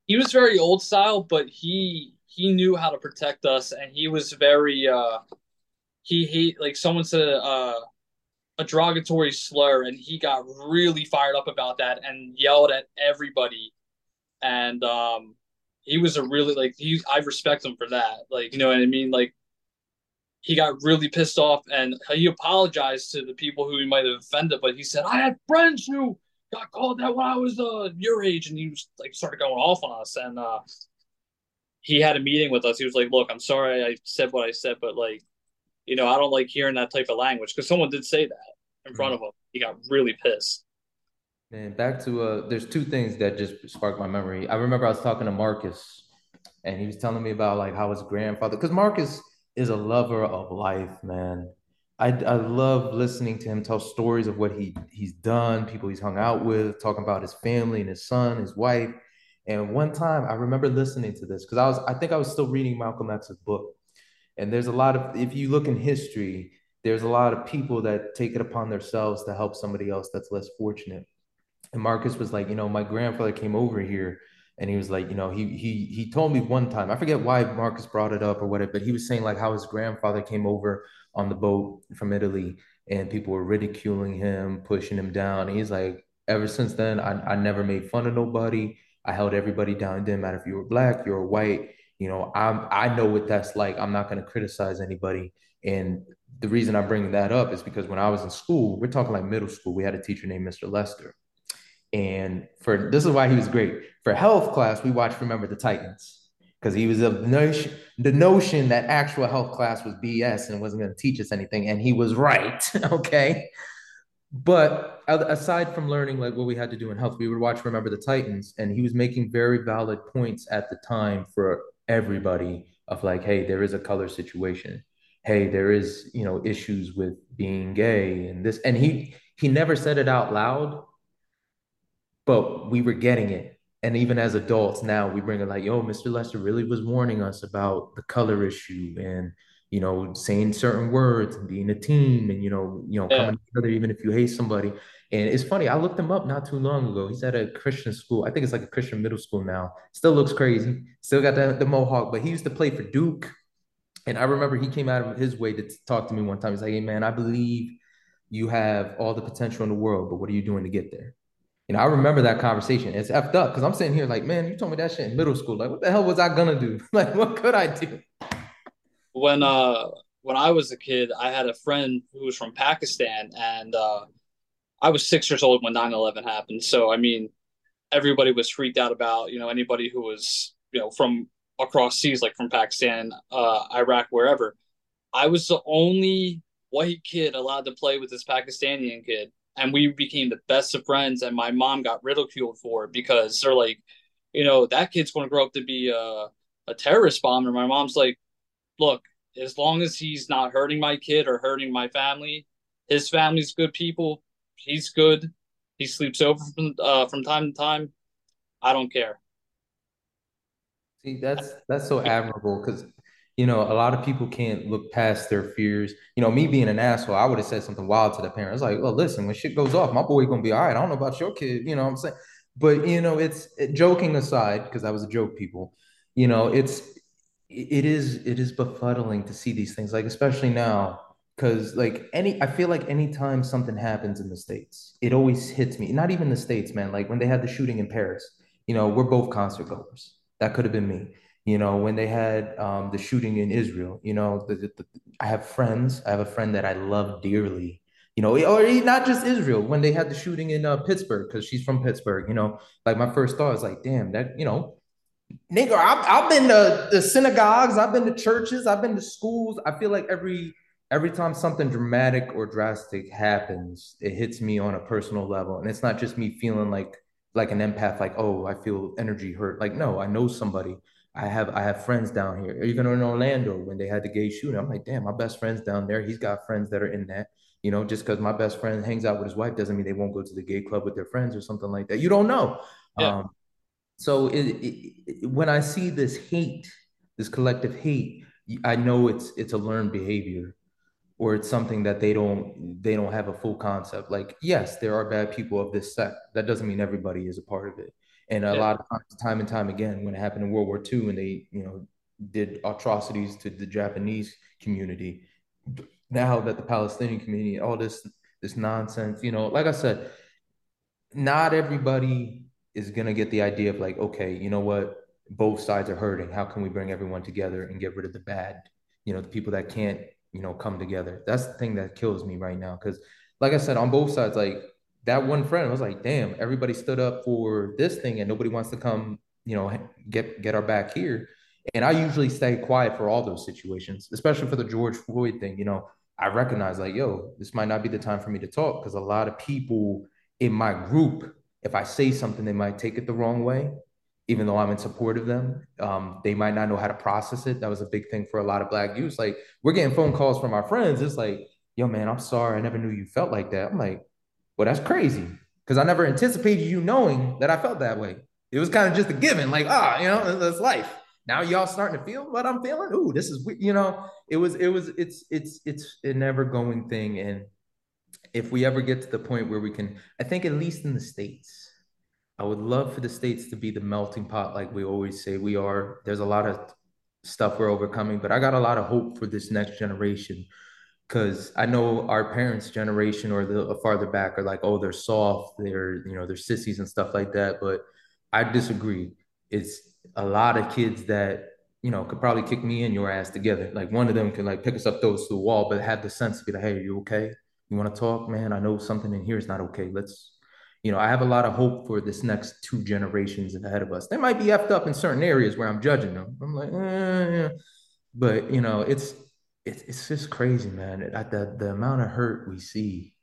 he was very old style, but he he knew how to protect us and he was very uh he he like someone said uh a derogatory slur and he got really fired up about that and yelled at everybody. And um he was a really like he I respect him for that. Like you know what I mean? Like he got really pissed off and he apologized to the people who he might have offended. But he said, I had friends who got called that when I was uh, your age. And he was like, started going off on us. And uh, he had a meeting with us. He was like, Look, I'm sorry I said what I said, but like, you know, I don't like hearing that type of language because someone did say that in front mm-hmm. of him. He got really pissed. And back to uh, there's two things that just sparked my memory. I remember I was talking to Marcus, and he was telling me about like how his grandfather, because Marcus is a lover of life, man. I, I love listening to him tell stories of what he he's done, people he's hung out with, talking about his family and his son, his wife. And one time I remember listening to this because I was I think I was still reading Malcolm X's book. And there's a lot of if you look in history, there's a lot of people that take it upon themselves to help somebody else that's less fortunate. And Marcus was like, you know, my grandfather came over here and he was like, you know, he he he told me one time, I forget why Marcus brought it up or whatever, but he was saying like how his grandfather came over on the boat from Italy and people were ridiculing him, pushing him down. He's like, ever since then, I, I never made fun of nobody. I held everybody down. It didn't matter if you were black, you were white. You know, I'm I know what that's like. I'm not going to criticize anybody. And the reason I'm bringing that up is because when I was in school, we're talking like middle school, we had a teacher named Mr. Lester. And for this is why he was great. For health class, we watched Remember the Titans because he was of the notion, the notion that actual health class was BS and wasn't going to teach us anything. And he was right. okay. But aside from learning like what we had to do in health, we would watch Remember the Titans, and he was making very valid points at the time for everybody of like, hey, there is a color situation. Hey, there is, you know, issues with being gay and this. And he he never said it out loud, but we were getting it. And even as adults now, we bring it like, yo, Mr. Lester really was warning us about the color issue and you know, saying certain words and being a team and you know, you know, yeah. coming together even if you hate somebody. And it's funny, I looked him up not too long ago. He's at a Christian school. I think it's like a Christian middle school now. Still looks crazy. Still got the, the mohawk, but he used to play for Duke. And I remember he came out of his way to talk to me one time. He's like, Hey man, I believe you have all the potential in the world, but what are you doing to get there? You know, I remember that conversation. It's effed up because I'm sitting here like, man, you told me that shit in middle school. Like, what the hell was I gonna do? like, what could I do? when uh when I was a kid, I had a friend who was from Pakistan, and uh, I was six years old when 9-11 happened. So I mean, everybody was freaked out about you know anybody who was you know from across seas, like from Pakistan, uh, Iraq, wherever. I was the only white kid allowed to play with this Pakistani kid, and we became the best of friends. And my mom got ridiculed for it because they're like, you know, that kid's going to grow up to be a, a terrorist bomber. My mom's like, look, as long as he's not hurting my kid or hurting my family, his family's good people. He's good. He sleeps over from uh, from time to time. I don't care. See, that's that's so admirable because you know a lot of people can't look past their fears. You know, me being an asshole, I would have said something wild to the parents, like, "Well, listen, when shit goes off, my boy gonna be all right. I don't know about your kid. You know what I'm saying?" But you know, it's it, joking aside because I was a joke, people. You know, it's it is it is befuddling to see these things like especially now because like any i feel like anytime something happens in the states it always hits me not even the states man like when they had the shooting in paris you know we're both concert goers that could have been me you know when they had um, the shooting in israel you know the, the, the, i have friends i have a friend that i love dearly you know or not just israel when they had the shooting in uh, pittsburgh because she's from pittsburgh you know like my first thought is like damn that you know nigga, I've, I've been to the synagogues, I've been to churches, I've been to schools. I feel like every every time something dramatic or drastic happens, it hits me on a personal level, and it's not just me feeling like like an empath, like oh, I feel energy hurt. Like no, I know somebody. I have I have friends down here. Even in Orlando, when they had the gay shooting, I'm like, damn, my best friend's down there. He's got friends that are in that. You know, just because my best friend hangs out with his wife doesn't mean they won't go to the gay club with their friends or something like that. You don't know. Yeah. Um, so it, it, when I see this hate, this collective hate, I know it's it's a learned behavior, or it's something that they don't they don't have a full concept. Like yes, there are bad people of this sect. That doesn't mean everybody is a part of it. And a yeah. lot of times, time and time again, when it happened in World War II, and they you know did atrocities to the Japanese community, now that the Palestinian community, all this this nonsense, you know, like I said, not everybody is to get the idea of like, okay, you know what? Both sides are hurting. How can we bring everyone together and get rid of the bad? You know, the people that can't, you know, come together. That's the thing that kills me right now. Cause like I said, on both sides, like that one friend I was like, damn, everybody stood up for this thing and nobody wants to come, you know, get get our back here. And I usually stay quiet for all those situations, especially for the George Floyd thing. You know, I recognize like, yo, this might not be the time for me to talk because a lot of people in my group if I say something, they might take it the wrong way, even though I'm in support of them. Um, they might not know how to process it. That was a big thing for a lot of black youths. Like we're getting phone calls from our friends. It's like, yo, man, I'm sorry. I never knew you felt like that. I'm like, well, that's crazy. Cause I never anticipated you knowing that I felt that way. It was kind of just a given, like, ah, you know, that's life. now y'all starting to feel what I'm feeling. Ooh, this is you know, it was it was it's it's it's a never going thing. And if we ever get to the point where we can, I think at least in the states, I would love for the states to be the melting pot, like we always say we are. There's a lot of stuff we're overcoming, but I got a lot of hope for this next generation because I know our parents' generation or the farther back are like, oh, they're soft, they're you know they're sissies and stuff like that. But I disagree. It's a lot of kids that you know could probably kick me and your ass together. Like one of them can like pick us up, throw us to the wall, but have the sense to be like, hey, are you okay? You want to talk, man? I know something in here is not okay. Let's, you know, I have a lot of hope for this next two generations ahead of us. They might be effed up in certain areas where I'm judging them. I'm like, eh, but you know, it's it's it's just crazy, man. At the the amount of hurt we see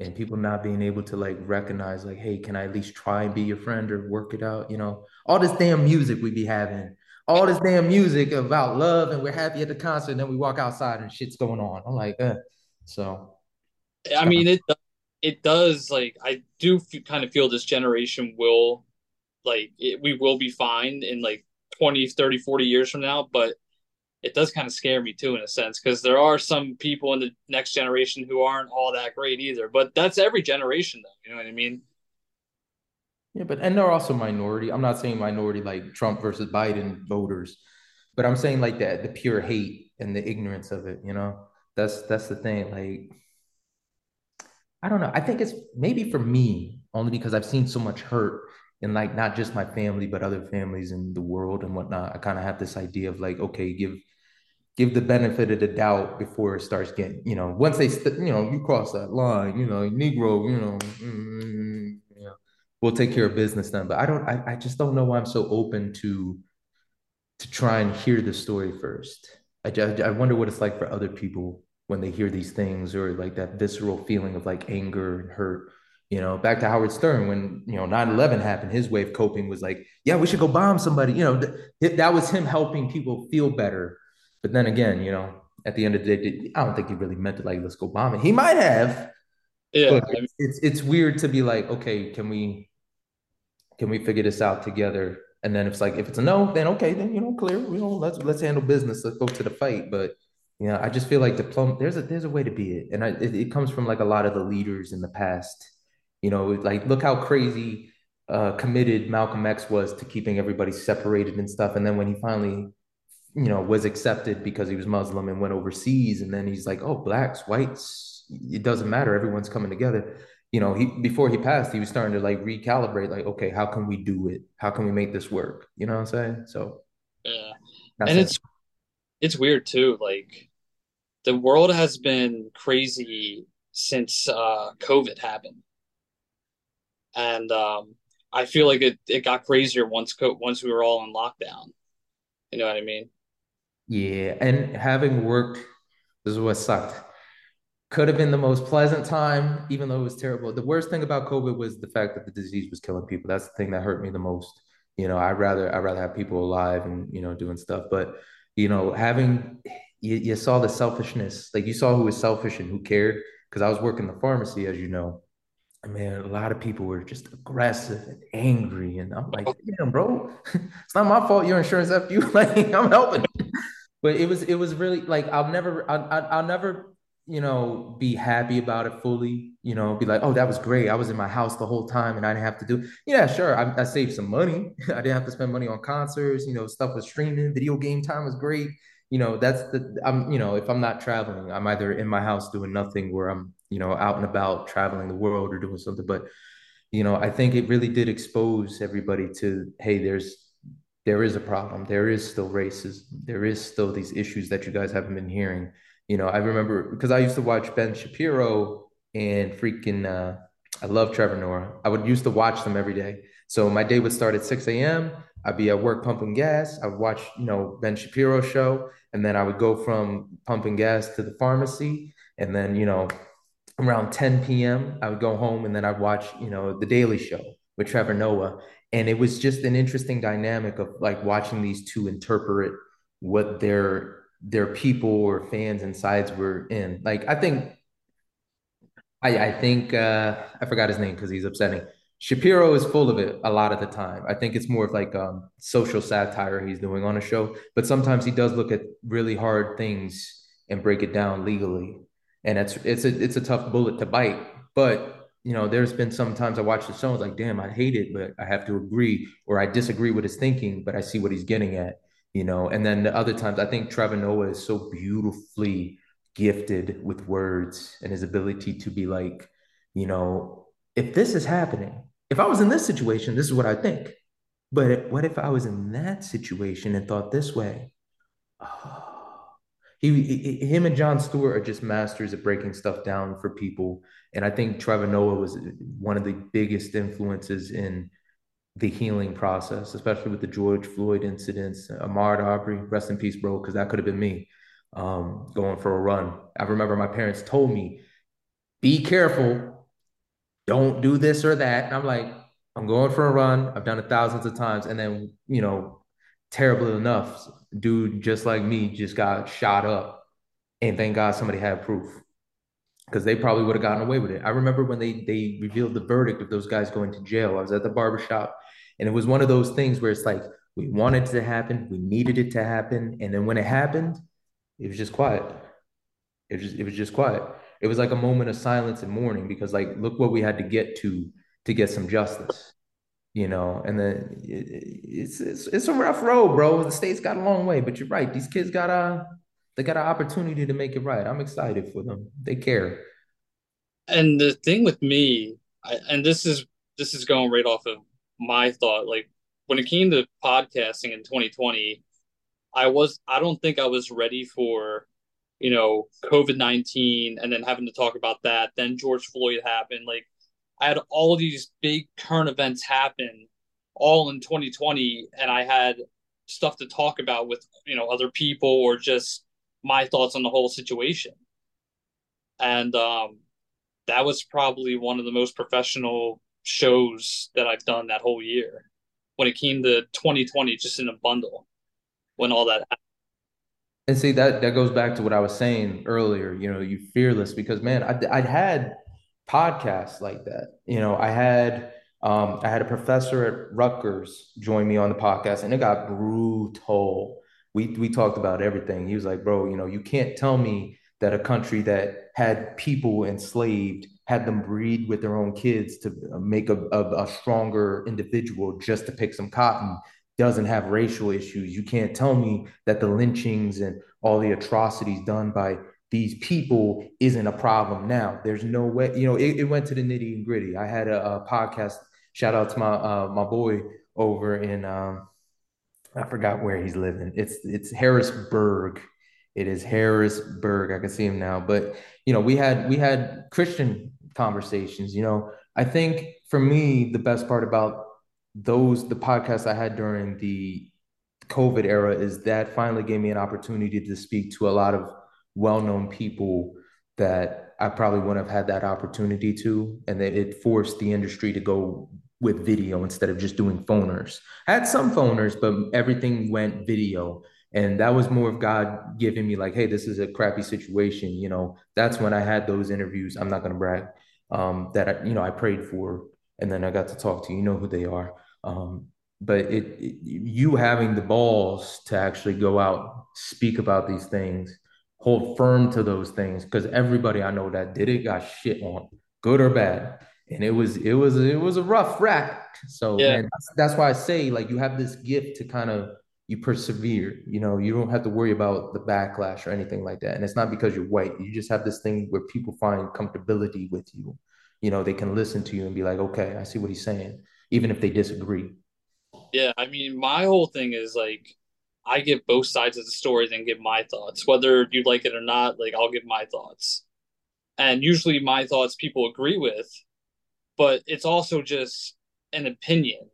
and people not being able to like recognize like hey can i at least try and be your friend or work it out you know? All this damn music we be having all this damn music about love and we're happy at the concert and then we walk outside and shit's going on. I'm like uh so. I mean it it does like i do f- kind of feel this generation will like it, we will be fine in like 20 30 40 years from now but it does kind of scare me too in a sense because there are some people in the next generation who aren't all that great either. But that's every generation, though. You know what I mean? Yeah, but and they're also minority. I'm not saying minority like Trump versus Biden voters, but I'm saying like that the pure hate and the ignorance of it. You know, that's that's the thing. Like, I don't know. I think it's maybe for me only because I've seen so much hurt in like not just my family but other families in the world and whatnot. I kind of have this idea of like, okay, give give the benefit of the doubt before it starts getting, you know, once they, st- you know, you cross that line, you know, Negro, you know, mm, we'll take care of business then. But I don't, I, I just don't know why I'm so open to, to try and hear the story first. I, I wonder what it's like for other people when they hear these things or like that visceral feeling of like anger and hurt. You know, back to Howard Stern when, you know, 9 11 happened, his way of coping was like, yeah, we should go bomb somebody. You know, th- that was him helping people feel better but then again, you know, at the end of the day, I don't think he really meant it like let's go bomb it. He might have. Yeah. It's, it's it's weird to be like, okay, can we can we figure this out together? And then it's like if it's a no, then okay, then you know, clear. You know, let's let's handle business. Let's go to the fight. But you know, I just feel like diploma. There's a there's a way to be it, and I, it, it comes from like a lot of the leaders in the past. You know, like look how crazy uh, committed Malcolm X was to keeping everybody separated and stuff. And then when he finally you know, was accepted because he was Muslim and went overseas. And then he's like, oh, blacks, whites, it doesn't matter. Everyone's coming together. You know, he before he passed, he was starting to like recalibrate, like, okay, how can we do it? How can we make this work? You know what I'm saying? So yeah. And it. it's it's weird too. Like the world has been crazy since uh COVID happened. And um I feel like it, it got crazier once once we were all in lockdown. You know what I mean? Yeah, and having worked, this is what sucked. Could have been the most pleasant time, even though it was terrible. The worst thing about COVID was the fact that the disease was killing people. That's the thing that hurt me the most. You know, I'd rather I'd rather have people alive and you know doing stuff. But you know, having you, you saw the selfishness, like you saw who was selfish and who cared. Because I was working the pharmacy, as you know, I mean, a lot of people were just aggressive and angry, and I'm like, oh. damn, bro, it's not my fault. Your insurance after you, like, I'm helping but it was it was really like I'll never I, I, will never you know be happy about it fully you know be like oh that was great. I was in my house the whole time and I didn't have to do yeah sure I, I saved some money. I didn't have to spend money on concerts you know stuff was streaming video game time was great. You know that's the I'm you know if I'm not traveling I'm either in my house doing nothing where I'm you know out and about traveling the world or doing something. But you know I think it really did expose everybody to hey there's there is a problem. There is still racism. There is still these issues that you guys haven't been hearing. You know, I remember because I used to watch Ben Shapiro and freaking uh, I love Trevor Noah. I would used to watch them every day. So my day would start at 6 a.m. I'd be at work pumping gas. I would watch, you know, Ben Shapiro show, and then I would go from pumping gas to the pharmacy, and then you know, around 10 p.m. I would go home, and then I'd watch, you know, the Daily Show with Trevor Noah, and it was just an interesting dynamic of like watching these two interpret what their their people or fans and sides were in. Like I think I I think uh I forgot his name because he's upsetting. Shapiro is full of it a lot of the time. I think it's more of like um, social satire he's doing on a show, but sometimes he does look at really hard things and break it down legally, and it's it's a it's a tough bullet to bite. But you know, there's been sometimes I watch the show, it's like, damn, I hate it, but I have to agree, or I disagree with his thinking, but I see what he's getting at, you know. And then the other times, I think Trevor Noah is so beautifully gifted with words and his ability to be like, you know, if this is happening if I was in this situation, this is what I think. But what if I was in that situation and thought this way? Oh, he, he, him and Jon Stewart are just masters at breaking stuff down for people. And I think Trevor Noah was one of the biggest influences in the healing process, especially with the George Floyd incidents. Ahmaud Arbery, rest in peace, bro, because that could have been me um, going for a run. I remember my parents told me, be careful don't do this or that. And I'm like, I'm going for a run. I've done it thousands of times. And then, you know, terribly enough, dude just like me just got shot up. And thank God somebody had proof because they probably would have gotten away with it. I remember when they they revealed the verdict of those guys going to jail. I was at the barbershop and it was one of those things where it's like we wanted to happen, we needed it to happen, and then when it happened, it was just quiet. It was just, it was just quiet it was like a moment of silence and mourning because like look what we had to get to to get some justice you know and then it, it's, it's it's a rough road bro the state's got a long way but you're right these kids got a they got an opportunity to make it right i'm excited for them they care and the thing with me I, and this is this is going right off of my thought like when it came to podcasting in 2020 i was i don't think i was ready for you know, COVID 19 and then having to talk about that. Then George Floyd happened. Like, I had all these big current events happen all in 2020, and I had stuff to talk about with, you know, other people or just my thoughts on the whole situation. And um, that was probably one of the most professional shows that I've done that whole year when it came to 2020, just in a bundle when all that happened. And see that that goes back to what I was saying earlier. You know, you fearless because man, I I'd had podcasts like that. You know, I had um, I had a professor at Rutgers join me on the podcast, and it got brutal. We we talked about everything. He was like, "Bro, you know, you can't tell me that a country that had people enslaved had them breed with their own kids to make a, a, a stronger individual just to pick some cotton doesn't have racial issues. You can't tell me that the lynchings and all the atrocities done by these people isn't a problem now. There's no way, you know, it, it went to the nitty and gritty. I had a, a, podcast. Shout out to my uh, my boy over in um, I forgot where he's living. It's it's Harrisburg. It is Harrisburg. I can see him now. But you know, we had we had Christian conversations. You know, I think for me the best part about those the podcasts I had during the COVID era is that finally gave me an opportunity to speak to a lot of well-known people that I probably wouldn't have had that opportunity to, and that it forced the industry to go with video instead of just doing phoners. I had some phoners, but everything went video. And that was more of God giving me like, hey, this is a crappy situation. You know, that's when I had those interviews. I'm not gonna brag. Um, that I, you know, I prayed for and then I got to talk to you. Know who they are. Um, but it, it, you having the balls to actually go out, speak about these things, hold firm to those things, because everybody I know that did it got shit on, good or bad, and it was it was it was a rough rack. So yeah. man, that's, that's why I say like you have this gift to kind of you persevere. You know, you don't have to worry about the backlash or anything like that. And it's not because you're white. You just have this thing where people find comfortability with you you know, they can listen to you and be like, okay, I see what he's saying, even if they disagree. Yeah, I mean, my whole thing is like, I give both sides of the story, then give my thoughts. Whether you like it or not, like I'll give my thoughts. And usually my thoughts people agree with, but it's also just an opinion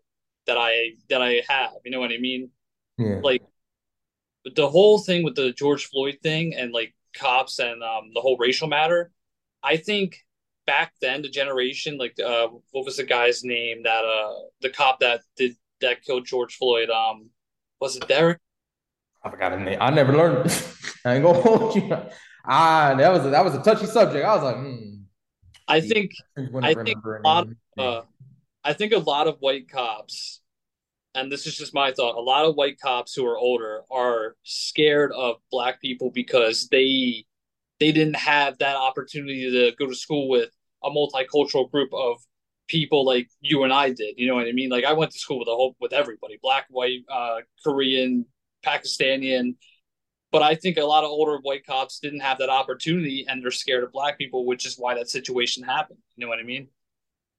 that I that I have. You know what I mean? Yeah. Like the whole thing with the George Floyd thing and like cops and um, the whole racial matter. I think back then the generation like uh what was the guy's name that uh the cop that did that killed George Floyd um was it Derek I forgot his name I never learned I ain't gonna hold you ah that was a, that was a touchy subject I was like hmm. I think I think a lot of uh, I think a lot of white cops, and this is just my thought, a lot of white cops who are older are scared of black people because they they didn't have that opportunity to go to school with a multicultural group of people like you and I did. You know what I mean? Like I went to school with a whole with everybody, black, white, uh, Korean, Pakistani, but I think a lot of older white cops didn't have that opportunity and they're scared of black people, which is why that situation happened. You know what I mean?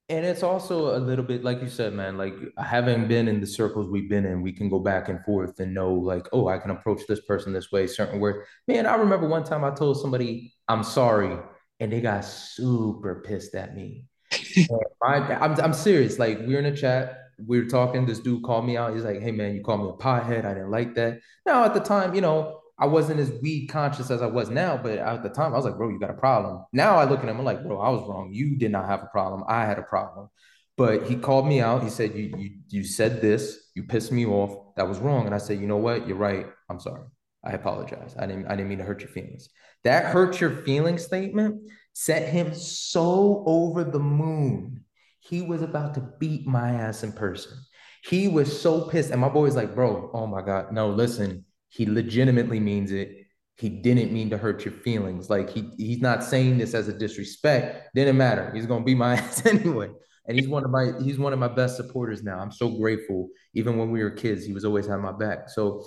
And it's also a little bit like you said, man, like having been in the circles we've been in, we can go back and forth and know, like, oh, I can approach this person this way, certain words. Man, I remember one time I told somebody, I'm sorry, and they got super pissed at me. I, I'm, I'm serious. Like, we're in a chat, we were talking, this dude called me out. He's like, hey, man, you called me a pothead. I didn't like that. Now, at the time, you know, I wasn't as weed conscious as I was now, but at the time I was like, bro, you got a problem. Now I look at him, I'm like, bro, I was wrong. You did not have a problem. I had a problem. But he called me out. He said, you you you said this, you pissed me off. That was wrong. And I said, you know what? You're right. I'm sorry. I apologize. I didn't I didn't mean to hurt your feelings. That hurt your feelings statement set him so over the moon. He was about to beat my ass in person. He was so pissed. And my boy was like, bro, oh my God, no, listen, he legitimately means it. He didn't mean to hurt your feelings. Like he he's not saying this as a disrespect. Didn't matter. He's gonna be my ass anyway. And he's one of my he's one of my best supporters now. I'm so grateful. Even when we were kids, he was always having my back. So,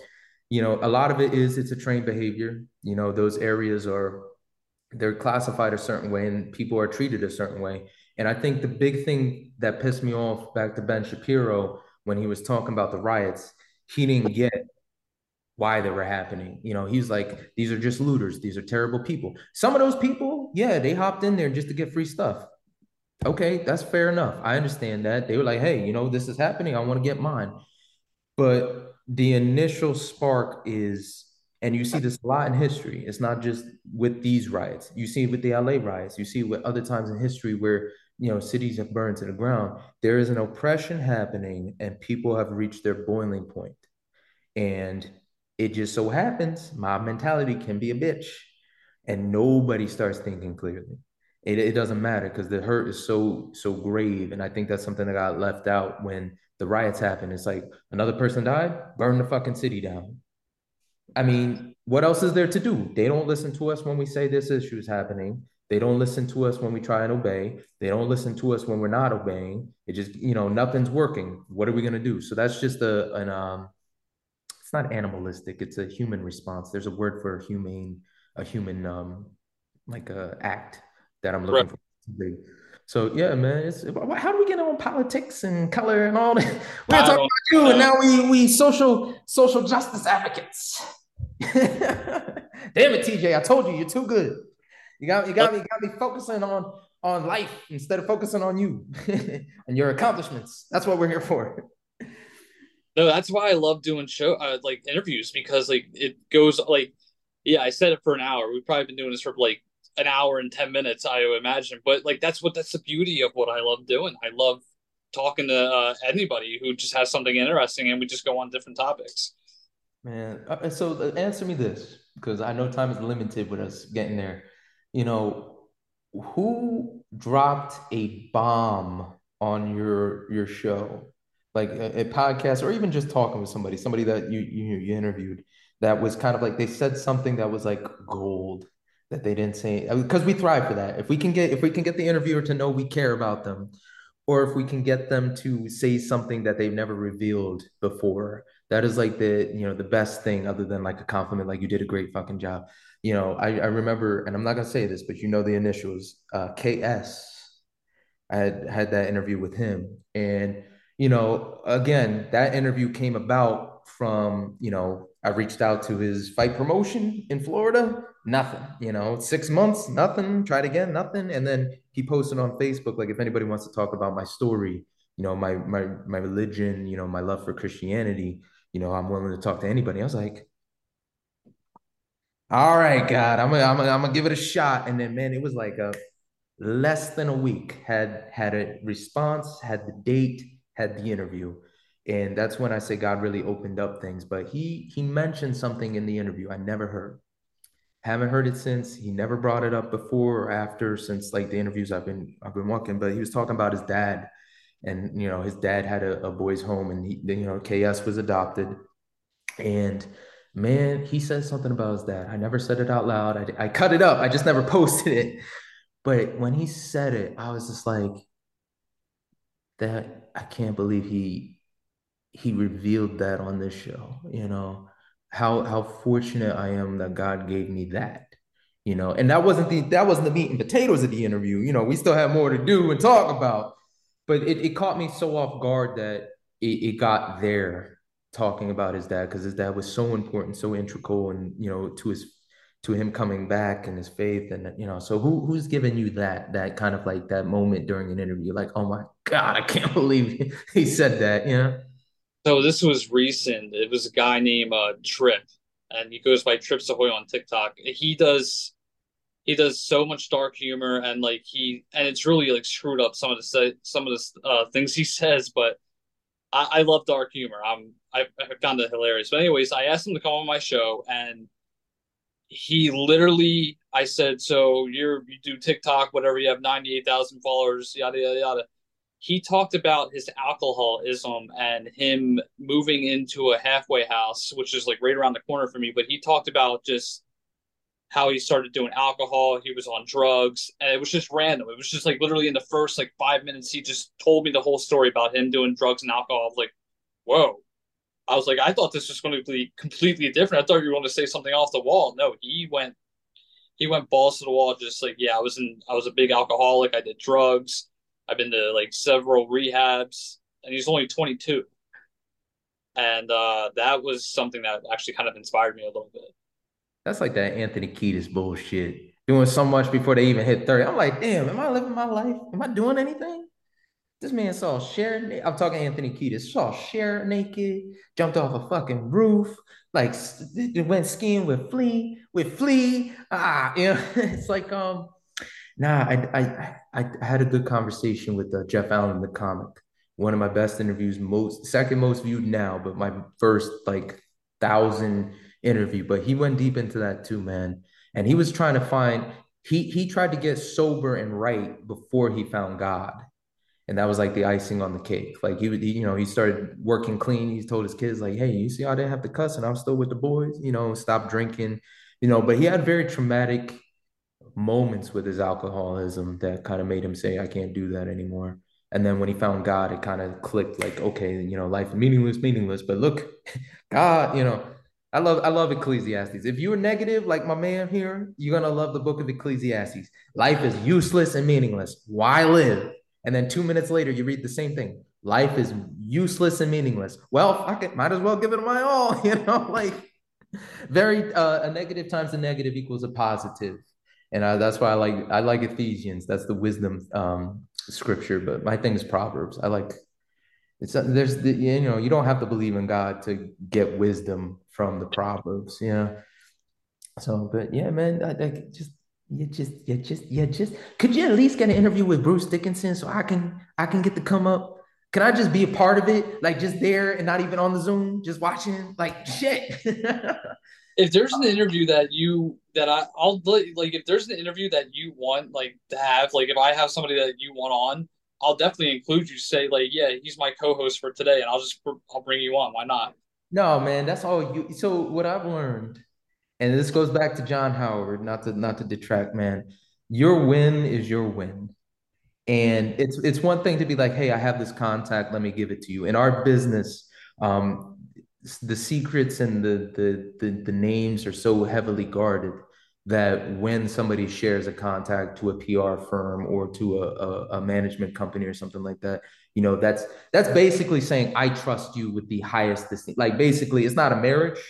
you know, a lot of it is it's a trained behavior. You know, those areas are they're classified a certain way and people are treated a certain way. And I think the big thing that pissed me off back to Ben Shapiro when he was talking about the riots, he didn't get why they were happening. You know, he's like, these are just looters. These are terrible people. Some of those people, yeah, they hopped in there just to get free stuff. Okay, that's fair enough. I understand that. They were like, hey, you know, this is happening. I want to get mine. But the initial spark is, and you see this a lot in history. It's not just with these riots. You see it with the LA riots. You see it with other times in history where you know cities have burned to the ground. There is an oppression happening, and people have reached their boiling point. And it just so happens mob mentality can be a bitch and nobody starts thinking clearly. It, it doesn't matter because the hurt is so so grave. And I think that's something that got left out when the riots happened. It's like another person died, burn the fucking city down. I mean, what else is there to do? They don't listen to us when we say this issue is happening. They don't listen to us when we try and obey. They don't listen to us when we're not obeying. It just, you know, nothing's working. What are we gonna do? So that's just a an um it's not animalistic it's a human response. There's a word for humane a human um like a act that i'm looking right. for. So yeah man it's how do we get on politics and color and all that? We're talking about you and now we we social social justice advocates. Damn it tj i told you you're too good. You got you got me got me focusing on on life instead of focusing on you and your accomplishments. That's what we're here for no, that's why I love doing show uh, like interviews because like it goes like yeah, I said it for an hour. We've probably been doing this for like an hour and 10 minutes, I imagine. But like that's what that's the beauty of what I love doing. I love talking to uh, anybody who just has something interesting and we just go on different topics. Man, uh, so uh, answer me this because I know time is limited with us getting there. You know, who dropped a bomb on your your show like a, a, podcast or even just talking with somebody, somebody that you, you you interviewed that was kind of like they said something that was like gold that they didn't say because we thrive for that. If we can get if we can get the interviewer to know we care about them, or if we can get them to say something that they've never revealed before, that is like the you know the best thing other than like a compliment, like you did a great fucking job. You know, I, I remember, and I'm not gonna say this, but you know the initials, uh, KS. I had had that interview with him, and you know, again, that interview came about from, you know, I reached out to his fight promotion in Florida, nothing, you know, six months, nothing, tried again, nothing. And then he posted on Facebook, like, if anybody wants to talk about my story, you know, my, my, my religion, you know, my love for Christianity, you know, I'm willing to talk to anybody. I was like, all right, God, I'm gonna, I'm gonna, I'm gonna give it a shot. And then, man, it was like a less than a week had, had a response, had the date, had the interview. And that's when i say god really opened up things but he he mentioned something in the interview i never heard. Haven't heard it since. He never brought it up before or after since like the interviews i've been i've been walking but he was talking about his dad. And you know his dad had a, a boys home and he, you know KS was adopted. And man he said something about his dad. I never said it out loud. I, I cut it up. I just never posted it. But when he said it I was just like that I can't believe he he revealed that on this show you know? How how fortunate I am that God gave me that you know? And that wasn't the that wasn't the meat and potatoes of the interview you know? We still have more to do and talk about. But it, it caught me so off guard that it, it got there talking about his dad because his dad was so important, so integral, and you know to his to him coming back and his faith and you know so who who's giving you that that kind of like that moment during an interview? Like oh my god i can't believe he said that you know? So this was recent. It was a guy named uh trip and he goes by trips ahoy on tiktok. He does he does so much dark humor and like he and it's really like screwed up some of the some of the uh, things he says but I, I love dark humor. I'm I, I found it hilarious. But anyways i asked him to come on my show and he literally i said so you're you do tiktok whatever you have 98000 followers yada yada yada he talked about his alcoholism and him moving into a halfway house which is like right around the corner for me but he talked about just how he started doing alcohol, he was on drugs, and it was just random. It was just like literally in the first like five minutes, he just told me the whole story about him doing drugs and alcohol. Like, whoa. I was like, I thought this was going to be completely different. I thought you were going to say something off the wall. No, he went he went balls to the wall, just like, yeah, I was in I was a big alcoholic. I did drugs. I've been to like several rehabs, and he's only 22. And uh, that was something that actually kind of inspired me a little bit. That's like that Anthony Kiedis bullshit. Doing so much before they even hit 30. I'm like, damn, am I living my life? Am I doing anything? This man saw Cher. I'm talking Anthony Kiedis. Saw Cher naked, jumped off a fucking roof, like went skiing with Flea, with Flea. Ah, you know, it's like um, nah. I I I, had a good conversation with uh, Jeff Allen, in the comic. One of my best interviews, most second most viewed now, but my first like thousand interview, but he went deep into that too, man. And he was trying to find he he tried to get sober and right before he found God. And that was like the icing on the cake. Like he he, you know, he started working clean. He told his kids, like, hey, you see I didn't have to cuss and I'm still with the boys, you know, stop drinking, you know, but he had very traumatic moments with his alcoholism that kind of made him say, I can't do that anymore. And then when he found God, it kind of clicked like, okay, you know, life meaningless, meaningless. But look, God, you know, I love I love Ecclesiastes. If you're negative like my man here, you're gonna love the book of Ecclesiastes. Life is useless and meaningless. Why live? And then two minutes later, you read the same thing. Life is useless and meaningless. Well, fuck it, might as well give it my all. You know, like very uh, a negative times a negative equals a positive. and uh, that's why I like I like Ephesians. That's the wisdom um, scripture. But my thing is Proverbs. I like it's there's the, you know you don't have to believe in God to get wisdom from the proverbs. Yeah. So, but yeah, man, I, I just you just you just you just could you at least get an interview with Bruce Dickinson so I can I can get to come up. Can I just be a part of it, like just there and not even on the Zoom, just watching? Like shit. if there's an interview that you that I I'll like if there's an interview that you want like to have like if I have somebody that you want on I'll definitely include you. Say like, yeah, he's my co-host for today, and I'll just I'll bring you on. Why not? No, man, that's all you. So what I've learned, and this goes back to John Howard, not to not to detract, man. Your win is your win, and it's it's one thing to be like, hey, I have this contact, let me give it to you. In our business, um, the secrets and the the the, the names are so heavily guarded that when somebody shares a contact to a PR firm or to a, a, a, management company or something like that, you know, that's that's basically saying I trust you with the highest distinct. Like basically, it's not a marriage,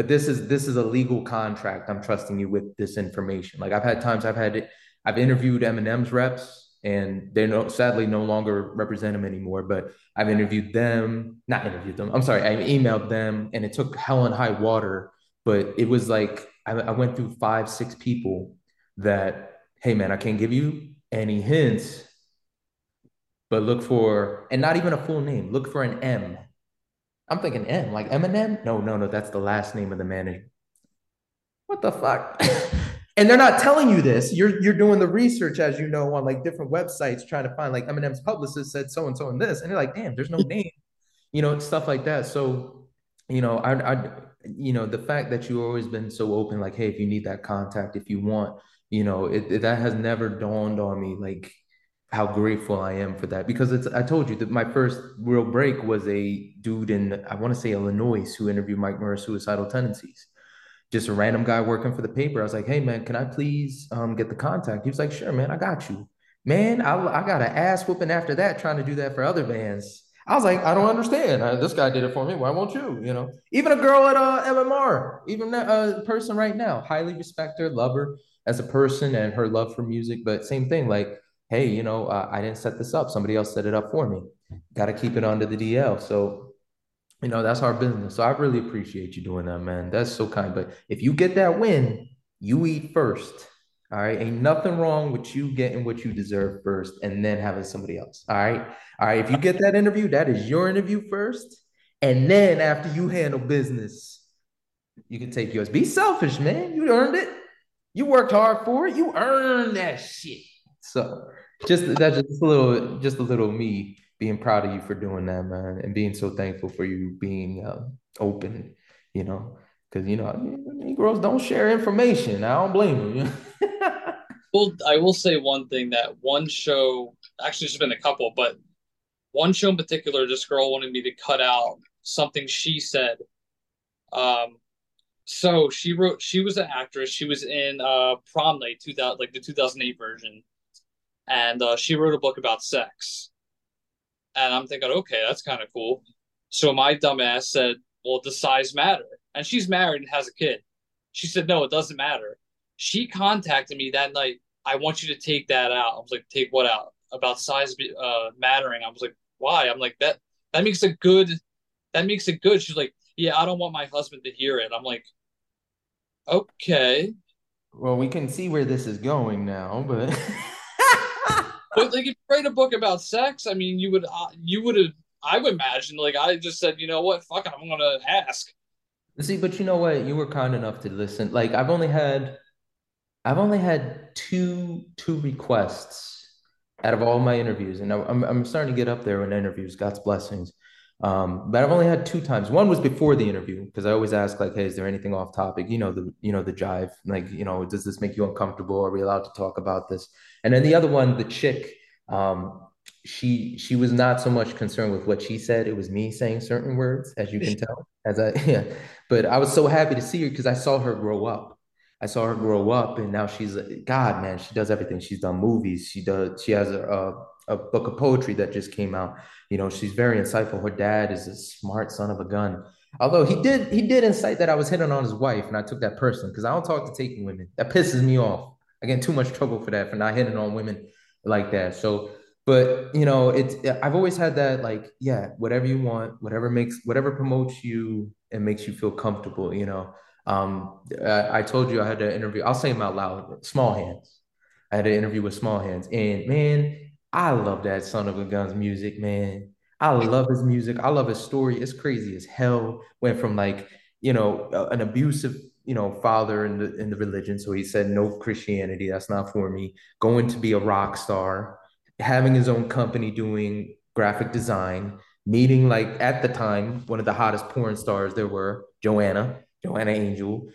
but this is this is a legal contract. I'm trusting you with this information. Like I've had times I've had I've interviewed Eminem's reps and they're no, sadly no longer represent him anymore. But I've interviewed them, not interviewed them. I'm sorry, I emailed them, and it took hell and high water. But it was like I, I went through five, six people that, hey man, I can't give you any hints, but look for, and not even a full name, look for an M. I'm thinking M, like Eminem? No, no, no, that's the last name of the manager. What the fuck? and they're not telling you this. You're you're doing the research as you know on like different websites trying to find like Eminem's publicist said so and so and this, and you're like, damn, there's no name, you know, stuff like that. So, you know, I, I, you know, the fact that you've always been so open, like, hey, if you need that contact, if you want, you know, it, it that has never dawned on me, like how grateful I am for that because it's I told you that my first real break was a dude in I want to say Illinois who interviewed Mike Muir's suicidal tendencies just a random guy working for the paper. I was like, hey, man, can I please um, get the contact? He was like, sure, man, I got you. Man, I, I got an ass whooping after that trying to do that for other bands. I was like, I don't understand. Uh, this guy did it for me. Why won't you? You know, even a girl at uh, MMR, even a person right now, highly respect her, love her as a person and her love for music. But same thing, like, hey, you know, uh, I didn't set this up. Somebody else set it up for me. Got to keep it under the DL. So you know, that's our business. So I really appreciate you doing that, man. That's so kind. But if you get that win, you eat first. All right. Ain't nothing wrong with you getting what you deserve first and then having somebody else. All right. All right. If you get that interview, that is your interview first. And then after you handle business, you can take yours. Be selfish, man. You earned it. You worked hard for it. You earned that shit. So just that's just a little, just a little me being proud of you for doing that, man, and being so thankful for you being uh, open, you know, because you know Negroes don't share information. I don't blame you. well, I will say one thing that one show, actually, there's been a couple, but one show in particular, this girl wanted me to cut out something she said. Um, so she wrote. She was an actress. She was in uh, Prom Night, two thousand, like the two thousand eight version, and uh, she wrote a book about sex and I'm thinking, okay, that's kind of cool. So my dumbass said, well, does size matter? And she's married and has a kid. She said, no, it doesn't matter. She contacted me that night. I want you to take that out. I was like, take what out? About size uh, mattering. I was like, why? I'm like, that that makes it good. That makes it good. She's like, yeah, I don't want my husband to hear it. I'm like, okay. Well, we can see where this is going now, but but like if you write a book about sex, I mean, you would uh, you would have I would imagine like I just said, you know what, fuck I'm gonna ask. See, but you know what? You were kind enough to listen. Like I've only had I've only had two two requests out of all my interviews, and I'm I'm starting to get up there in interviews. God's blessings. Um, but I've only had two times. One was before the interview because I always ask like, "Hey, is there anything off topic?" You know the you know the jive. Like, you know, does this make you uncomfortable? Are we allowed to talk about this? And then the other one, the chick, um, she she was not so much concerned with what she said. It was me saying certain words, as you can tell. As I yeah, but I was so happy to see her because I saw her grow up. I saw her grow up, and now she's God, man. She does everything. She's done movies. She does. She has a, a a book of poetry that just came out. You know, she's very insightful. Her dad is a smart son of a gun. Although he did he did incite that I was hitting on his wife, and I took that person because I don't talk to taking women. That pisses me off. I get too much trouble for that for not hitting on women like that. So, but you know, it's I've always had that like, yeah, whatever you want, whatever makes whatever promotes you and makes you feel comfortable. You know, um, I, I told you I had an interview. I'll say them out loud. Small hands. I had an interview with Small Hands, and man, I love that son of a gun's music, man. I love his music. I love his story. It's crazy as hell. Went from like, you know, an abusive, you know, father in the in the religion. So he said, no Christianity. That's not for me. Going to be a rock star, having his own company doing graphic design, meeting like at the time one of the hottest porn stars there were, Joanna, Joanna Angel,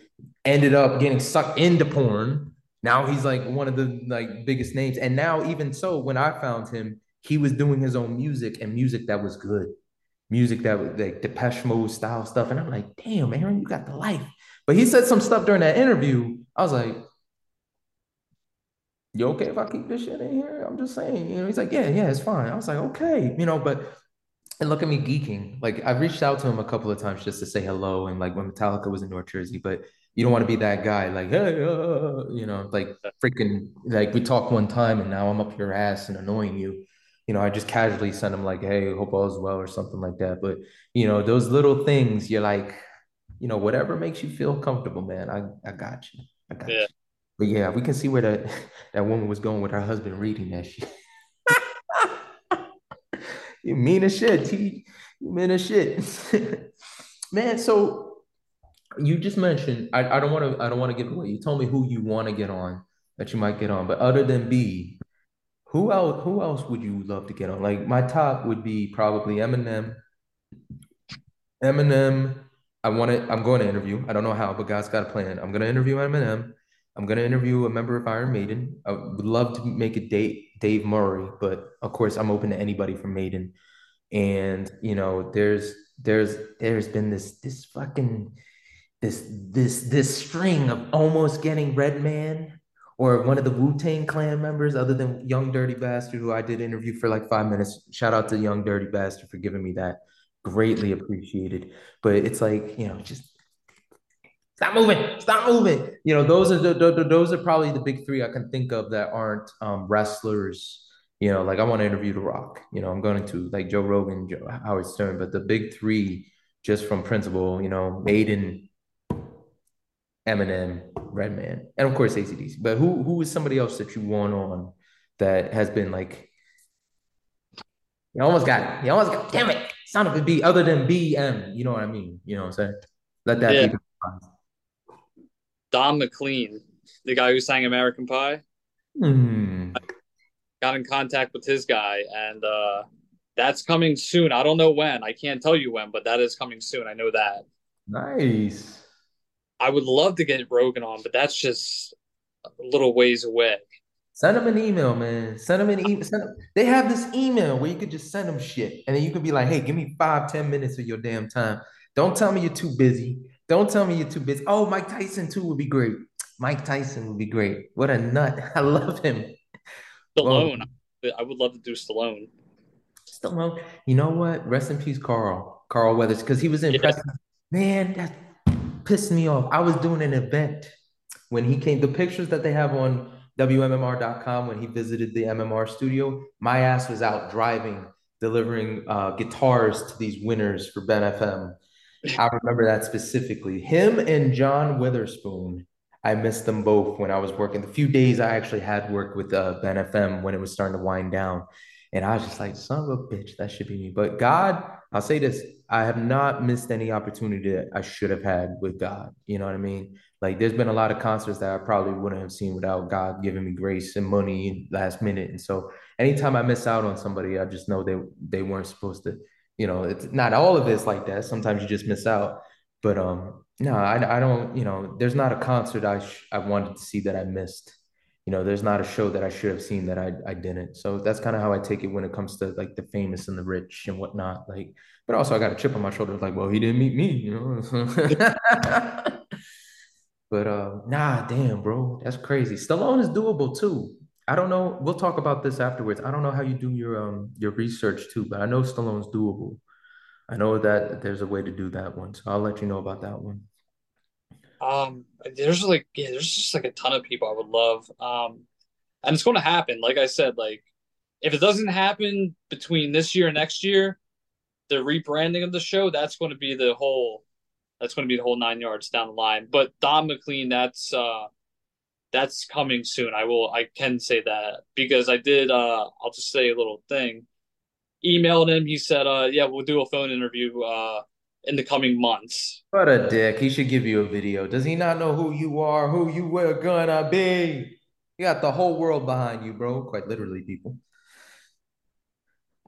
ended up getting sucked into porn now he's like one of the like biggest names. And now, even so, when I found him, he was doing his own music and music that was good. Music that was like Depeche Mode style stuff. And I'm like, damn, Aaron, you got the life. But he said some stuff during that interview. I was like, you okay if I keep this shit in here? I'm just saying, you know, he's like, yeah, yeah, it's fine. I was like, okay, you know, but and look at me geeking. Like I reached out to him a couple of times just to say hello. And like when Metallica was in North Jersey, but you don't want to be that guy like hey uh, you know like freaking like we talked one time and now i'm up your ass and annoying you. You know i just casually send him like hey hope all is well or something like that. But you know those little things you're like you know whatever makes you feel comfortable man i i got you. I got yeah. you. But yeah we can see where that that woman was going with her husband reading that shit. You mean as shit T. you mean as shit. Man so you just mentioned I, I don't want to I don't want to give away. You told me who you want to get on that you might get on, but other than B, who else who else would you love to get on? Like my top would be probably Eminem. Eminem, I want to I'm going to interview. I don't know how, but God's got a plan. I'm going to interview Eminem. I'm going to interview a member of Iron Maiden. I would love to make a date Dave Murray, but of course I'm open to anybody from Maiden. And you know, there's there's there's been this this fucking this this this string of almost getting Redman or one of the Wu Tang Clan members, other than Young Dirty Bastard, who I did interview for like five minutes. Shout out to Young Dirty Bastard for giving me that. Greatly appreciated. But it's like you know, just stop moving, stop moving. You know, those are the, the, those are probably the big three I can think of that aren't um, wrestlers. You know, like I want to interview The Rock. You know, I'm going to like Joe Rogan, Joe, Howard Stern, but the big three, just from principle, you know, Maiden, Eminem, Redman, and of course ACDC. But who who is somebody else that you want on that has been like you almost got it. You almost got damn it, son of a B, other than BM. You know what I mean? You know what I'm saying? Let that Yeah. be. Don McLean, the guy who sang American Pie, Hmm. got in contact with his guy, and uh, that's coming soon. I don't know when. I can't tell you when, but that is coming soon. I know that. Nice. I would love to get Rogan on, but that's just a little ways away. Send them an email, man. Send them an email. They have this email where you could just send them shit, and then you could be like, "Hey, give me five, ten minutes of your damn time. Don't tell me you're too busy. Don't tell me you're too busy. Oh, Mike Tyson too would be great. Mike Tyson would be great. What a nut. I love him. Stallone, I would love to do Stallone. Stallone. You know what? Rest in peace, Carl. Carl Weathers, because he was in Yeah. Preston. Man, pissed me off. I was doing an event when he came. The pictures that they have on WMMR.com when he visited the MMR studio, my ass was out driving, delivering uh, guitars to these winners for Ben FM. I remember that specifically. Him and John Witherspoon. I missed them both when I was working. The few days I actually had work with uh, Ben FM when it was starting to wind down. And I was just like, son of a bitch, that should be me. But God, I'll say this, I have not missed any opportunity that I should have had with God. You know what I mean? Like there's been a lot of concerts that I probably wouldn't have seen without God giving me grace and money last minute. And so anytime I miss out on somebody, I just know they they weren't supposed to, you know, it's not all of it's like that. Sometimes you just miss out. But um, no, I, I don't, you know, there's not a concert I sh- I wanted to see that I missed you know, there's not a show that I should have seen that I I didn't. So that's kind of how I take it when it comes to like the famous and the rich and whatnot. Like, but also I got a chip on my shoulder, like, well, he didn't meet me, you know. But uh, nah, damn, bro, that's crazy. Stallone is doable too. I don't know. We'll talk about this afterwards. I don't know how you do your um your research too, but I know Stallone's doable. I know that there's a way to do that one, so I'll let you know about that one. Um, there's like yeah, there's just like a ton of people I would love. Um, and it's going to happen. Like I said, like if it doesn't happen between this year and next year, the rebranding of the show, that's going to be the whole that's going to be the whole nine yards down the line. But Don McLean, that's uh that's coming soon. I will I can say that because I did uh I'll just say a little thing. Emailed him, he said, uh yeah, we'll do a phone interview uh in the coming months. What a dick. He should give you a video. Does he not know who you are, who you were gonna be? You got the whole world behind you, bro. Quite literally, people.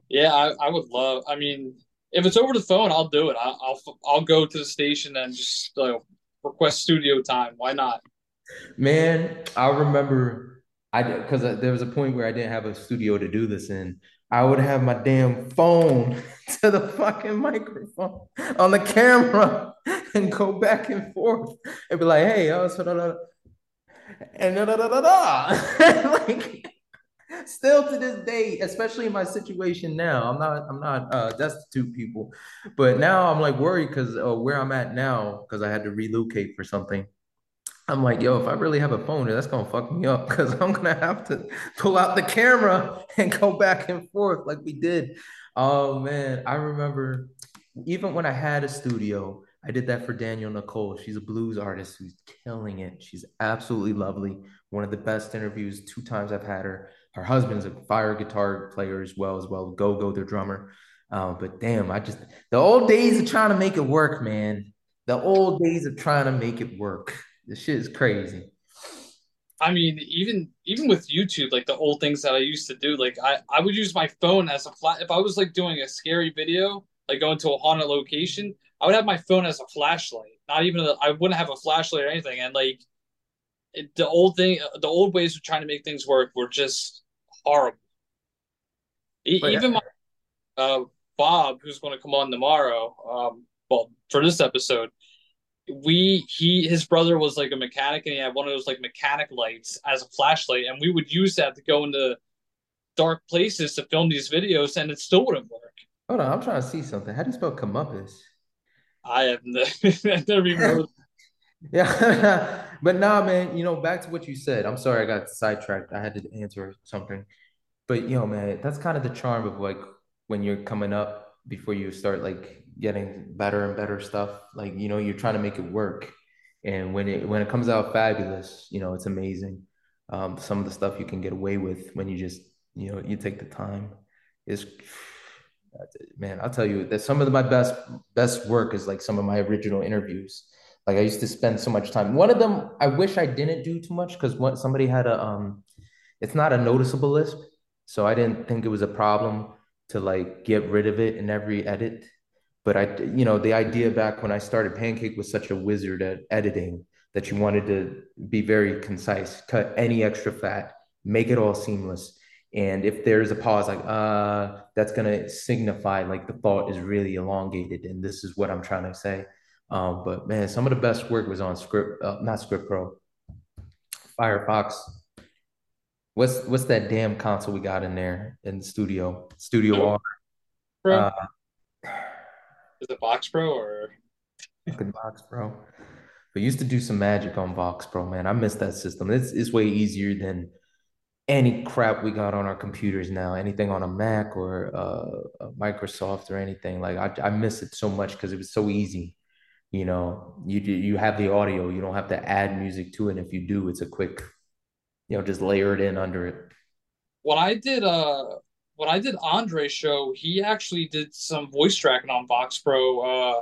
Yeah, I, I would love. I mean, if it's over the phone, I'll do it. I, I'll I'll go to the station and just uh, request studio time. Why not? Man, I remember I because there was a point where I didn't have a studio to do this in. I would have my damn phone to the fucking microphone on the camera and go back and forth and be like, hey, da, da. and da, da, da, da, da. like still to this day, especially in my situation now, I'm not I'm not uh destitute people, but now I'm like worried because uh, where I'm at now, because I had to relocate for something. I'm like, yo, if I really have a phone, that's gonna fuck me up because I'm gonna have to pull out the camera and go back and forth like we did. Oh man, I remember even when I had a studio, I did that for Danielle Nicole. She's a blues artist who's killing it. She's absolutely lovely. One of the best interviews. Two times I've had her. Her husband's a fire guitar player as well as well. Go go, their drummer. Uh, but damn, I just the old days of trying to make it work, man The old days of trying to make it work. This shit is crazy. I mean, even even with YouTube, like the old things that I used to do, like I, I would use my phone as a flat. If I was like doing a scary video, like going to a haunted location, I would have my phone as a flashlight. Not even I wouldn't have a flashlight or anything. And like it, the old thing, the old ways of trying to make things work were just horrible. E- But- even my uh, Bob, who's going to come on tomorrow, um, well for this episode, we he his brother was like a mechanic and he had one of those like mechanic lights as a flashlight, and we would use that to go into dark places to film these videos, and it still wouldn't work. Hold on, I'm trying to see something. How do you spell comeuppance? I have ne- I've never even heard Yeah, but nah, man. You know, back to what you said. I'm sorry, I got sidetracked. I had to answer something. But you know, man, that's kind of the charm of like when you're coming up before you start like getting better and better stuff. Like, you know, you're trying to make it work. And when it when it comes out fabulous, you know, it's amazing. Um, some of the stuff you can get away with when you just, you know, you take the time is man, I'll tell you that some of my best best work is like some of my original interviews. Like I used to spend so much time. One of them I wish I didn't do too much because what somebody had a um it's not a noticeable lisp. So I didn't think it was a problem to like get rid of it in every edit. But I, you know, the idea back when I started Pancake was such a wizard at editing that you wanted to be very concise, cut any extra fat, make it all seamless. And if there's a pause, like, uh, that's gonna signify like the thought is really elongated, and this is what I'm trying to say. Um, but man, some of the best work was on script, uh, not Script Pro, Firefox. What's what's that damn console we got in there in the studio? Studio R. Pro. Uh, Is it Box Pro or fucking Vox Pro. But used to do some magic on Vox Pro, man. I miss that system. It's it's way easier than any crap we got on our computers now. Anything on a Mac or uh, Microsoft or anything. Like I I miss it so much because it was so easy. You know, you you have the audio. You don't have to add music to it. And if you do, it's a quick, you know, just layer it in under it. when I did uh when I did Andre's show, he actually did some voice tracking on Vox Pro. Uh,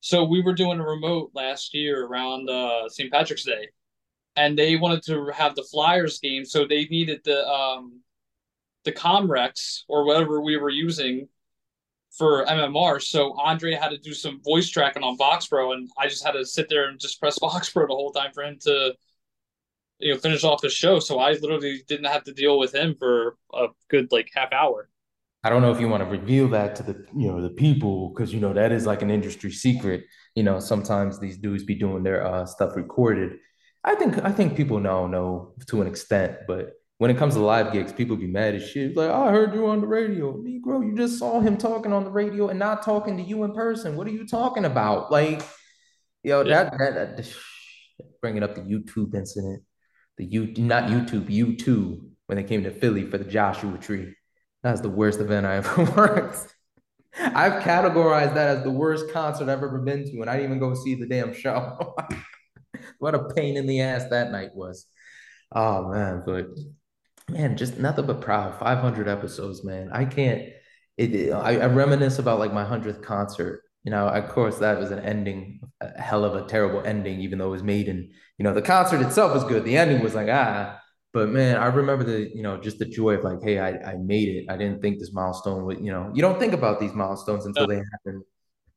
so we were doing a remote last year around uh, St. Patrick's Day, and they wanted to have the Flyers game, so they needed the um the Comrex or whatever we were using for MMR. So Andre had to do some voice tracking on Vox Pro, and I just had to sit there and just press Vox Pro the whole time for him to you know finish off his show. So I literally didn't have to deal with him for a good like half hour. I don't know if you want to reveal that to the you know the people because you know that is like an industry secret. You know, sometimes these dudes be doing their uh, stuff recorded. I think I think people now know to an extent, but when it comes to live gigs, people be mad as shit. Like, I heard you on the radio, Negro. You just saw him talking on the radio and not talking to you in person. What are you talking about? Like, yo, that that, that bringing up the YouTube incident, the you not YouTube, U2 when they came to Philly for the Joshua Tree. That's the worst event I ever worked. I've categorized that as the worst concert I've ever been to, and I didn't even go see the damn show. what a pain in the ass that night was. Oh man, but man, just nothing but proud. 500 episodes, man. I can't. It, I, I reminisce about like my 100th concert. You know, of course, that was an ending, a hell of a terrible ending, even though it was Maiden, you know, the concert itself was good. The ending was like, ah, but man, I remember the, you know, just the joy of like, hey, I, I made it. I didn't think this milestone would, you know, you don't think about these milestones until they happen.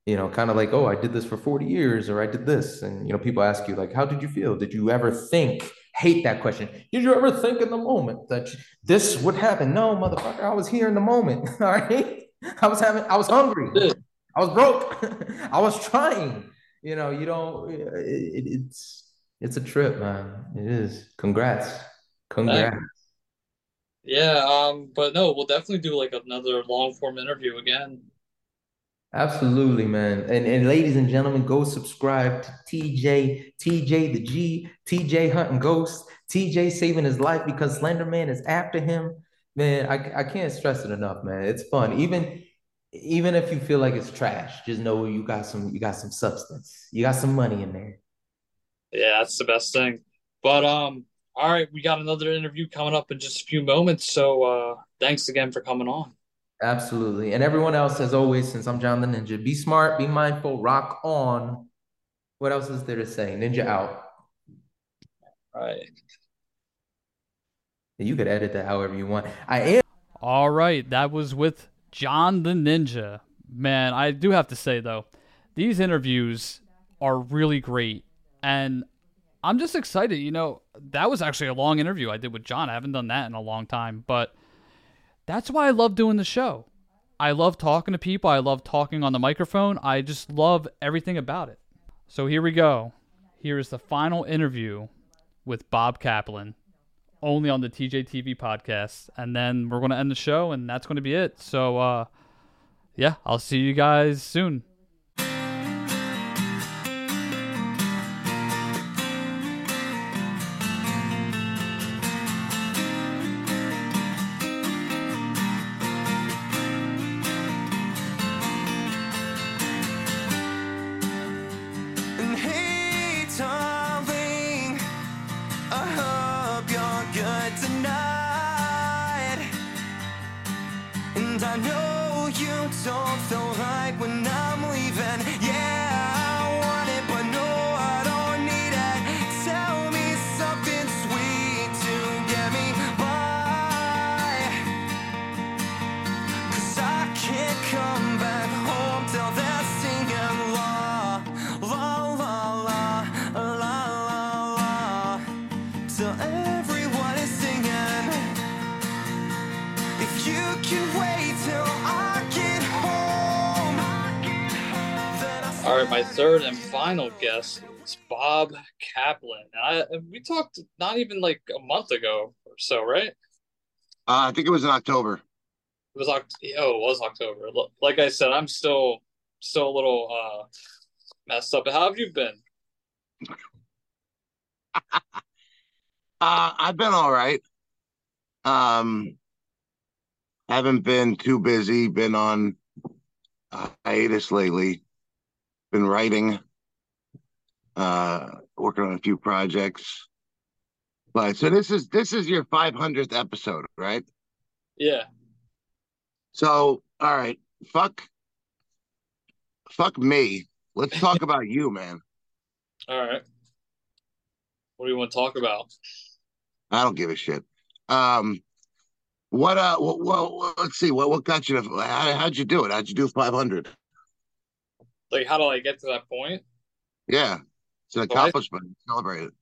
You know, kind of like, oh, I did this for 40 years or I did this. And, you know, people ask you, like, how did you feel? Did you ever think, hate that question. Did you ever think in the moment that this would happen? No, motherfucker, I was here in the moment. All right. I was having, I was hungry. I was broke. I was trying. You know, you don't, it, it, it's, it's a trip, man. It is. Congrats. Congrats. Yeah, um, but no, we'll definitely do like another long form interview again. Absolutely, man. And and ladies and gentlemen, go subscribe to TJ, TJ the G, TJ hunting ghosts, TJ saving his life because Slender Man is after him. Man, I, I can't stress it enough, man. It's fun. Even even if you feel like it's trash, just know you got some you got some substance. You got some money in there. Yeah, that's the best thing. But um, all right, we got another interview coming up in just a few moments. So uh, thanks again for coming on. Absolutely. And everyone else, as always, since I'm John the Ninja, be smart, be mindful, rock on. What else is there to say? Ninja out. Right. You could edit that however you want. I am. All right, that was with John the Ninja. Man, I do have to say though, these interviews are really great, and I'm just excited. You know, that was actually a long interview I did with John. I haven't done that in a long time, but that's why I love doing the show. I love talking to people. I love talking on the microphone. I just love everything about it. So here we go. Here is the final interview with Bob Kaplan, only on the TJTV podcast. And then we're going to end the show, and that's going to be it. So, uh, yeah, I'll see you guys soon. I we talked not even like a month ago or so, right? Uh, I think it was in October. It was Oct- oh, it was October. Like I said, I'm still still a little uh messed up. How have you been? Uh, I've been all right. Um, haven't been too busy. Been on uh, hiatus lately. Been writing, uh, working on a few projects. But so this is this is your 500th episode, right? Yeah. So all right, fuck, fuck me. Let's talk about you, man. All right. What do you want to talk about? I don't give a shit. Um, what uh, well, what let's see, what what got you to how, how'd you do it? How'd you do 500? Like, how do I get to that point? Yeah, it's an I- accomplishment. Celebrate it.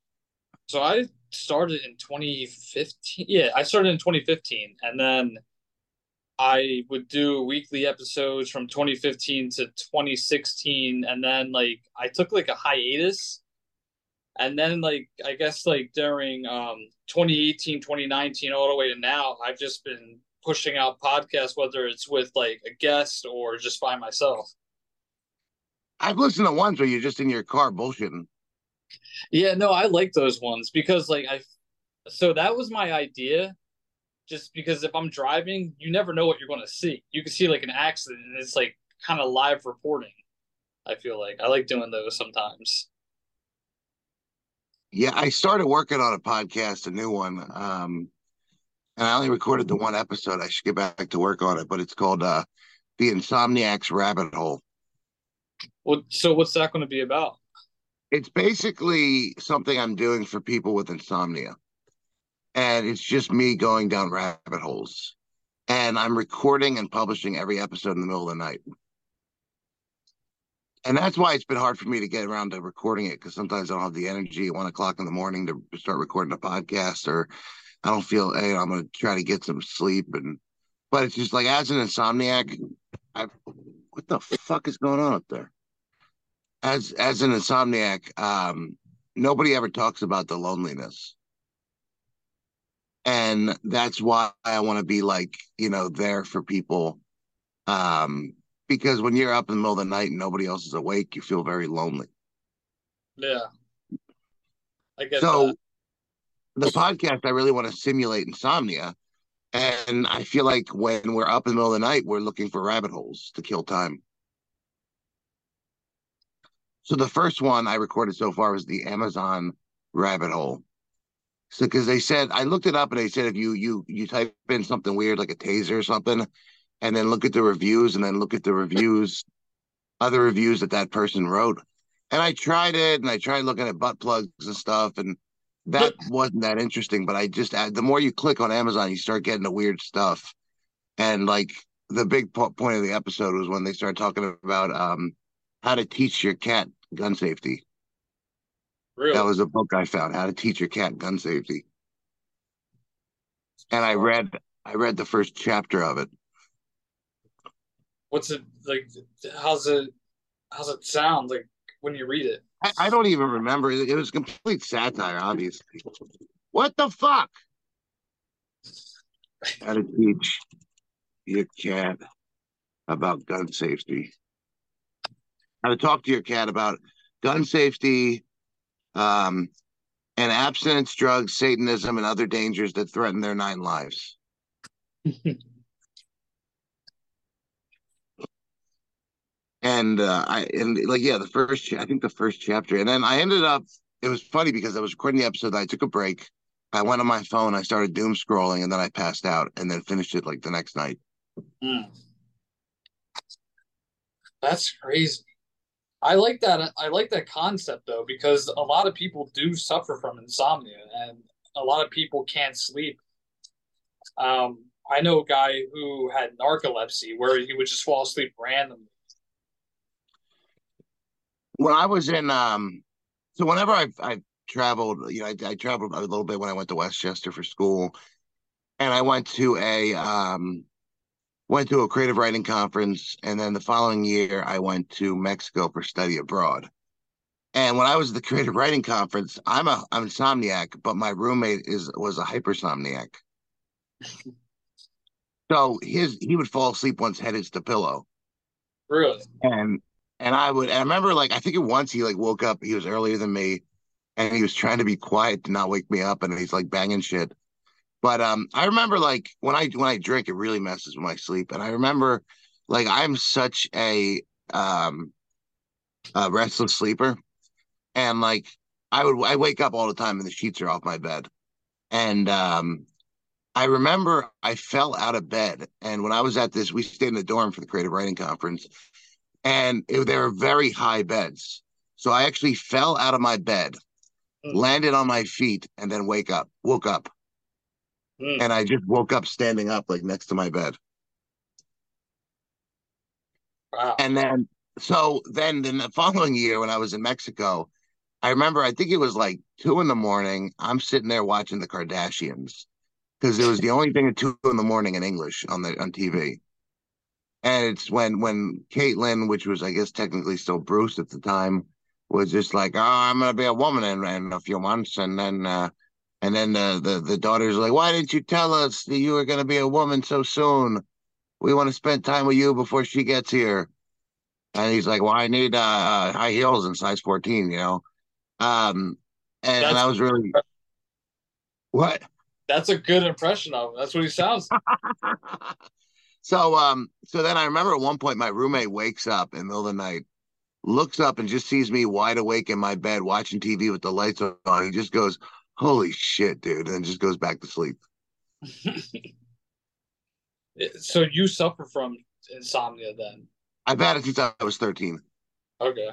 So I started in 2015. Yeah, I started in 2015, and then I would do weekly episodes from 2015 to 2016, and then like I took like a hiatus, and then like I guess like during um 2018, 2019, all the way to now, I've just been pushing out podcasts, whether it's with like a guest or just by myself. I've listened to ones where you're just in your car bullshitting. Yeah, no, I like those ones because like I so that was my idea. Just because if I'm driving, you never know what you're going to see. You can see like an accident and it's like kind of live reporting. I feel like I like doing those sometimes. Yeah, I started working on a podcast, a new one. Um, and I only recorded the one episode. I should get back to work on it, but it's called uh The Insomniac's Rabbit Hole. Well, so what's that going to be about? It's basically something I'm doing for people with insomnia. And it's just me going down rabbit holes. And I'm recording and publishing every episode in the middle of the night. And that's why it's been hard for me to get around to recording it because sometimes I don't have the energy at one o'clock in the morning to start recording a podcast, or I don't feel, hey, I'm to try to get some sleep. And, but it's just like as an insomniac, I, what the fuck is going on up there? As, as an insomniac, um, nobody ever talks about the loneliness. And that's why I want to be like, you know, there for people. Um, because when you're up in the middle of the night and nobody else is awake, you feel very lonely. Yeah, I get So that. the podcast, I really want to simulate insomnia. And I feel like when we're up in the middle of the night, we're looking for rabbit holes to kill time. So the first one I recorded so far was the Amazon rabbit hole. So because they said I looked it up and they said if you you you type in something weird like a taser or something, and then look at the reviews and then look at the reviews, other reviews that that person wrote, and I tried it, and I tried looking at butt plugs and stuff, and that wasn't that interesting. But I just the more you click on Amazon, you start getting the weird stuff, and like the big po- point of the episode was when they started talking about um how to teach your cat gun safety. Really? That was a book I found, How to Teach Your Cat Gun Safety. And I read I read the first chapter of it. What's it like? How's it? How's it sound like when you read it? I, I don't even remember. It was complete satire, obviously. What the fuck? How to teach your cat about gun safety. How to talk to your cat about gun safety, um, and abstinence, drugs, Satanism, and other dangers that threaten their nine lives. and uh, I and like yeah, the first I think the first chapter, and then I ended up. It was funny because I was recording the episode. I took a break. I went on my phone. I started doom scrolling, and then I passed out, and then finished it like the next night. Mm. That's crazy. I like that. I like that concept though because a lot of people do suffer from insomnia, and a lot of people can't sleep. Um, I know a guy who had narcolepsy where he would just fall asleep randomly. When I was in, um, so whenever I've I've traveled, you know, I, I traveled a little bit when I went to Westchester for school, and I went to a um went to a creative writing conference and then the following year i went to mexico for study abroad. And when i was at the creative writing conference i'm a i'm insomniac but my roommate is was a hypersomniac. So his he would fall asleep once head hits the pillow. Really? and and i would and i remember like i think it once he like woke up he was earlier than me and he was trying to be quiet to not wake me up and he's like banging shit but um, I remember like when I when I drink, it really messes with my sleep. And I remember like I'm such a um a restless sleeper, and like I would I wake up all the time and the sheets are off my bed, and um. I remember I fell out of bed, and when I was at this, we stayed in the dorm for the creative writing conference, and it, they were very high beds. So I actually fell out of my bed, Mm. landed on my feet, and then wake up, woke up Mm. and I just woke up standing up like next to my bed. Wow. And then so then in the following year when I was in Mexico, I remember I think it was like two in the morning. I'm sitting there watching the Kardashians because it was the only thing at two in the morning in English on the on TV. And it's when when Caitlyn, which was I guess technically still Bruce at the time, was just like, "Oh, I'm gonna be a woman in, in a few months," and then uh, and then the, the the daughter's like, "Why didn't you tell us that you were gonna be a woman so soon? We want to spend time with you before she gets here." And he's like, "Well, I need uh, uh, high heels in size 14, you know." Um, and, and I was really what? That's a good impression of him. That's what he sounds. like. so um so then I remember at one point my roommate wakes up in the middle of the night, looks up and just sees me wide awake in my bed watching TV with the lights on. He just goes, Holy shit, dude, and just goes back to sleep. so you suffer from insomnia then? I've had it since I was 13. Okay.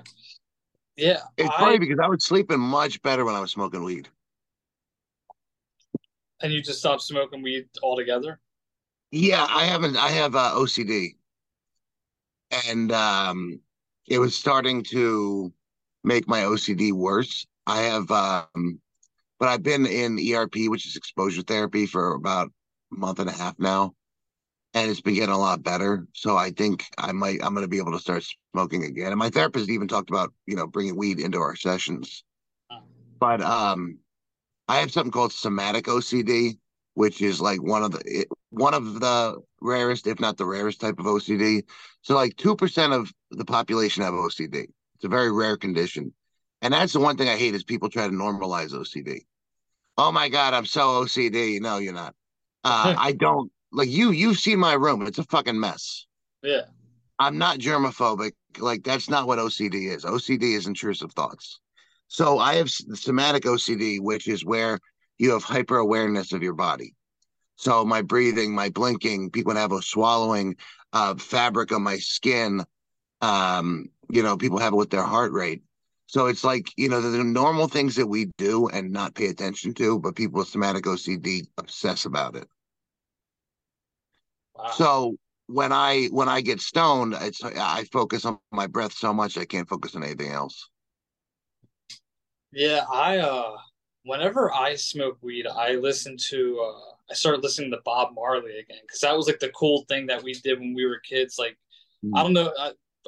Yeah. It's I- funny because I was sleeping much better when I was smoking weed. and you just stopped smoking weed altogether? Yeah, I haven't. I have uh, OCD, and um, it was starting to make my OCD worse. I have, um, but I've been in ERP, which is exposure therapy, for about a month and a half now, and it's been getting a lot better. So I think I might. I'm going to be able to start smoking again. And my therapist even talked about you know bringing weed into our sessions, but um, I have something called somatic OCD, which is like one of the it, one of the rarest, if not the rarest type of OCD. So like two percent of the population have OCD. It's a very rare condition, and that's the one thing I hate is people try to normalize OCD. Oh my god, I'm so OCD. No, you're not. Uh, I don't like you. You've seen my room. It's a fucking mess. Yeah. I'm not germophobic. Like that's not what OCD is. OCD is intrusive thoughts. So I have somatic OCD, which is where you have hyper awareness of your body. So my breathing, my blinking, people have a swallowing, uh, fabric on my skin. Um, you know, people have it with their heart rate. So it's like, you know, the normal things that we do and not pay attention to, but people with somatic OCD obsess about it. Wow. So when I when I get stoned, it's I focus on my breath so much I can't focus on anything else. Yeah, I uh whenever I smoke weed, I listen to uh I started listening to Bob Marley again because that was like the cool thing that we did when we were kids. Like I don't know,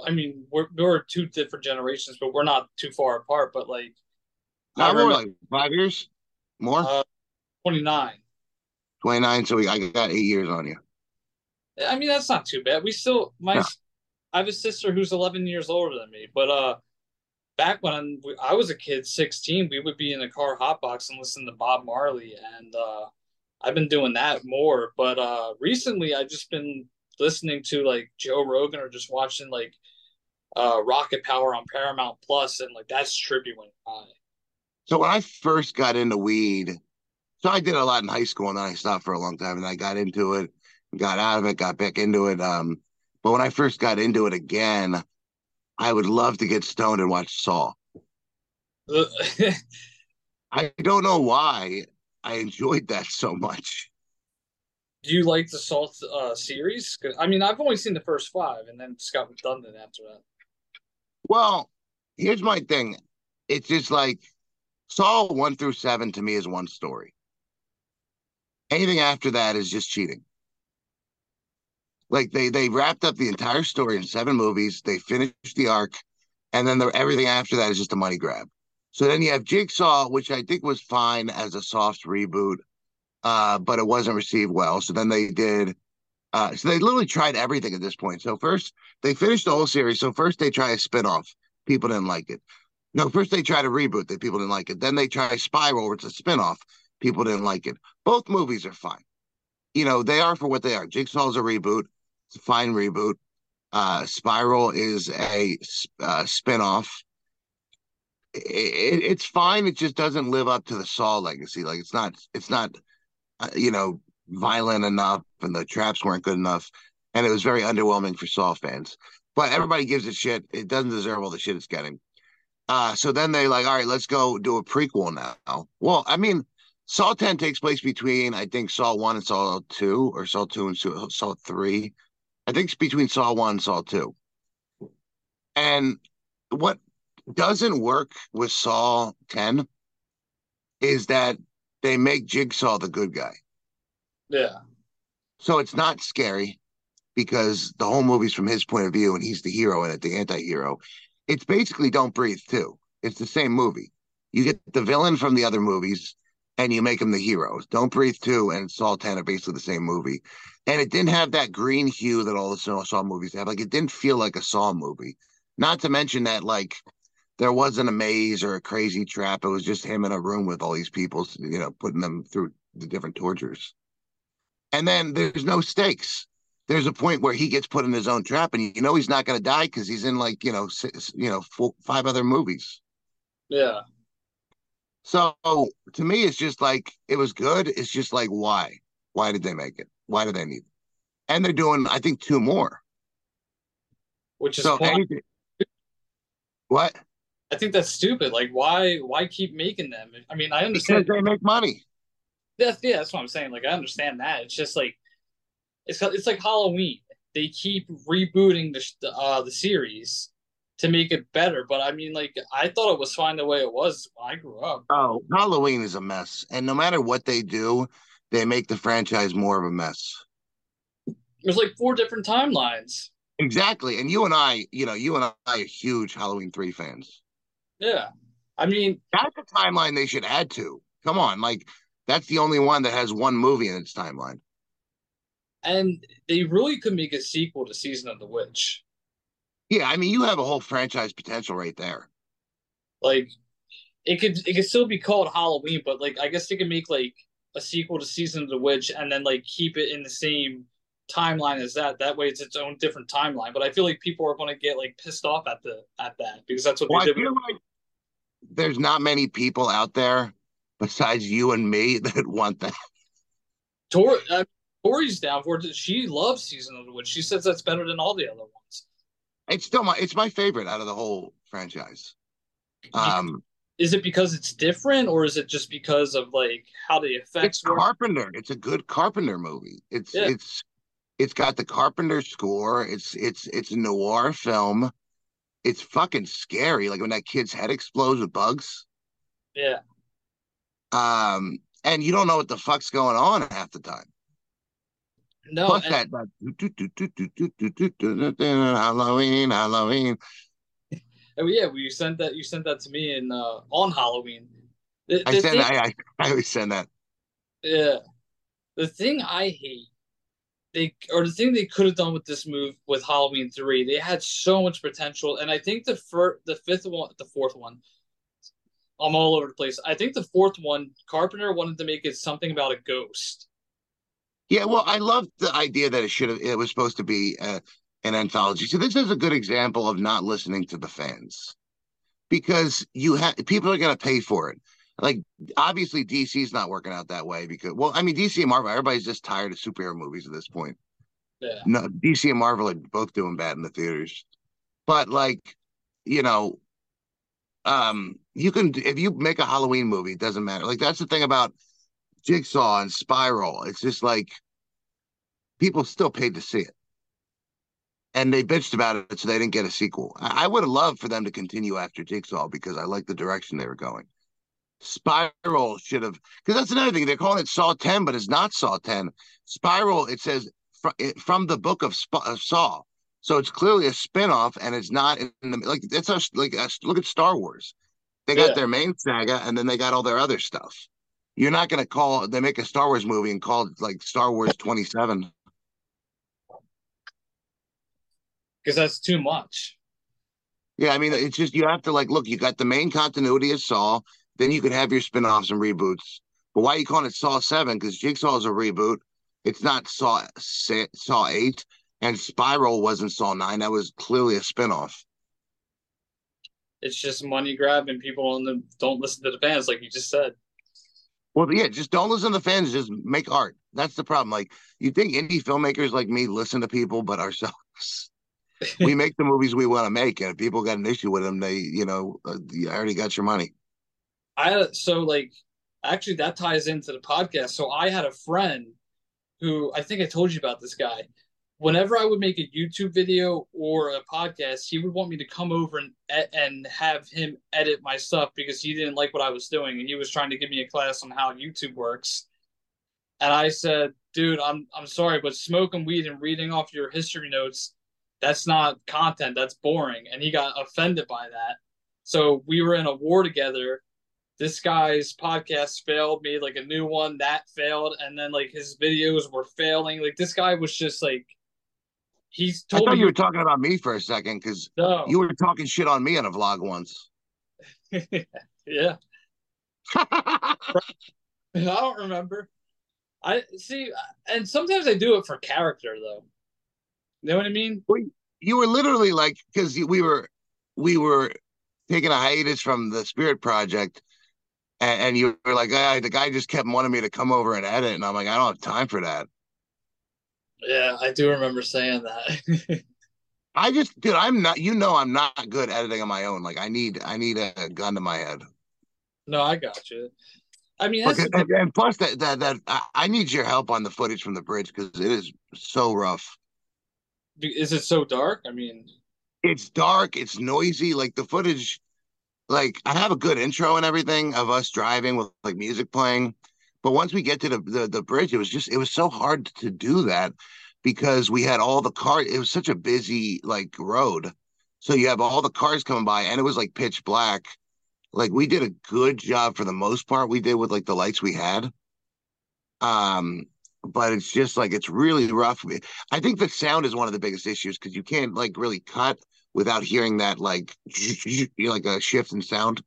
I, mean we're we're two different generations, but we're not too far apart. But like I Not more remember like five years, more uh, twenty nine. twenty nine. So we, I got eight years on you. I mean that's not too bad. We still my No. I have a sister who's eleven years older than me, but uh. Back when I was a kid, sixteen, we would be in a car hotbox and listen to Bob Marley, and uh, I've been doing that more. But uh, recently, I've just been listening to like Joe Rogan or just watching like uh, Rocket Power on Paramount Plus, and like that's trippy when I. So when I first got into weed, so I did a lot in high school and then I stopped for a long time and I got into it, got out of it, got back into it. Um, but when I first got into it again, I would love to get stoned and watch Saw. I don't know why I enjoyed that so much. Do you like the Saw uh, series? I mean, I've only seen the first five, and then got redundant after that. Well, here's my thing. It's just like Saw one through seven to me is one story. Anything after that is just cheating. Like they they wrapped up the entire story in seven movies. They finished the arc, and then the, everything after that is just a money grab. So then you have Jigsaw, which I think was fine as a soft reboot, uh, but it wasn't received well. So then they did. Uh, so they literally tried everything at this point. So first they finished the whole series. So first they try a spinoff. People didn't like it. No, first they tried a reboot that people didn't like it. Then they try Spiral, where it's a spinoff. People didn't like it. Both movies are fine. You know, they are for what they are. Jigsaw's a reboot. It's a fine reboot. Uh, Spiral is a uh, spinoff. It, it, it's fine. It just doesn't live up to the Saw legacy. Like it's not. It's not. Uh, you know, violent enough, and the traps weren't good enough, and it was very underwhelming for Saw fans. But everybody gives it shit. It doesn't deserve all the shit it's getting. Uh, so then they like, all right, let's go do a prequel now. Well, I mean, Saw 10 takes place between, I think, Saw 1 and Saw 2, or Saw 2 and Saw, Saw 3. I think it's between Saw 1 and Saw 2. And what doesn't work with Saw 10 is that they make Jigsaw the good guy. Yeah, So it's not scary because the whole movie's from his point of view and he's the hero and it, the anti-hero. It's basically Don't Breathe too. It's the same movie. You get the villain from the other movies and you make him the hero. Don't Breathe 2 and Saw 10 are basically the same movie. And it didn't have that green hue that all the Saw movies have. Like it didn't feel like a Saw movie. Not to mention that like there wasn't a maze or a crazy trap. It was just him in a room with all these people, you know, putting them through the different tortures. And then there's no stakes. There's a point where he gets put in his own trap, and you know he's not going to die because he's in like you know six, you know four, five other movies. yeah. So to me, it's just like it was good. It's just like why? Why did they make it? Why do they need it? And they're doing, I think, two more. Which is So anything, what? I think that's stupid. Like, why why keep making them? I mean, I Because understand. they make money. That's yeah, that's what I'm saying. Like, I understand that. It's just like it's it's like Halloween. They keep rebooting the uh the series to make it better. But I mean, like, I thought it was fine the way it was when I grew up. Oh, Halloween is a mess, and no matter what they do, they make the franchise more of a mess. There's like four different timelines. Exactly. And you and I, you know, you and I are huge Halloween 3 fans. Yeah, I mean, That's a timeline they should add to. Come on, like that's the only one that has one movie in its timeline. and they really could make a sequel to Season of the Witch. Yeah, I mean, you have a whole franchise potential right there. Like, it could it could still be called Halloween, but like, I guess they could make like a sequel to Season of the Witch and then like keep it in the same timeline as that. That way, it's its own different timeline. But I feel like people are going to get like pissed off at the at that because that's what Well, they did. feel like there's not many people out there besides you and me that want that. Tor, uh, Tori's down for it. She loves Season of the Witch. She says that's better than all the other ones. It's still my it's my favorite out of the whole franchise. Um, is it because it's different, or is it just because of like how the effects it's work? Carpenter. It's a good Carpenter movie. It's Yeah. it's it's got the Carpenter score. It's it's it's a noir film. It's fucking scary. Like when that kid's head explodes with bugs. Yeah, Um, and you don't know what the fuck's going on half the time. no, Plus and- that, Halloween, Halloween. oh yeah, well, you sent that. You sent that to me in uh, on Halloween. The, I the said thing- I, I I always send that. Yeah. The thing I hate, they or the thing they could have done with this move with Halloween three, they had so much potential, and I think the first, the fifth one, the fourth one, I'm all over the place. I think the fourth one, Carpenter wanted to make it something about a ghost. Yeah, well, I love the idea that it should have. It was supposed to be uh, an anthology. So this is a good example of not listening to the fans, because you have people are going to pay for it. Like obviously, DC's not working out that way because, well, I mean, DC and Marvel, everybody's just tired of superhero movies at this point. Yeah. No, DC and Marvel are both doing bad in the theaters, but like, you know, um, you can if you make a Halloween movie, it doesn't matter. Like that's the thing about Jigsaw and Spiral. It's just like people still paid to see it. And they bitched about it, so they didn't get a sequel. I, I would have loved for them to continue after Jigsaw because I like the direction they were going. Spiral should have, because that's another thing. They're calling it Saw 10, but it's not Saw 10. Spiral, it says fr- it, from the book of, Sp- of Saw. So it's clearly a spin-off and it's not in the, like, it's a, like, a, look at Star Wars. They got Yeah. their main saga and then they got all their other stuff. You're not going to call, they make a Star Wars movie and call it like Star Wars 27. Because that's too much. Yeah, I mean, it's just you have to like look. You got the main continuity of Saw, then you could have your spin-offs and reboots. But why are you calling it Saw Seven? Because Jigsaw is a reboot. It's not Saw Saw Eight, and Spiral wasn't Saw Nine. That was clearly a spin-off. It's just money grab, and people on the don't listen to the fans, like you just said. Well, yeah, just don't listen to the fans. Just make art. That's the problem. Like you think indie filmmakers like me listen to people, but ourselves. we make the movies we want to make, and if people got an issue with them, they, you know, uh, you already got your money. I so like actually that ties into the podcast. So I had a friend who I think I told you about this guy. Whenever I would make a YouTube video or a podcast, he would want me to come over and and have him edit my stuff because he didn't like what I was doing and he was trying to give me a class on how YouTube works. And I said, "Dude, I'm I'm sorry, but smoking weed and reading off your history notes, that's not content. That's boring." And he got offended by that. So we were in a war together this guy's podcast failed, made like a new one that failed, and then like his videos were failing. Like this guy was just like he's I thought me you were talking about me for a second because no. you were talking shit on me in a vlog once. yeah, I don't remember. I see, and sometimes I do it for character though. You know what I mean? you were literally like because we were we were taking a hiatus from the Spirit Project, and, and you were like, ah, the guy just kept wanting me to come over and edit, and I'm like, I don't have time for that. Yeah, I do remember saying that. I just, dude, I'm not. You know, I'm not good editing on my own. Like, I need, I need a gun to my head. no, I got you. I mean, that's Okay, the and, and plus that that that I, I need your help on the footage from the bridge because it is so rough. is it so dark? I mean, It's dark. It's noisy. Like the footage, like I have a good intro and everything of us driving with like music playing, but once we get to the the, the bridge, it was just it was so hard to do that because we had all the cars. It was such a busy like road, so you have all the cars coming by, and it was like pitch black. Like we did a good job for the most part. We did with like the lights we had. Um, but it's just like it's really rough. I think the sound is one of the biggest issues because you can't like really cut without hearing that like like a shift in sound.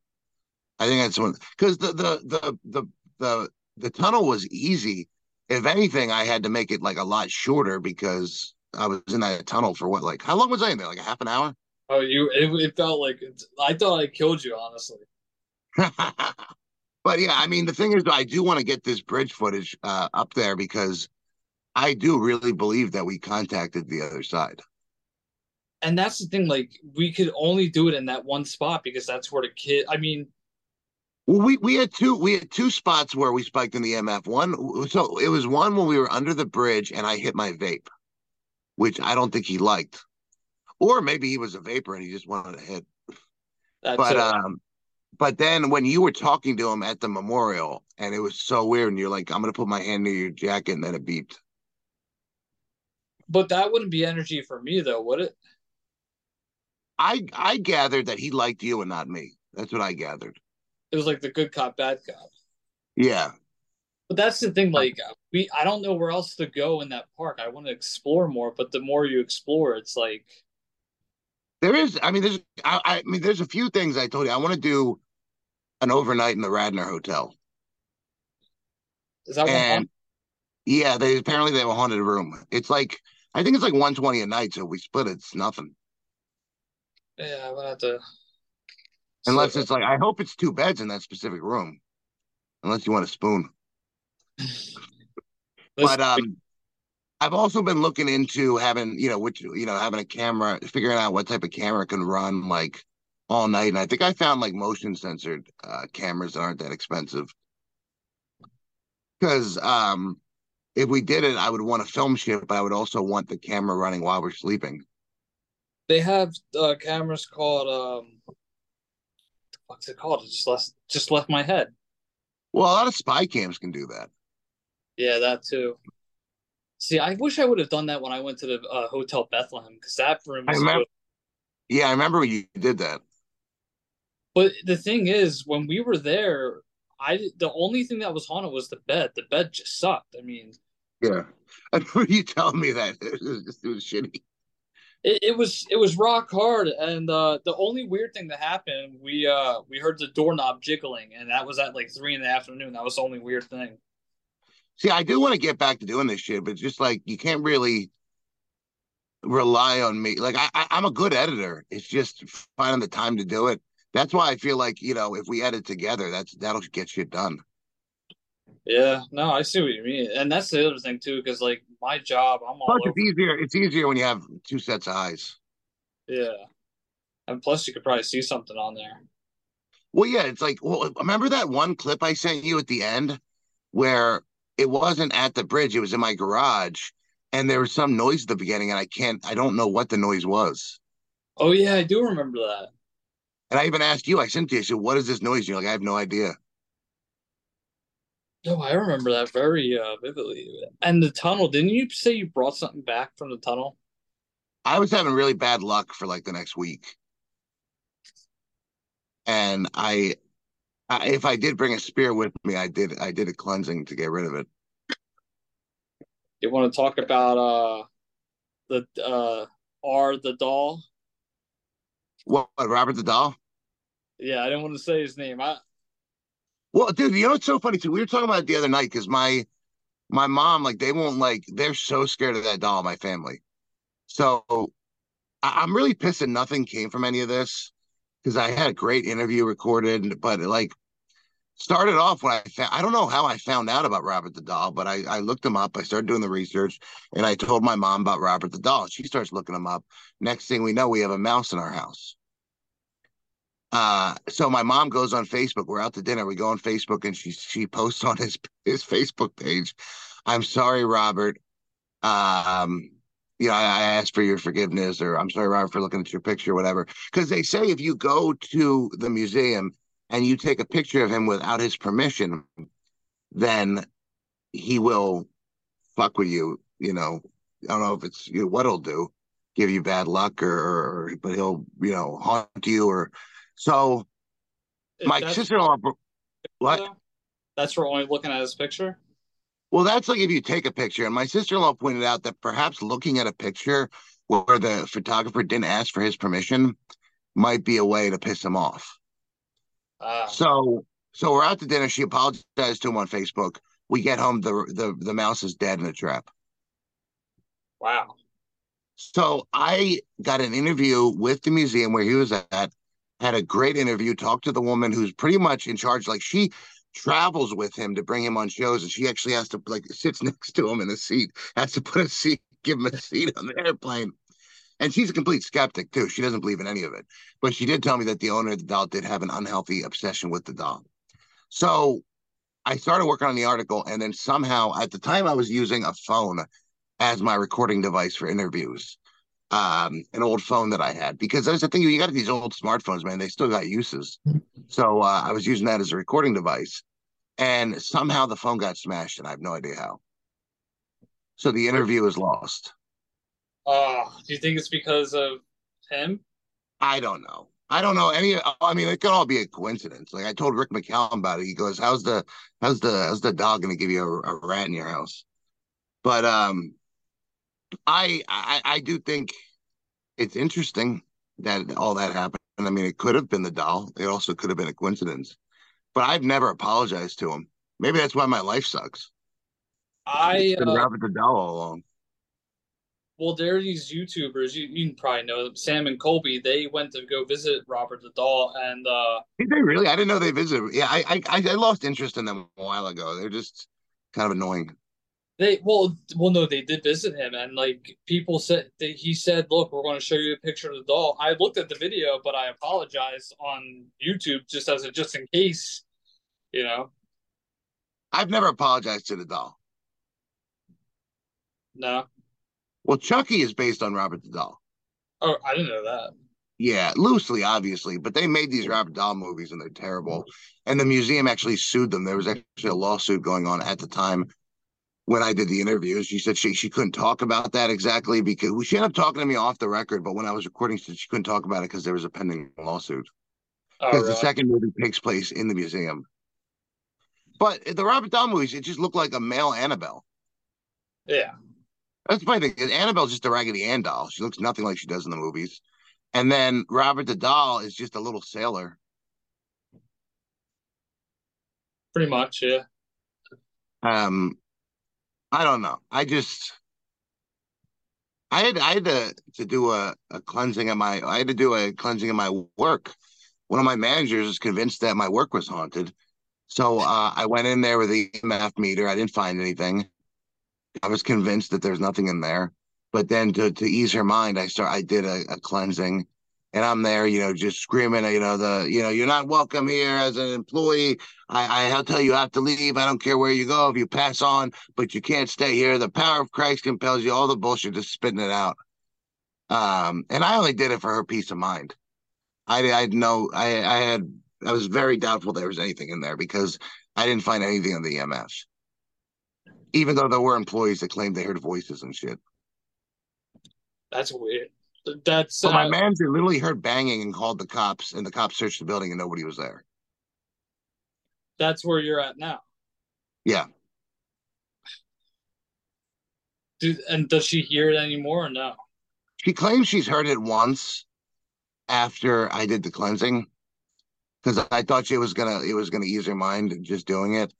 I think that's one because the, the the the the the tunnel was easy. If anything, I had to make it like a lot shorter because I was in that tunnel for what like how long was I in there? Like a half an hour. oh, you it, it felt like I thought I killed you. Honestly, but yeah, I mean the thing is, I do want to get this bridge footage uh, up there because I do really believe that we contacted the other side. and that's the thing. Like we could only do it in that one spot because that's where the kid. I mean, Well, we we had two we had two spots where we spiked in the MF. One, so it was one when we were under the bridge and I hit my vape, which I don't think he liked, or maybe he was a vapor and he just wanted to hit. that's But uh, um, but then when you were talking to him at the memorial and it was so weird, and you're like, "I'm gonna put my hand near your jacket," and then it beeped. but that wouldn't be energy for me though, would it? I I gathered that he liked you and not me. That's what I gathered. It was like the good cop, bad cop. Yeah. But that's the thing. Like we, I don't know where else to go in that park. I want to explore more, but the more you explore, it's like There is, I mean, there's, I, I mean, there's a few things I told you. I want to do an overnight in the Radnor Hotel, is that and yeah, they apparently they have a haunted room. It's like I think it's like 120 a night, so we split it, it's nothing. Yeah, I'm gonna have to. Unless So- it's like I hope it's two beds in that specific room, unless you want a spoon. But um, I've also been looking into having, you know, which you know, having a camera, figuring out what type of camera can run like all night. And I think I found like motion censored uh, cameras that aren't that expensive. Because um, if we did it, I would want a film shit, but I would also want the camera running while we're sleeping. they have uh, cameras called um, what's it called? It just left just left my head. Well, a lot of spy cams can do that. Yeah, that too. See, I wish I would have done that when I went to the uh, Hotel Bethlehem because that room I remember-. Yeah, I remember when you did that. But the thing is, when we were there, I the only thing that was haunted was the bed. The bed just sucked. I mean, Yeah, I remember you telling me that it was, just, it was shitty. It, it was it was rock hard. And uh, the only weird thing that happened, we uh we heard the doorknob jiggling, and that was at like three in the afternoon. That was the only weird thing. See, I do want to get back to doing this shit, but just like you can't really rely on me. Like I, I, I'm a good editor. It's just finding the time to do it. That's why I feel like you know if we edit together, that's that'll get shit done. Yeah, no, I see what you mean, and that's the other thing too, because like my job, I'm all Plus, it's easier. It's easier when you have two sets of eyes. Yeah, and plus you could probably see something on there. Well, yeah, it's like well, remember that one clip I sent you at the end where it wasn't at the bridge; it was in my garage, and there was some noise at the beginning, and I can't, I don't know what the noise was. Oh yeah, I do remember that. And I even asked you, I sent you, I said, "What is this noise?" And you're like, "I have no idea." No, I remember that very uh, vividly. And the tunnel, didn't you say you brought something back from the tunnel? I was having really bad luck for like the next week. And I, I if I did bring a spear with me, I did I did a cleansing to get rid of it. You want to talk about uh the uh R the doll? What, what, Robert the doll? Yeah, I didn't want to say his name. I Well, dude, you know what's so funny too? We were talking about it the other night because my my mom, like, they won't like they're so scared of that doll, my family. So I, I'm really pissed that nothing came from any of this because I had a great interview recorded, but like started off when I found I don't know how I found out about Robert the doll, but I, I looked him up. I started doing the research and I told my mom about Robert the doll. She starts looking him up. Next thing we know, we have a mouse in our house. Uh, so my mom goes on Facebook. We're out to dinner. We go on Facebook and she she posts on his his Facebook page. I'm sorry, Robert. Um, you know, I, I asked for your forgiveness, or I'm sorry, Robert, for looking at your picture, whatever. Because they say if you go to the museum and you take a picture of him without his permission, then he will fuck with you. You know, I don't know if it's you know, what he'll do, give you bad luck, or, or but he'll you know haunt you, or so. My that's- sister-in-law, what? That's for only looking at his picture. Well, that's like if you take a picture. And my sister in law pointed out that perhaps looking at a picture where the photographer didn't ask for his permission might be a way to piss him off. Ah, So, so we're out to dinner. She apologized to him on Facebook. We get home. The the the mouse is dead in a trap. wow. So I got an interview with the museum where he was at. Had a great interview. Talked to the woman who's pretty much in charge. Like she travels with him to bring him on shows, and she actually has to like sits next to him in the seat. Has to put a seat, give him a seat on the airplane. And she's a complete skeptic too. She doesn't believe in any of it. But she did tell me that the owner of the doll did have an unhealthy obsession with the doll. So I started working on the article, and then somehow at the time I was using a phone as my recording device for interviews. Um, an old phone that I had because there's the thing you got these old smartphones, man. They still got uses. So uh, I was using that as a recording device, and somehow the phone got smashed, and I have no idea how. So the interview is lost. Oh, do you think it's because of him? I don't know. I don't know any. I mean, it could all be a coincidence. Like I told Rick McCallum about it. He goes, "How's the how's the how's the dog going to give you a, a rat in your house?" But um, I, I I do think it's interesting that all that happened. I mean, it could have been the doll. It also could have been a coincidence. But I've never apologized to him. Maybe that's why my life sucks. I It's been uh, Robert the doll all along. well, there are these YouTubers. You, you probably know them, Sam and Colby. They went to go visit Robert the doll, and uh, Did they really? I didn't know they visited. Yeah, I I I lost interest in them a while ago. They're just kind of annoying. They well, well, no, they did visit him, and like people said, they, he said, "Look, we're going to show you a picture of the doll." I looked at the video, but I apologized on YouTube just as a just in case, you know. I've never apologized to the doll. No, Well, Chucky is based on Robert the doll. oh, I didn't know that. Yeah, loosely, obviously, but they made these Robert Dahl movies and they're terrible. And the museum actually sued them. There was actually a lawsuit going on at the time when I did the interviews. She said she she couldn't talk about that exactly because she ended up talking to me off the record. But when I was recording, she said she couldn't talk about it because there was a pending lawsuit. Oh, Because the second movie takes place in the museum. But the Robert Dahl movies, it just looked like a male Annabelle. yeah, That's the funny thing. Annabelle's just a Raggedy Ann doll. She looks nothing like she does in the movies. And then Robert the doll is just a little sailor. pretty much. Yeah, Um, I don't know. I just I had I had to to do a, a cleansing of my I had to do a cleansing of my work. One of my managers was convinced that my work was haunted. So uh, I went in there with the EMF meter. I didn't find anything. I was convinced that there's nothing in there. But then to, to ease her mind, I start I did a, a cleansing and I'm there, you know, just screaming, you know, the you know, you're not welcome here as an employee. I, I'll tell you, you have to leave. I don't care where you go if you pass on, but you can't stay here. The power of Christ compels you. All the bullshit, just spitting it out. Um, and I only did it for her peace of mind. I, I no, I, I had, I was very doubtful there was anything in there because I didn't find anything on the EMF. Even though there were employees that claimed they heard voices and shit. that's weird. That's So my uh, manager literally heard banging and called the cops, and the cops searched the building and nobody was there. that's where you're at now. Yeah. Do, and does she hear it anymore or no? She claims she's heard it once after I did the cleansing because I thought she was gonna it was gonna ease her mind just doing it.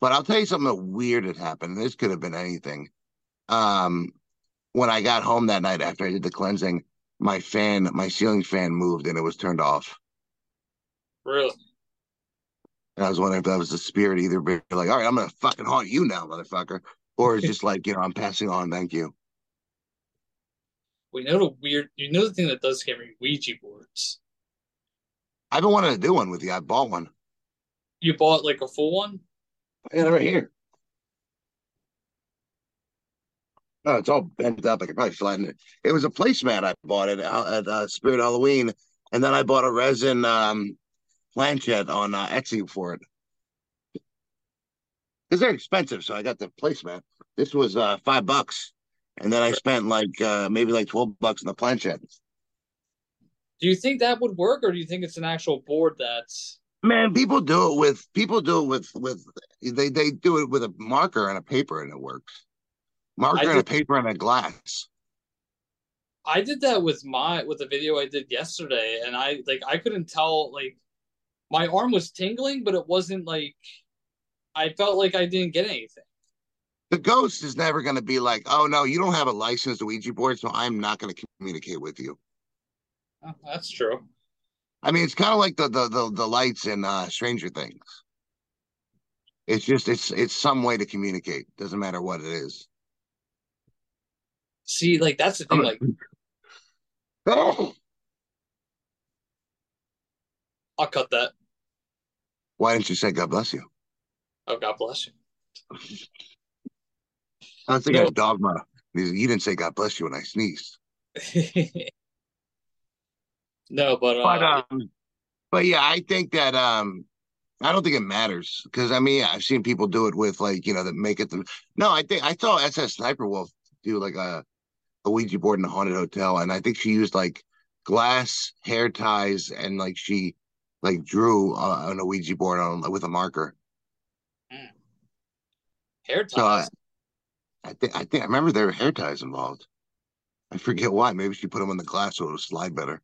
But I'll tell you something weird had happened. This could have been anything. Um, when I got home that night after I did the cleansing, my fan, my ceiling fan moved and it was turned off. Really? And I was wondering if that was the spirit either be like, all right, I'm gonna fucking haunt you now, motherfucker. Or it's just like, you know, I'm passing on, thank you. We know the weird. You know the thing that does scare me: Ouija boards. I've been wanting to do one with you. I bought one. You bought like a full one? I got it right here. Oh, it's all bent up. I could probably flatten it. It was a placemat I bought it at, at uh, Spirit Halloween, and then I bought a resin um, planchette on uh, Etsy for it. Because they're expensive, so I got the placemat. This was uh, five bucks, and then I spent like uh, maybe like twelve bucks on the planchette. Do you think that would work, or do you think it's an actual board that's? Man, people do it with people do it with with they they do it with a marker and a paper, and it works. Marker and a paper and a glass. I did that with my with the video I did yesterday, and I like I couldn't tell like my arm was tingling, but it wasn't like I felt like I didn't get anything. the ghost is never going to be like, oh no, you don't have a licensed Ouija board, so I'm not going to communicate with you. Oh, that's true. I mean, it's kind of like the, the the the lights in uh, Stranger Things. It's just it's it's some way to communicate. Doesn't matter what it is. See, like that's the thing. Like Oh, I'll cut that. why didn't you say God bless you? Oh, God bless you. I thinking No. of dogma. You didn't say God bless you when I sneezed. no, but, uh, But um, but yeah, I think that um, I don't think it matters because I mean yeah, I've seen people do it with like you know that make it. The, no, I think I saw SSSniperWolf do like a a Ouija board in a haunted hotel, and I think she used like glass hair ties and like she like drew uh, on a Ouija board on with a marker. hair So I, ties. I think I think I remember there were hair ties involved. I forget why. Maybe she put them on the glass so it would slide better.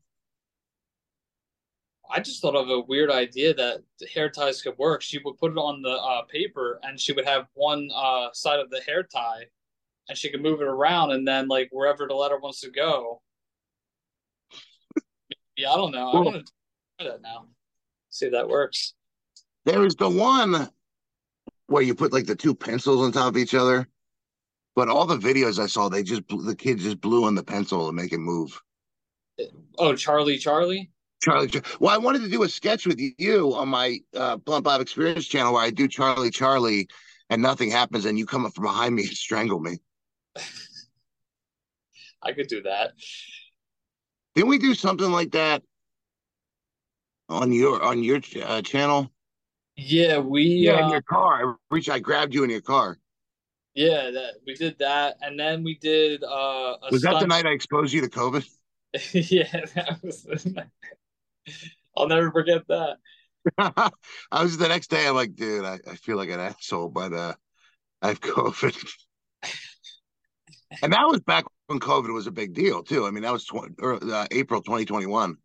I just thought of a weird idea that the hair ties could work. She would put it on the uh, paper, and she would have one uh, side of the hair tie, and she can move it around, and then like wherever the letter wants to go. yeah, I don't know. I Well- want to try that now. See if that works. There is the one where you put like the two pencils on top of each other, but all the videos I saw, they just the kid just blew on the pencil to make it move. Oh, Charlie, Charlie. Charlie, well, I wanted to do a sketch with you on my uh, Blunt Bob Experience channel where I do Charlie, Charlie, and nothing happens, and you come up from behind me and strangle me. I could do that. Didn't we do something like that on your on your uh, channel? Yeah, we. in uh, your car. I reached, I grabbed you in your car. Yeah, that we did that, and then we did uh a Was that the night I exposed you to COVID? yeah, that was. The night. I'll never forget that. I was the next day. I'm like, dude, I, I feel like an asshole, but uh, I have COVID. And that was back when COVID was a big deal too. I mean, that was 20, or, uh, April 2021.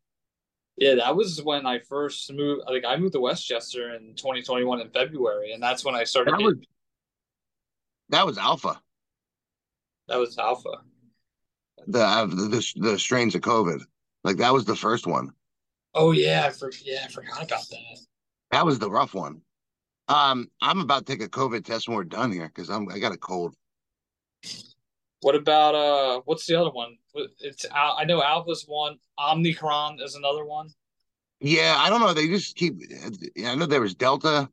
Yeah, that was when I first moved. Like I moved to Westchester in 2021 in February, and that's when I started. That was that was Alpha, that was Alpha. the uh, the the strains of COVID. Like that was the first one. Oh yeah, I for, yeah, I forgot about that. That was the rough one. Um, I'm about to take a COVID test when we're done here because I'm I got a cold. What about uh? What's the other one? It's I know Alpha's one. Omnicron is another one. Yeah, I don't know. They just keep. I know there was Delta.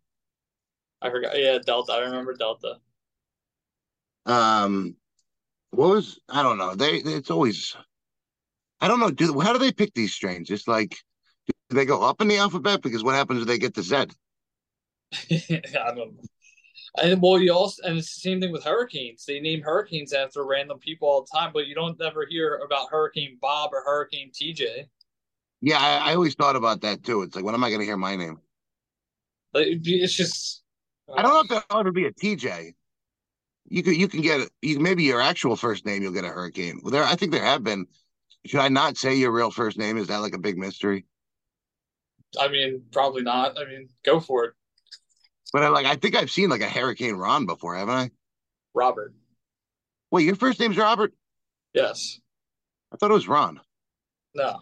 I forgot. Yeah, Delta. I remember Delta. Um, what was I don't know. They it's always. I don't know. Do how do they pick these strains? Just like do they go up in the alphabet? Because what happens if they get to Z? I don't know. And well, you also and it's the same thing with hurricanes. They name hurricanes after random people all the time, but you don't ever hear about Hurricane Bob or Hurricane TJ. Yeah, I, I always thought about that too. It's like when am I going to hear my name? It's just. I don't know if there'll ever be a TJ. You could you can get you maybe your actual first name you'll get a hurricane. Well, there I think there have been. Should I not say your real first name? Is that like a big mystery? I mean, probably not. I mean, go for it, But I like I think I've seen like a Hurricane Ron before, haven't I? Robert. Wait, your first name's Robert? Yes. I thought it was Ron. No.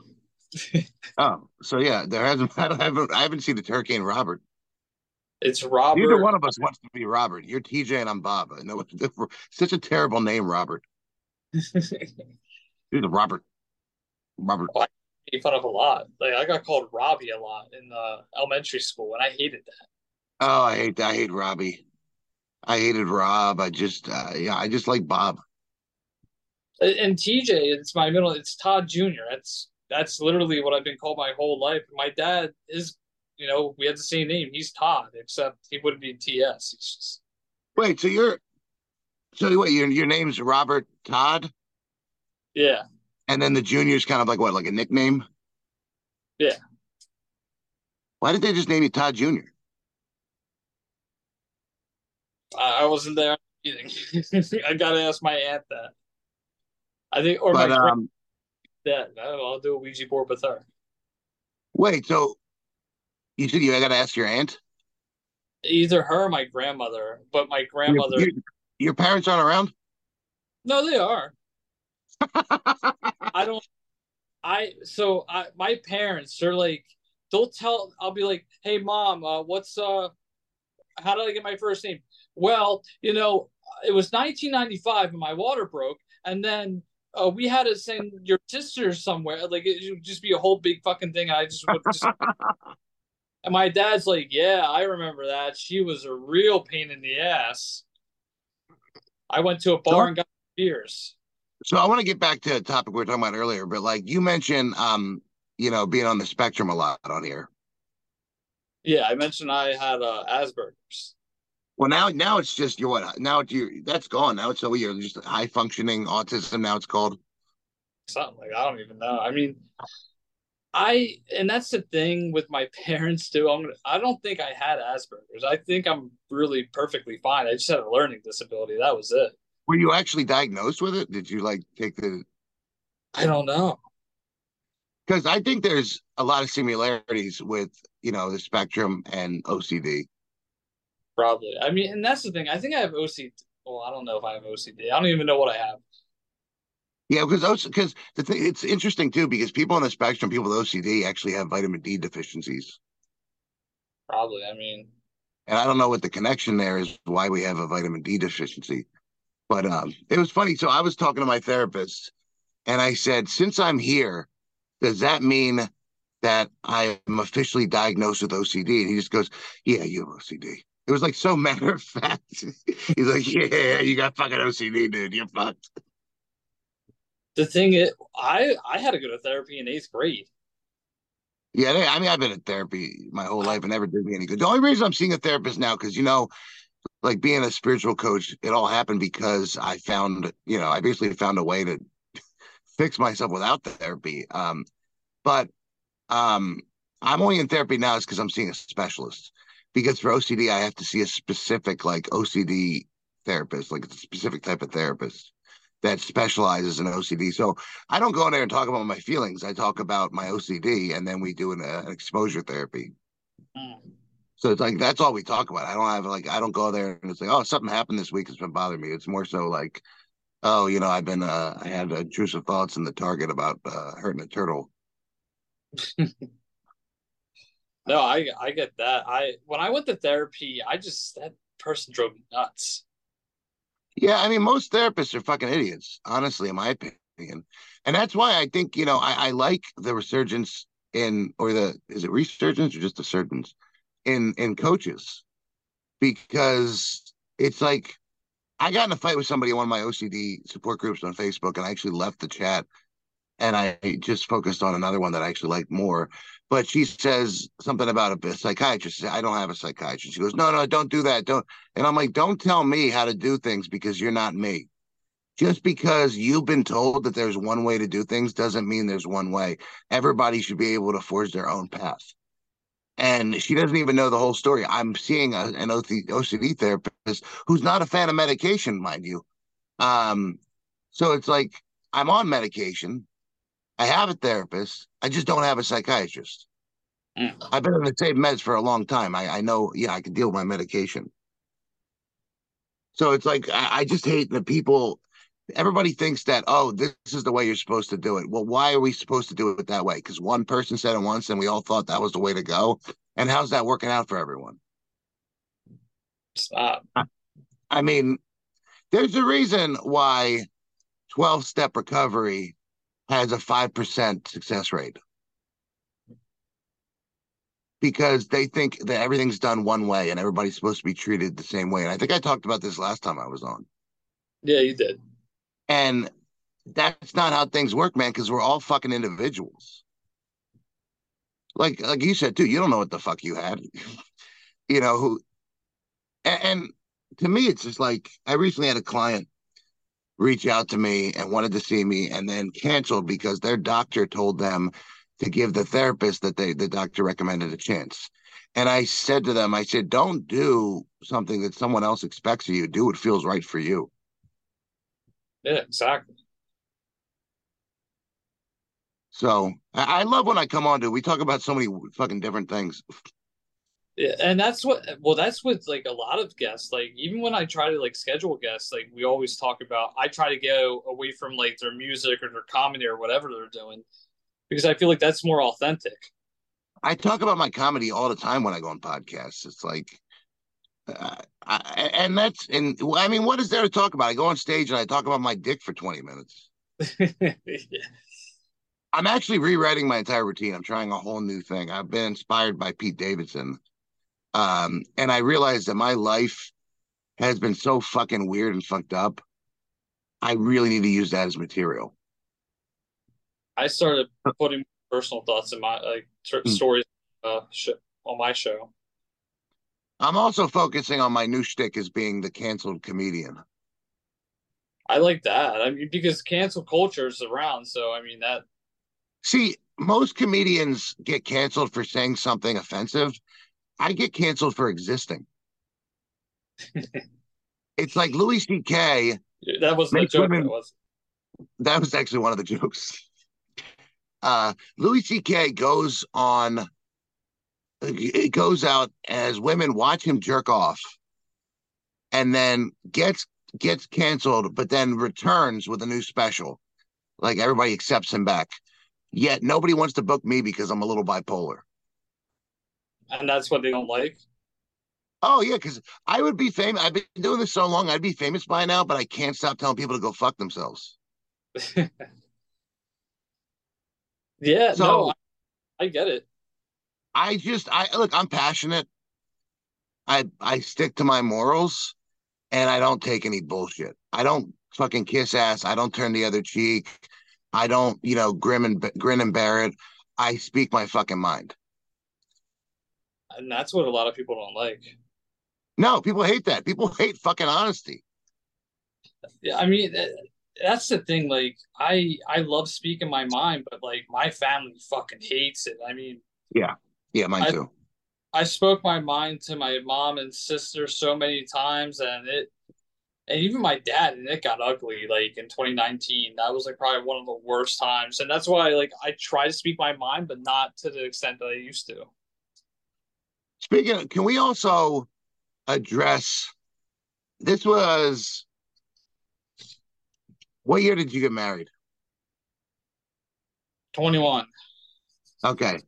Oh, so yeah, there hasn't. I, don't, I haven't. I haven't seen the Hurricane Robert. It's Robert. Neither one of us wants to be Robert. You're TJ and I'm Bob. I know it's such a terrible name, Robert. You're the Robert. Robert. Oh, made fun of a lot. Like I got called Robbie a lot in the elementary school, and I hated that. Oh, I hate. I hate Robbie. I hated Rob. I just, uh, yeah, I just like Bob. And TJ, it's my middle. It's Todd Jr. That's that's literally what I've been called my whole life. My dad is, you know, we had the same name. He's Todd, except he wouldn't be TS. He's just Wait, so you're, so wait, your your name's Robert Todd, yeah, and then the junior's kind of like what, like a nickname? Yeah. Why did they just name you Todd Junior? I, I wasn't there. I gotta ask my aunt that. I think, or But my um, granddad. I'll do a Ouija board with her. wait, so you said you got to ask your aunt. Either her or my grandmother, but my grandmother. your, your parents aren't around. No, they are. I don't. I so I my parents they're like they'll tell I'll be like, hey mom, uh, what's uh, how did I get my first name? Well, you know, it was 1995 and my water broke, and then oh, we had to send your sister somewhere. Like it would just be a whole big fucking thing. I just would just. and my dad's like, yeah, I remember that. She was a real pain in the ass. I went to a bar and got beers. So I want to get back to a topic we were talking about earlier, but like you mentioned, um, you know, being on the spectrum a lot on here. Yeah, I mentioned I had uh, Asperger's. Well, now now it's just your what? Now you. That's gone. Now it's so you're just high functioning autism. Now it's called something like I don't even know. I mean, I and that's the thing with my parents too. I'm I don't think I had Asperger's. I think I'm really perfectly fine. I just had a learning disability. That was it. Were you actually diagnosed with it? Did you like take the? I don't know. Because I think there's a lot of similarities with you know the spectrum and OCD. Probably. I mean, and that's the thing. I think I have OCD. Well, I don't know if I have OCD. I don't even know what I have. Yeah, because because the thing it's interesting too because people on the spectrum, people with OCD, actually have vitamin D deficiencies. Probably. I mean, and I don't know what the connection there is. Why we have a vitamin D deficiency, but um, it was funny. So I was talking to my therapist, and I said, since I'm here, does that mean that I am officially diagnosed with OCD? And he just goes, Yeah, you have OCD. It was like so matter of fact. He's like, Yeah, you got fucking OCD, dude. You're fucked the thing is, I I had to go to therapy in eighth grade. Yeah, I mean, I've been in therapy my whole life and never did me any good. The only reason I'm seeing a therapist now, because you know, like being a spiritual coach, it all happened because I found, you know, I basically found a way to fix myself without therapy. Um, but um, I'm only in therapy now is because I'm seeing a specialist. Because for OCD, I have to see a specific like OCD therapist, like a specific type of therapist that specializes in OCD. So I don't go in there and talk about my feelings. I talk about my OCD, and then we do an, uh, an exposure therapy. Mm. So it's like that's all we talk about. I don't have like I don't go there and it's like oh something happened this week. It's been bothering me. It's more so like oh you know I've been uh, I had intrusive thoughts in the target about uh, hurting a turtle. no, I I get that. I when I went to therapy, I just that person drove me nuts. Yeah, I mean, most therapists are fucking idiots, honestly, in my opinion. And that's why I think, you know, I, I like the resurgence in or the is it resurgence or just the surgeons in in coaches because it's like I got in a fight with somebody in one of my OCD support groups on Facebook and I actually left the chat and I just focused on another one that I actually liked more. But she says something about a psychiatrist. I don't have a psychiatrist. She goes, no, no, don't do that. Don't. And I'm like, don't tell me how to do things because you're not me. Just because you've been told that there's one way to do things doesn't mean there's one way. Everybody should be able to forge their own path. And she doesn't even know the whole story. I'm seeing a, an OCD therapist who's not a fan of medication, mind you. Um, so it's like I'm on medication I have a therapist. I just don't have a psychiatrist. Mm. I've been on the same meds for a long time. I, I know, yeah, I can deal with my medication. So it's like I, I just hate that people. Everybody thinks that oh, this is the way you're supposed to do it. Well, why are we supposed to do it that way? Because one person said it once, and we all thought that was the way to go. And how's that working out for everyone? Stop. I, I mean, there's a reason why 12 step recovery has a 5% success rate because they think that everything's done one way and everybody's supposed to be treated the same way. And I think I talked about this last time I was on. Yeah, you did. And that's not how things work, man, because we're all fucking individuals. Like like you said too, you don't know what the fuck you had. you know, who and, and to me it's just like I recently had a client reach out to me and wanted to see me and then canceled because their doctor told them to give the therapist that they the doctor recommended a chance. And I said to them, I said, don't do something that someone else expects of you. Do what feels right for you. Yeah, exactly. So I love when I come on to we talk about so many fucking different things. Yeah, and that's what well that's what like a lot of guests like even when I try to like schedule guests like we always talk about I try to go away from like their music or their comedy or whatever they're doing because I feel like that's more authentic. I talk about my comedy all the time when I go on podcasts. It's like uh, I, and that's and I mean what is there to talk about? I go on stage and I talk about my dick for 20 minutes. I'm actually rewriting my entire routine. I'm trying a whole new thing. I've been inspired by Pete Davidson. Um, and I realized that my life has been so fucking weird and fucked up. I really need to use that as material. I started putting personal thoughts in my like t- Hmm. stories uh, sh- on my show. I'm also focusing on my new shtick as being the canceled comedian. I like that. I mean, because cancel culture is around, so I mean that. See, most comedians get canceled for saying something offensive. I get canceled for existing. it's like Louis C.K. That was the joke. women- That was. That was actually one of the jokes. Uh, Louis C.K. goes on, it goes out as women watch him jerk off, and then gets gets canceled, but then returns with a new special. Like everybody accepts him back. Yet nobody wants to book me because I'm a little bipolar. And that's what they don't like. Oh yeah, because I would be famous. I've been doing this so long, I'd be famous by now, but I can't stop telling people to go fuck themselves. yeah, So- no, I, I get it. I just I look, I'm passionate. I I stick to my morals and I don't take any bullshit. I don't fucking kiss ass. I don't turn the other cheek. I don't, you know, grin and grin and bear it. I speak my fucking mind. And that's what a lot of people don't like. No, people hate that. People hate fucking honesty. Yeah, I mean, that's the thing. Like, I I love speaking my mind, but like my family fucking hates it. I mean, yeah, Yeah, mine I- too. I spoke my mind to my mom and sister so many times, and it, and even my dad, and it got ugly. Like in 2019, that was like probably one of the worst times, and that's why like I try to speak my mind, but not to the extent that I used to. Speaking of, can we also address this was what year did you get married? 21. Okay.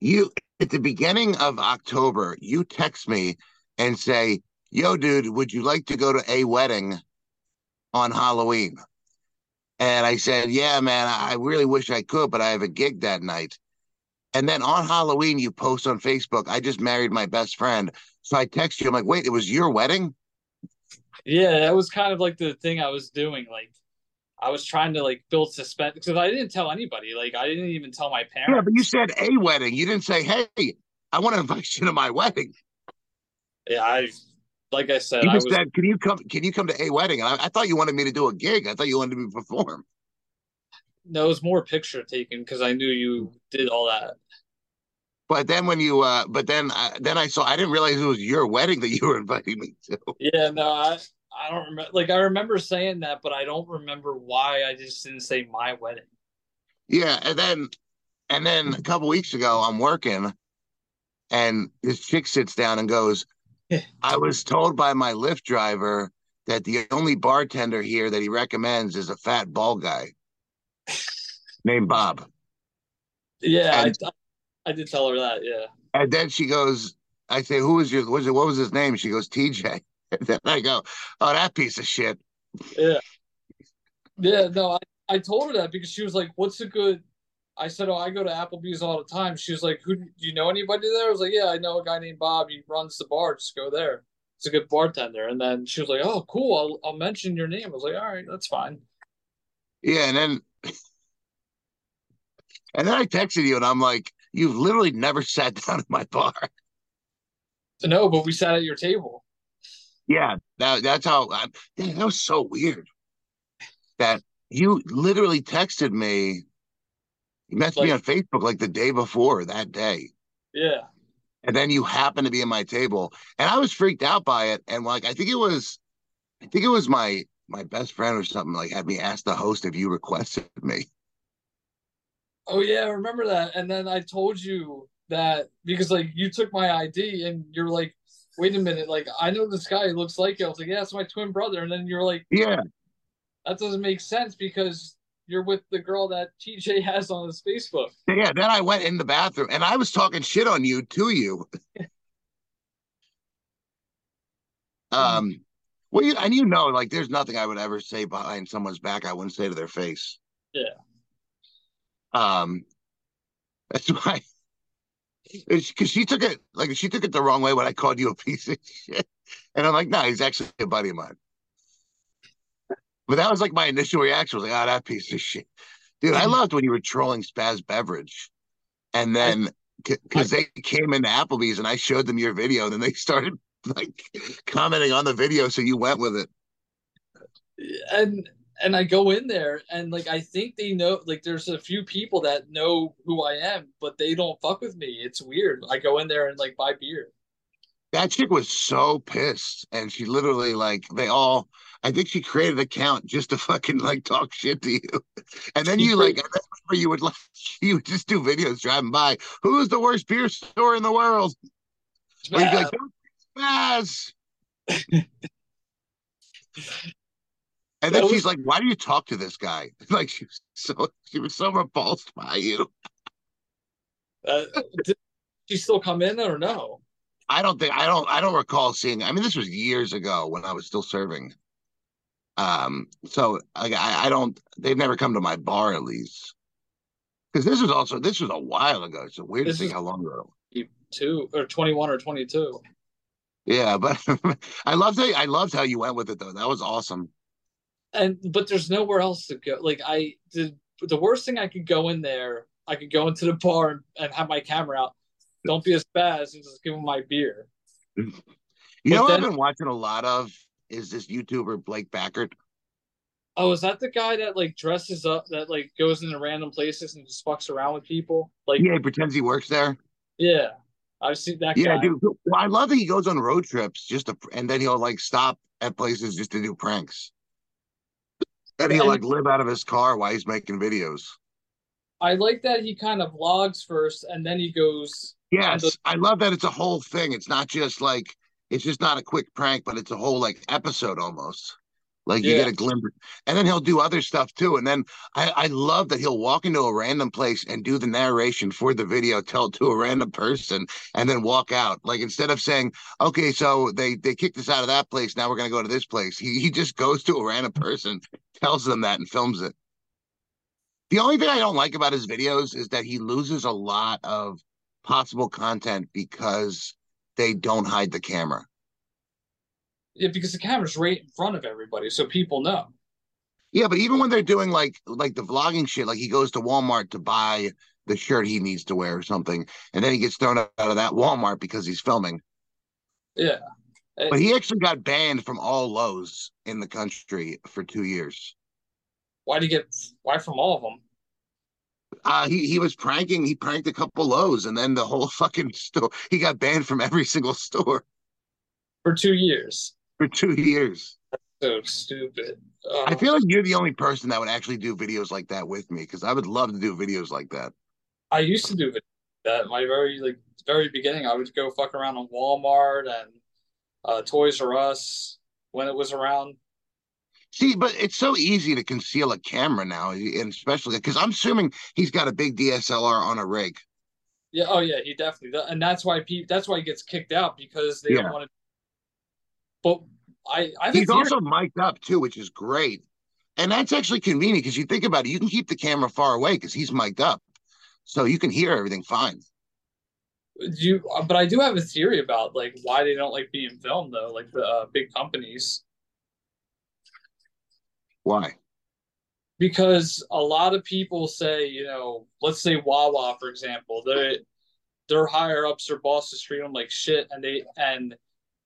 You at the beginning of October, you text me and say, Yo, dude, would you like to go to a wedding on Halloween? And I said, Yeah, man, I I really wish I could, but I have a gig that night. And then on Halloween, you post on Facebook, I just married my best friend. So I text you, I'm like, wait, it was your wedding? Yeah, that was kind of like the thing I was doing. Like, I was trying to like build suspense because I didn't tell anybody. Like, I didn't even tell my parents. Yeah, but you said a wedding. You didn't say, Hey, I want to invite you to my wedding. Yeah, I, like I said, You I just was. said, Can you come can you come to a wedding? And I, I thought you wanted me to do a gig. I thought you wanted me to perform. No, it was more picture taken because I knew you did all that. But then when you, uh, but then, uh, then I saw. I didn't realize it was your wedding that you were inviting me to. Yeah, no, I I don't remember. Like I remember saying that, but I don't remember why I just didn't say my wedding. Yeah, and then, and then a couple weeks ago, I'm working, and this chick sits down and goes, "I was told by my Lyft driver that the only bartender here that he recommends is a fat bald guy named Bob." Yeah, And- I, I did tell her that. Yeah, And then she goes, "I say, who was your? Was it? What was his name?" She goes, "TJ." And then I go, "Oh, that piece of shit." yeah, yeah. No, I I told her that because she was like, "What's a good?" I said, "Oh, I go to Applebee's all the time." She was like, "Who do you know anybody there?" I was like, "Yeah, I know a guy named Bob. He runs the bar. Just go there. He's a good bartender." And then she was like, "Oh, cool. I'll I'll mention your name." I was like, "All right, that's fine." Yeah, and then and then I texted you and I'm like, you've literally never sat down at my bar. No, but we sat at your table. Yeah, that that's how I, that was so weird. That you literally texted me, you messaged me on Facebook like the day before that day. Yeah. And then you happened to be at my table. And I was freaked out by it. And like I think it was I think it was my my best friend or something like had me ask the host if you requested me. Oh yeah, I remember that. And then I told you that because like you took my ID and you're like, wait a minute, like I know this guy looks like you. I was like, yeah, it's my twin brother. And then you're like, Yeah. that doesn't make sense because you're with the girl that TJ has on his Facebook. Yeah, then I went in the bathroom and I was talking shit on you to you. um Well, you, and you know, like there's nothing I would ever say behind someone's back I wouldn't say to their face. Yeah. Um, that's why. Because she took it like she took it the wrong way when I called you a piece of shit, and I'm like, no, he's actually a buddy of mine. But that was like my initial reaction was like, ah, oh, that piece of shit, dude. I loved when you were trolling Spaz Beverage, and then because they came into Applebee's and I showed them your video, and then they started like commenting on the video, so you went with it. And and I go in there and like I think they know like there's a few people that know who I am, but they don't fuck with me. It's weird. I go in there and like buy beer. That chick was so pissed, and she literally like they all. I think she created an account just to fucking like talk shit to you, and then you like you would like you would just do videos driving by. Who's the worst beer store in the world? Like, Spaz. And then was, she's like, "Why do you talk to this guy?" Like she was so she was so repulsed by you. Uh, did she still come in or no? I don't think I don't I don't recall seeing. I mean, this was years ago when I was still serving. Um, so like I, I don't. They've never come to my bar at least. Because this was also this was a while ago. It's a weird this thing how long ago. Two or twenty one or twenty two. Yeah, but I loved how I loved how you went with it though. That was awesome and but there's nowhere else to go. Like I did the worst thing I could go in there. I could go into the bar and, and have my camera out. Don't be a spaz and just give him my beer. You but know what I've been watching a lot of is this YouTuber Blake Backert. Oh, is that the guy that like dresses up that like goes into random places and just fucks around with people? Like Yeah, he pretends he works there. Yeah. I've seen that yeah, guy. dude. Well, I love that he goes on road trips just to and then he'll like stop at places just to do pranks. And he'll like live out of his car while he's making videos. I like that he kind of vlogs first and then he goes. Yes, the- I love that it's a whole thing. It's not just like it's just not a quick prank, but it's a whole like episode almost. Like you get a glimpse, and then he'll do other stuff too. And then I, I love that he'll walk into a random place and do the narration for the video, tell to a random person, and then walk out. Like instead of saying, "Okay, so they they kicked us out of that place, now we're gonna go to this place," he he just goes to a random person, tells them that, and films it. The only thing I don't like about his videos is that he loses a lot of possible content because they don't hide the camera. Yeah, because the camera's right in front of everybody, so people know. Yeah, but even when they're doing like like the vlogging shit, like he goes to Walmart to buy the shirt he needs to wear or something, and then he gets thrown out of that Walmart because he's filming. Yeah. But he actually got banned from all Lowe's in the country for two years. Why did he get why from all of them? Uh, he he was pranking. He pranked a couple Lowe's, and then the whole fucking store. He got banned from every single store for two years for two years. so stupid. Um, I feel like you're the only person that would actually do videos like that with me because I would love to do videos like that. I used to do that. My very like very beginning, I would go fuck around on Walmart and uh, Toys R Us when it was around. See, but it's so easy to conceal a camera now, and especially because I'm assuming he's got a big DSLR on a rig. Yeah. Oh, yeah. He definitely does, and that's why people. That's why he gets kicked out because they yeah. don't want to. But I, I think he's also mic'd up too, which is great. And that's actually convenient because you think about it, you can keep the camera far away because he's mic'd up, so you can hear everything fine. You, but I do have a theory about like why they don't like being filmed though, like the uh, big companies. Why? Because a lot of people say, you know, let's say Wawa for example, they their higher ups or bosses treat them like shit, and they and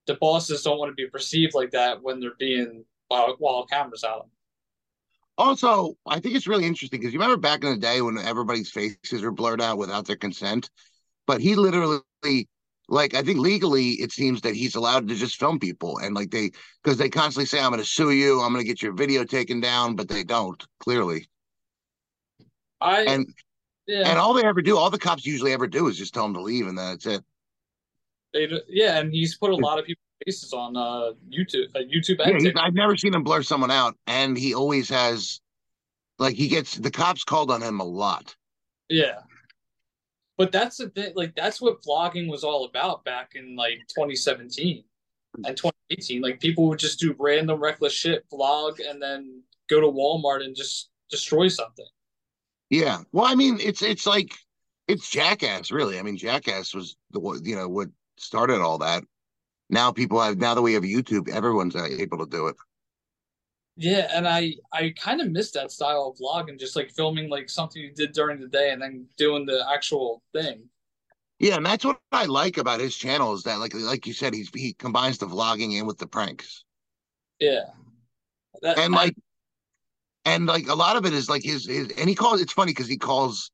the bosses don't want to be perceived like that when they're being while, while cameras out. Also, I think it's really interesting because you remember back in the day when everybody's faces were blurred out without their consent, but he literally, like, I think legally it seems that he's allowed to just film people and like they because they constantly say, "I'm going to sue you, I'm going to get your video taken down," but they don't clearly. I and yeah. and all they ever do, all the cops usually ever do is just tell them to leave, and that's it. They, yeah, and he's put a lot of people's faces on uh, YouTube. Uh, YouTube. Yeah, I've never seen him blur someone out, and he always has, like, he gets the cops called on him a lot. Yeah, but that's the thing. Like, that's what vlogging was all about back in like 2017. and 2018. Like people would just do random reckless shit, vlog, and then go to Walmart and just destroy something. Yeah. Well, I mean, it's it's like it's Jackass, really. I mean, Jackass was the you know what started all that. Now people have now that we have YouTube, everyone's able to do it. Yeah, and I I kind of miss that style of vlog and just like filming like something you did during the day and then doing the actual thing. Yeah, and that's what I like about his channel is that like like you said, he's he combines the vlogging in with the pranks. Yeah. That, and like and like a lot of it is like his his and he calls it's funny because he calls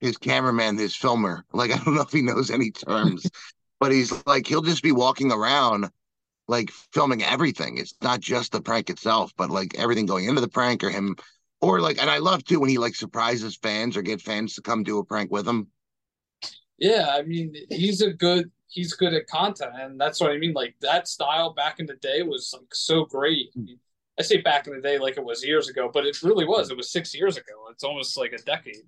his cameraman his filmer. Like I don't know if he knows any terms, but he's like he'll just be walking around like filming everything. It's not just the prank itself, but like everything going into the prank or him or like and I love too when he like surprises fans or get fans to come do a prank with him. Yeah, I mean he's a good he's good at content and that's what I mean. Like that style back in the day was like so great. I, mean, I say back in the day like it was years ago, but it really was. It was six years ago. It's almost like a decade.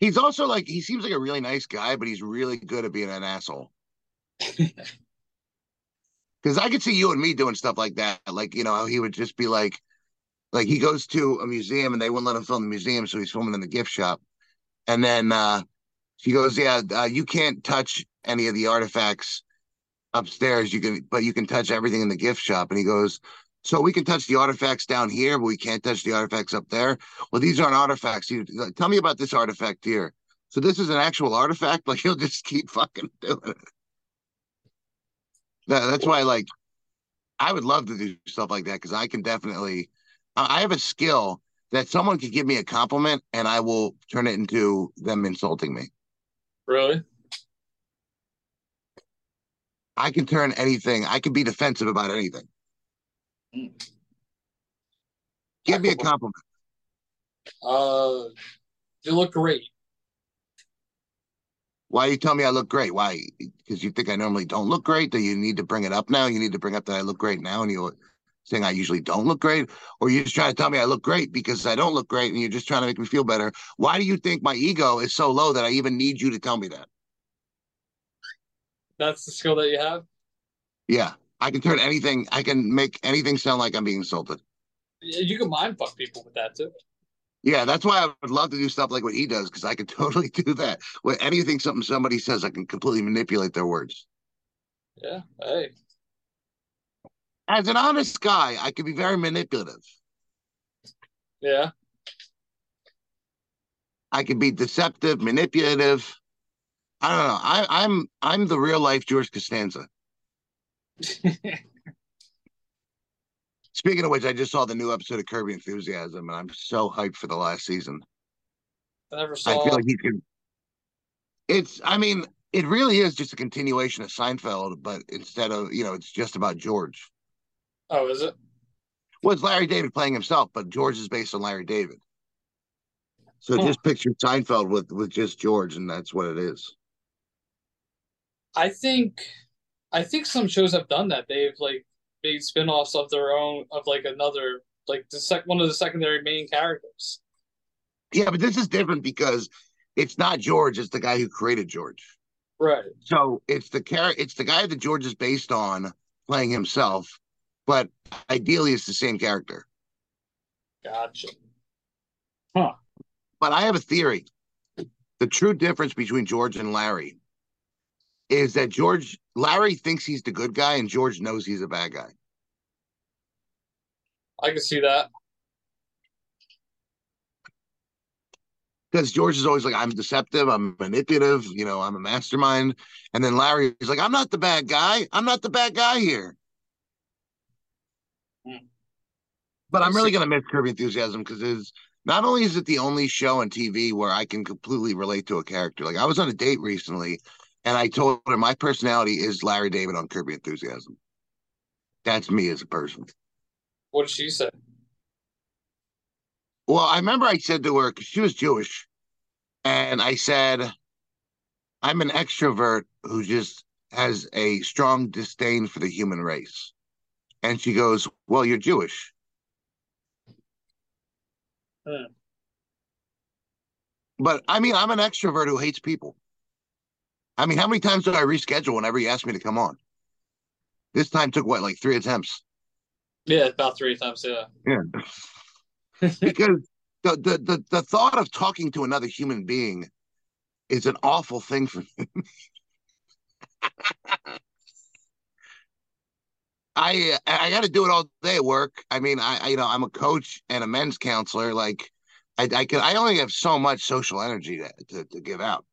He's also like he seems like a really nice guy, but he's really good at being an asshole. Because I could see you and me doing stuff like that. Like, you know, he would just be like, like he goes to a museum and they wouldn't let him film the museum, so he's filming in the gift shop. And then uh she goes, Yeah, uh, you can't touch any of the artifacts upstairs. You can, but you can touch everything in the gift shop. And he goes, So we can touch the artifacts down here, but we can't touch the artifacts up there. Well, these aren't artifacts. You, tell me about this artifact here. So this is an actual artifact. Like he'll just keep fucking doing it. That, that's why, like, I would love to do stuff like that because I can definitely, I have a skill that someone could give me a compliment and I will turn it into them insulting me. Really? I can turn anything. I can be defensive about anything. Mm. Give me a compliment. Uh, you look great. Why you tell me I look great? Why? Because you think I normally don't look great? Do you need to bring it up now? You need to bring up that I look great now, and you're saying I usually don't look great, or you're just trying to tell me I look great because I don't look great, and you're just trying to make me feel better. Why do you think my ego is so low that I even need you to tell me that? That's the skill that you have. Yeah, I can turn anything. I can make anything sound like I'm being insulted. You can mind fuck people with that too. Yeah, that's why I would love to do stuff like what he does because I could totally do that. With anything, something somebody says, I can completely manipulate their words. Yeah. Hey. As an honest guy, I can be very manipulative. Yeah. I can be deceptive, manipulative. I don't know. I, I'm I'm the real life George Costanza. Speaking of which, I just saw the new episode of Your Enthusiasm, and I'm so hyped for the last season. I never saw. I feel like he can. It's. I mean, it really is just a continuation of Seinfeld, but instead of you know, it's just about George. Oh, is it? Well, it's Larry David playing himself, but George is based on Larry David. So Huh. just picture Seinfeld with with just George, and that's what it is. I think, I think some shows have done that. They've like made spin-offs of their own of like another like the sec one of the secondary main characters. Yeah, but this is different because it's not George; it's the guy who created George. Right. So it's the char- it's the guy that George is based on playing himself, but ideally it's the same character. Gotcha. Huh. But I have a theory. The true difference between George and Larry is that George Larry thinks he's the good guy and George knows he's a bad guy. I can see that. Because George is always like, I'm deceptive, I'm manipulative, you know, I'm a mastermind. And then Larry is like, I'm not the bad guy. I'm not the bad guy here. Hmm. But I'm really gonna miss Curb Your Enthusiasm because it's not only is it the only show on TV where I can completely relate to a character. Like I was on a date recently and I told her my personality is Larry David on Curb Your Enthusiasm. That's me as a person. What did she say? Well, I remember I said to her because she was Jewish, and I said, "I'm an extrovert who just has a strong disdain for the human race." And she goes, "Well, you're Jewish." Hmm. But I mean, I'm an extrovert who hates people. I mean, how many times do I reschedule whenever you asked me to come on? This time took what, like three attempts? Yeah, about three times. Yeah. Yeah. because the, the the the thought of talking to another human being is an awful thing for me. I I got to do it all day at work. I mean, I, I, you know I'm a coach and a men's counselor. Like, I I can I only have so much social energy to to, to give out.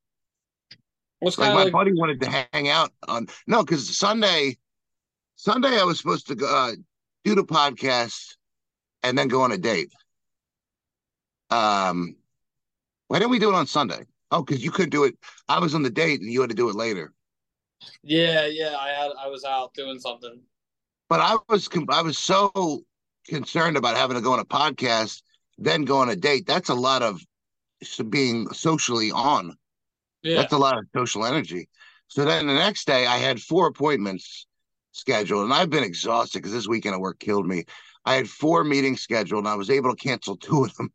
What's Like my like, buddy wanted to hang out on no, because Sunday, Sunday I was supposed to go, uh, do the podcast and then go on a date. Um, why didn't we do it on Sunday? Oh, because you couldn't do it. I was on the date and you had to do it later. yeah, yeah. I had I was out doing something. But I was I was so concerned about having to go on a podcast, then go on a date. That's a lot of being socially on. Yeah. That's a lot of social energy. So then the next day, I had four appointments scheduled, and I've been exhausted because this weekend of work killed me. I had four meetings scheduled, and I was able to cancel two of them.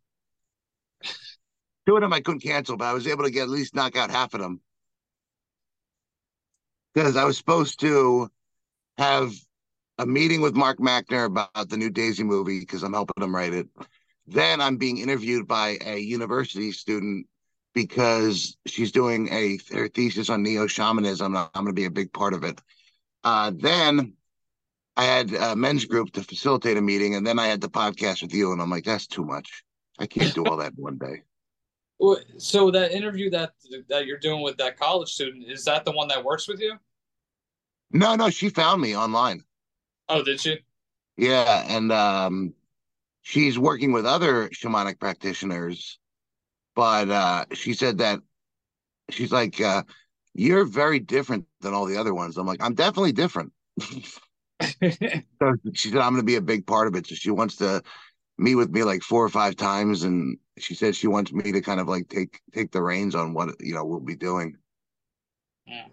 two of them I couldn't cancel, but I was able to get at least knock out half of them because I was supposed to have a meeting with Mark Mackner about the new Daisy movie because I'm helping him write it. Then I'm being interviewed by a university student because she's doing a her thesis on neo shamanism. I'm, I'm going to be a big part of it. Uh, then I had a men's group to facilitate a meeting, and then I had the podcast with you, and I'm like, that's too much. I can't do all that in one day. So that interview that that you're doing with that college student is that the one that works with you? No, no, she found me online. Oh, did she? Yeah, and um, she's working with other shamanic practitioners, but uh, she said that she's like, uh, "You're very different than all the other ones." I'm like, "I'm definitely different." So she said, "I'm going to be a big part of it." So she wants to meet with me like four or five times, and she said she wants me to kind of like take take the reins on what you know we'll be doing Yeah.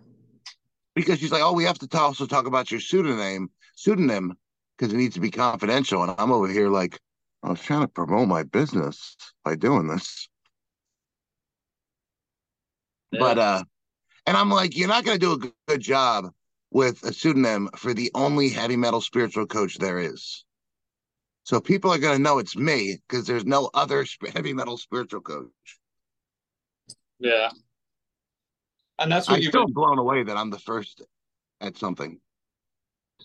because she's like, "Oh, we have to also talk about your pseudonym pseudonym because it needs to be confidential." And I'm over here like, I was trying to promote my business by doing this, but uh, and I'm like, you're not going to do a good, good job with a pseudonym for the only heavy metal spiritual coach there is. So people are going to know it's me because there's no other heavy metal spiritual coach. yeah. And that's what I'm you've still been. blown away that I'm the first at something.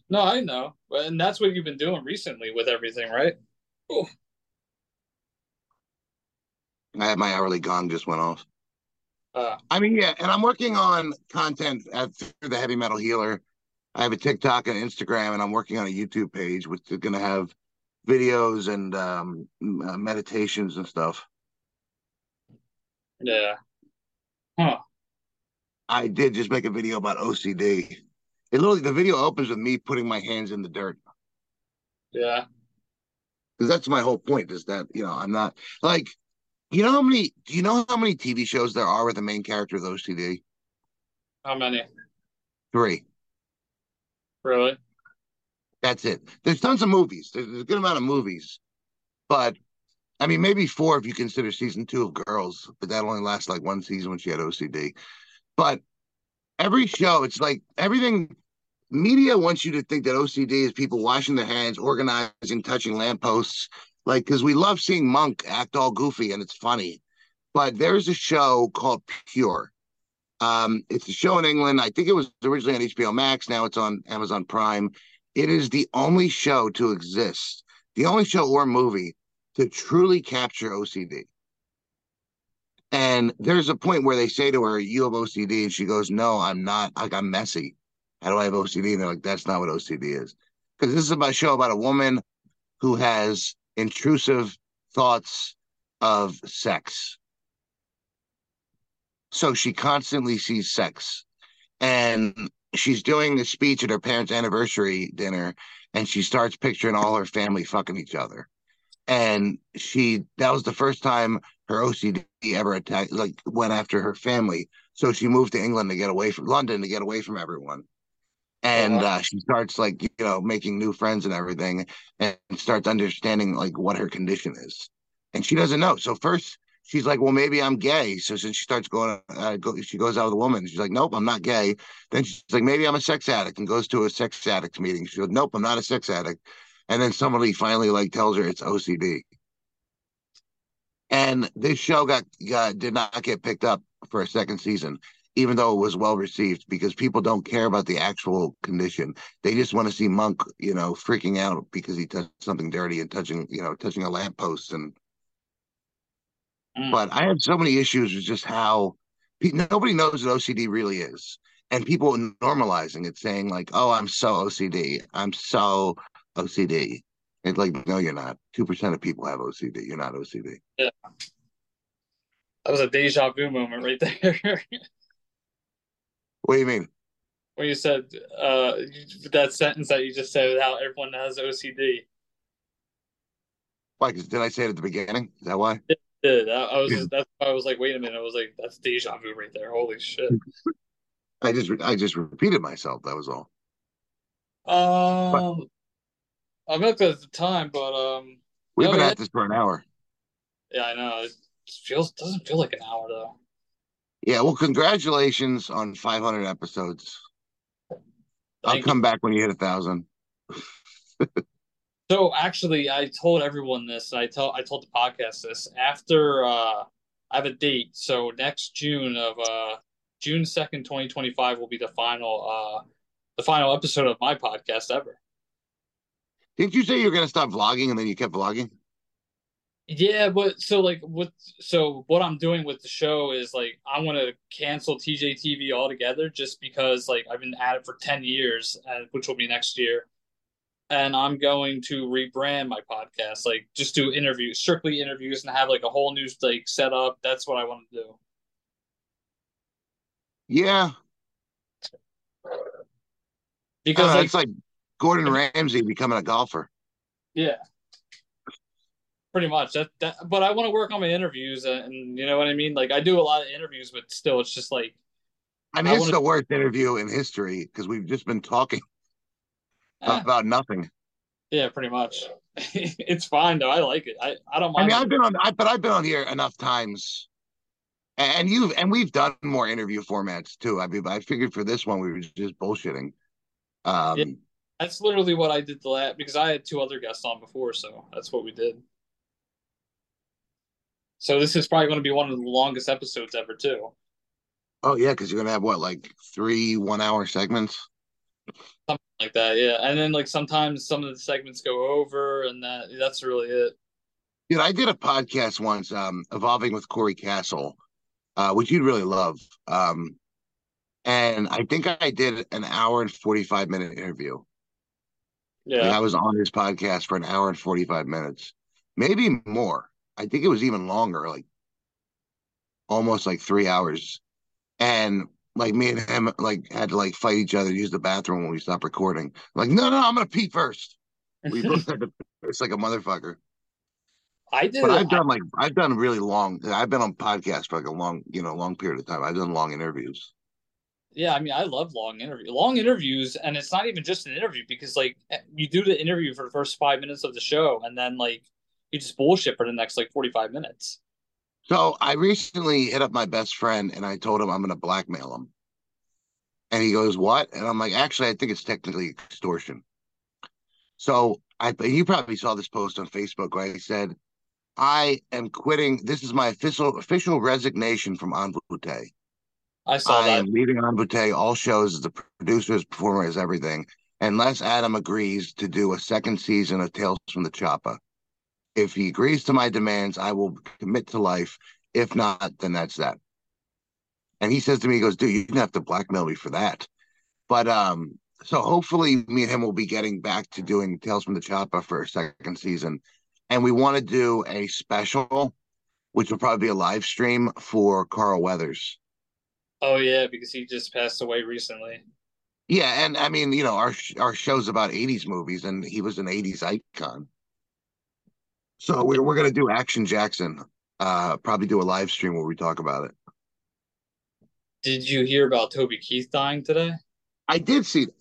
No, I know, and that's what you've been doing recently with everything, right? I had my hourly gong just went off. Uh, I mean, yeah, and I'm working on content at through the Heavy Metal Healer. I have a TikTok and Instagram, and I'm working on a YouTube page, which is going to have videos and um, uh, meditations and stuff. yeah. Huh. I did just make a video about OCD. It literally the video opens with me putting my hands in the dirt Yeah. because that's my whole point. Is that you know I'm not like you know how many do you know how many TV shows there are with the main character with OCD? How many? Three. Really? That's it. There's tons of movies. There's, there's a good amount of movies, but I mean maybe four if you consider season two of Girls, but that only lasts like one season when she had OCD. But every show, it's like everything. Media wants you to think that OCD is people washing their hands, organizing, touching lampposts, like because we love seeing Monk act all goofy and it's funny. But there's a show called Pure. Um, it's a show in England. I think it was originally on HBO Max. Now it's on Amazon Prime. It is the only show to exist, the only show or movie to truly capture OCD. And there's a point where they say to her, You have OCD. And she goes, No, I'm not. Like, I'm messy. How do I have OCD? And they're like, That's not what OCD is. Because this is about a show about a woman who has intrusive thoughts of sex. So she constantly sees sex. And she's doing a speech at her parents' anniversary dinner, and she starts picturing all her family fucking each other. And she that was the first time her OCD ever attacked, like went after her family. So she moved to England to get away from London to get away from everyone. And uh, she starts like you know making new friends and everything, and starts understanding like what her condition is. And she doesn't know. So first she's like, well, maybe I'm gay. So since she starts going, uh, go, she goes out with a woman. She's like, nope, I'm not gay. Then she's like, maybe I'm a sex addict, and goes to a sex addict meeting. She goes, nope, I'm not a sex addict. And then somebody finally like tells her it's OCD. And this show got, got did not get picked up for a second season, even though it was well received, because people don't care about the actual condition. They just want to see Monk, you know, freaking out because he touched something dirty and touching, you know, touching a lamppost and Mm. but I had so many issues with just how nobody knows what OCD really is, and people normalizing it, saying like, "Oh, I'm so OCD. I'm so OCD." It's like, no, you're not. Two percent of people have OCD. You're not OCD. Yeah. That was a deja vu moment right there. What do you mean? when you said uh, that sentence that you just said, how everyone has OCD. Why? 'cause did I say it at the beginning? Is that why? Yeah, that, I was. That's why I was like, wait a minute. I was like, that's deja vu right there. Holy shit. I just I just repeated myself. That was all. Um, I looked at the time, but um, We've No, been at this for an hour. yeah, I know. It feels doesn't feel like an hour though. Yeah. Well, congratulations on 500 episodes. I'll Thank you. come back when you hit a thousand. So actually, I told everyone this. I told I told the podcast this after uh, I have a date. So next June of uh, June second, twenty twenty five, will be the final uh, the final episode of my podcast ever. Didn't you say you were going to stop vlogging and then you kept vlogging? Yeah, but so like what? So what I'm doing with the show is like I want to cancel TJTV altogether, just because like I've been at it for ten years, which will be next year, and I'm going to rebrand my podcast, like just do interviews, strictly interviews, and have like a whole new like setup. That's what I want to do. Yeah. Because Uh, like it's like Gordon Ramsay becoming a golfer. yeah, pretty much that that. But I want to work on my interviews, and, and you know what I mean. Like I do a lot of interviews, but still, it's just like I mean, I it's the worst interview in history because we've just been talking eh, about nothing. Yeah, pretty much. it's fine though. I like it. I, I don't mind I mean, I've been on, I, but I've been on here enough times, and you've and we've done more interview formats too. I mean, but I figured for this one we were just bullshitting. Um, Yeah. that's literally what I did the last because I had two other guests on before, so that's what we did. So this is probably going to be one of the longest episodes ever too. Oh yeah, because you're gonna have what, like three one-hour segments. Something like that, yeah. And then like sometimes some of the segments go over, and that that's really it. Dude, I did a podcast once, um, evolving with Corey Castle, uh, which you'd really love. Um, and I think I did an hour and forty-five minute interview. Yeah, I was on his podcast for an hour and 45 minutes, maybe more. I think it was even longer, like almost like three hours. And like me and him like had to like fight each other, use the bathroom when we stopped recording. Like, no, no, I'm gonna pee first. We both had to it's like a motherfucker. I did. But I've done like I've done really long I've been on podcasts for like a long, you know, long period of time. I've done long interviews. Yeah, I mean, I love long interview, long interviews, and it's not even just an interview because like eh, you do the interview for the first five minutes of the show, and then like you just bullshit for the next like forty five minutes. So I recently hit up my best friend and I told him I'm gonna blackmail him. And he goes, What? And I'm like, actually, I think it's technically extortion. So I you probably saw this post on Facebook where I said, I am quitting. This is my official official resignation from Envoute. I saw I that. am leaving Envoute, all shows as the producer, as performer, as everything, unless Adam agrees to do a second season of Tales from the Choppa. If he agrees to my demands, I will commit to life. If not, then that's that. And he says to me, he goes, dude, you didn't have to blackmail me for that. But um, so hopefully me and him will be getting back to doing Tales from the Chopper for a second season. And we want to do a special, which will probably be a live stream for Carl Weathers. Oh yeah, because he just passed away recently. Yeah, and I mean, you know, our our show's about '80s movies, and he was an '80s icon. So we're we're gonna do Action Jackson. Uh, probably do a live stream where we talk about it. Did you hear about Toby Keith dying today? I did see, that.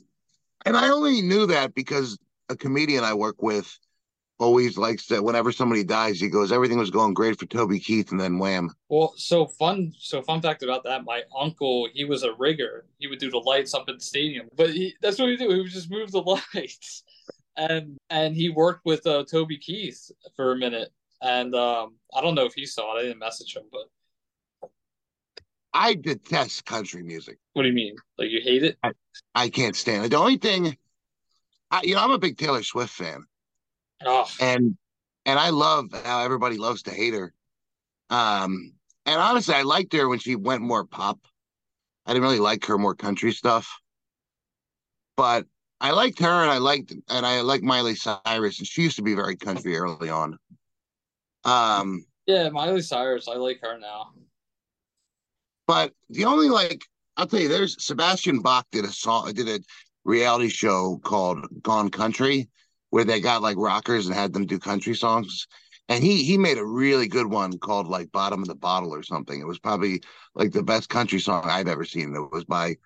and I only knew that because a comedian I work with always likes that whenever somebody dies, he goes, "Everything was going great for Toby Keith," and then wham. Well, so fun. So fun fact about that: my uncle, he was a rigger. He would do the lights up in the stadium, but he, that's what he do. He would just move the lights, and and he worked with uh, Toby Keith for a minute. And um, I don't know if he saw it. I didn't message him, but I detest country music. what do you mean? Like you hate it? I can't stand it. The only thing, I, you know, I'm a big Taylor Swift fan, Oh, and and I love how everybody loves to hate her. Um, and honestly, I liked her when she went more pop. I didn't really like her more country stuff, but I liked her, and I liked and I like Miley Cyrus, and she used to be very country early on. Um, yeah, Miley Cyrus. I like her now. but the only like I'll tell you, there's Sebastian Bach did a song, did a reality show called Gone Country, where they got like rockers and had them do country songs. And he he made a really good one called like Bottom of the Bottle or something. It was probably like the best country song I've ever seen. That was by,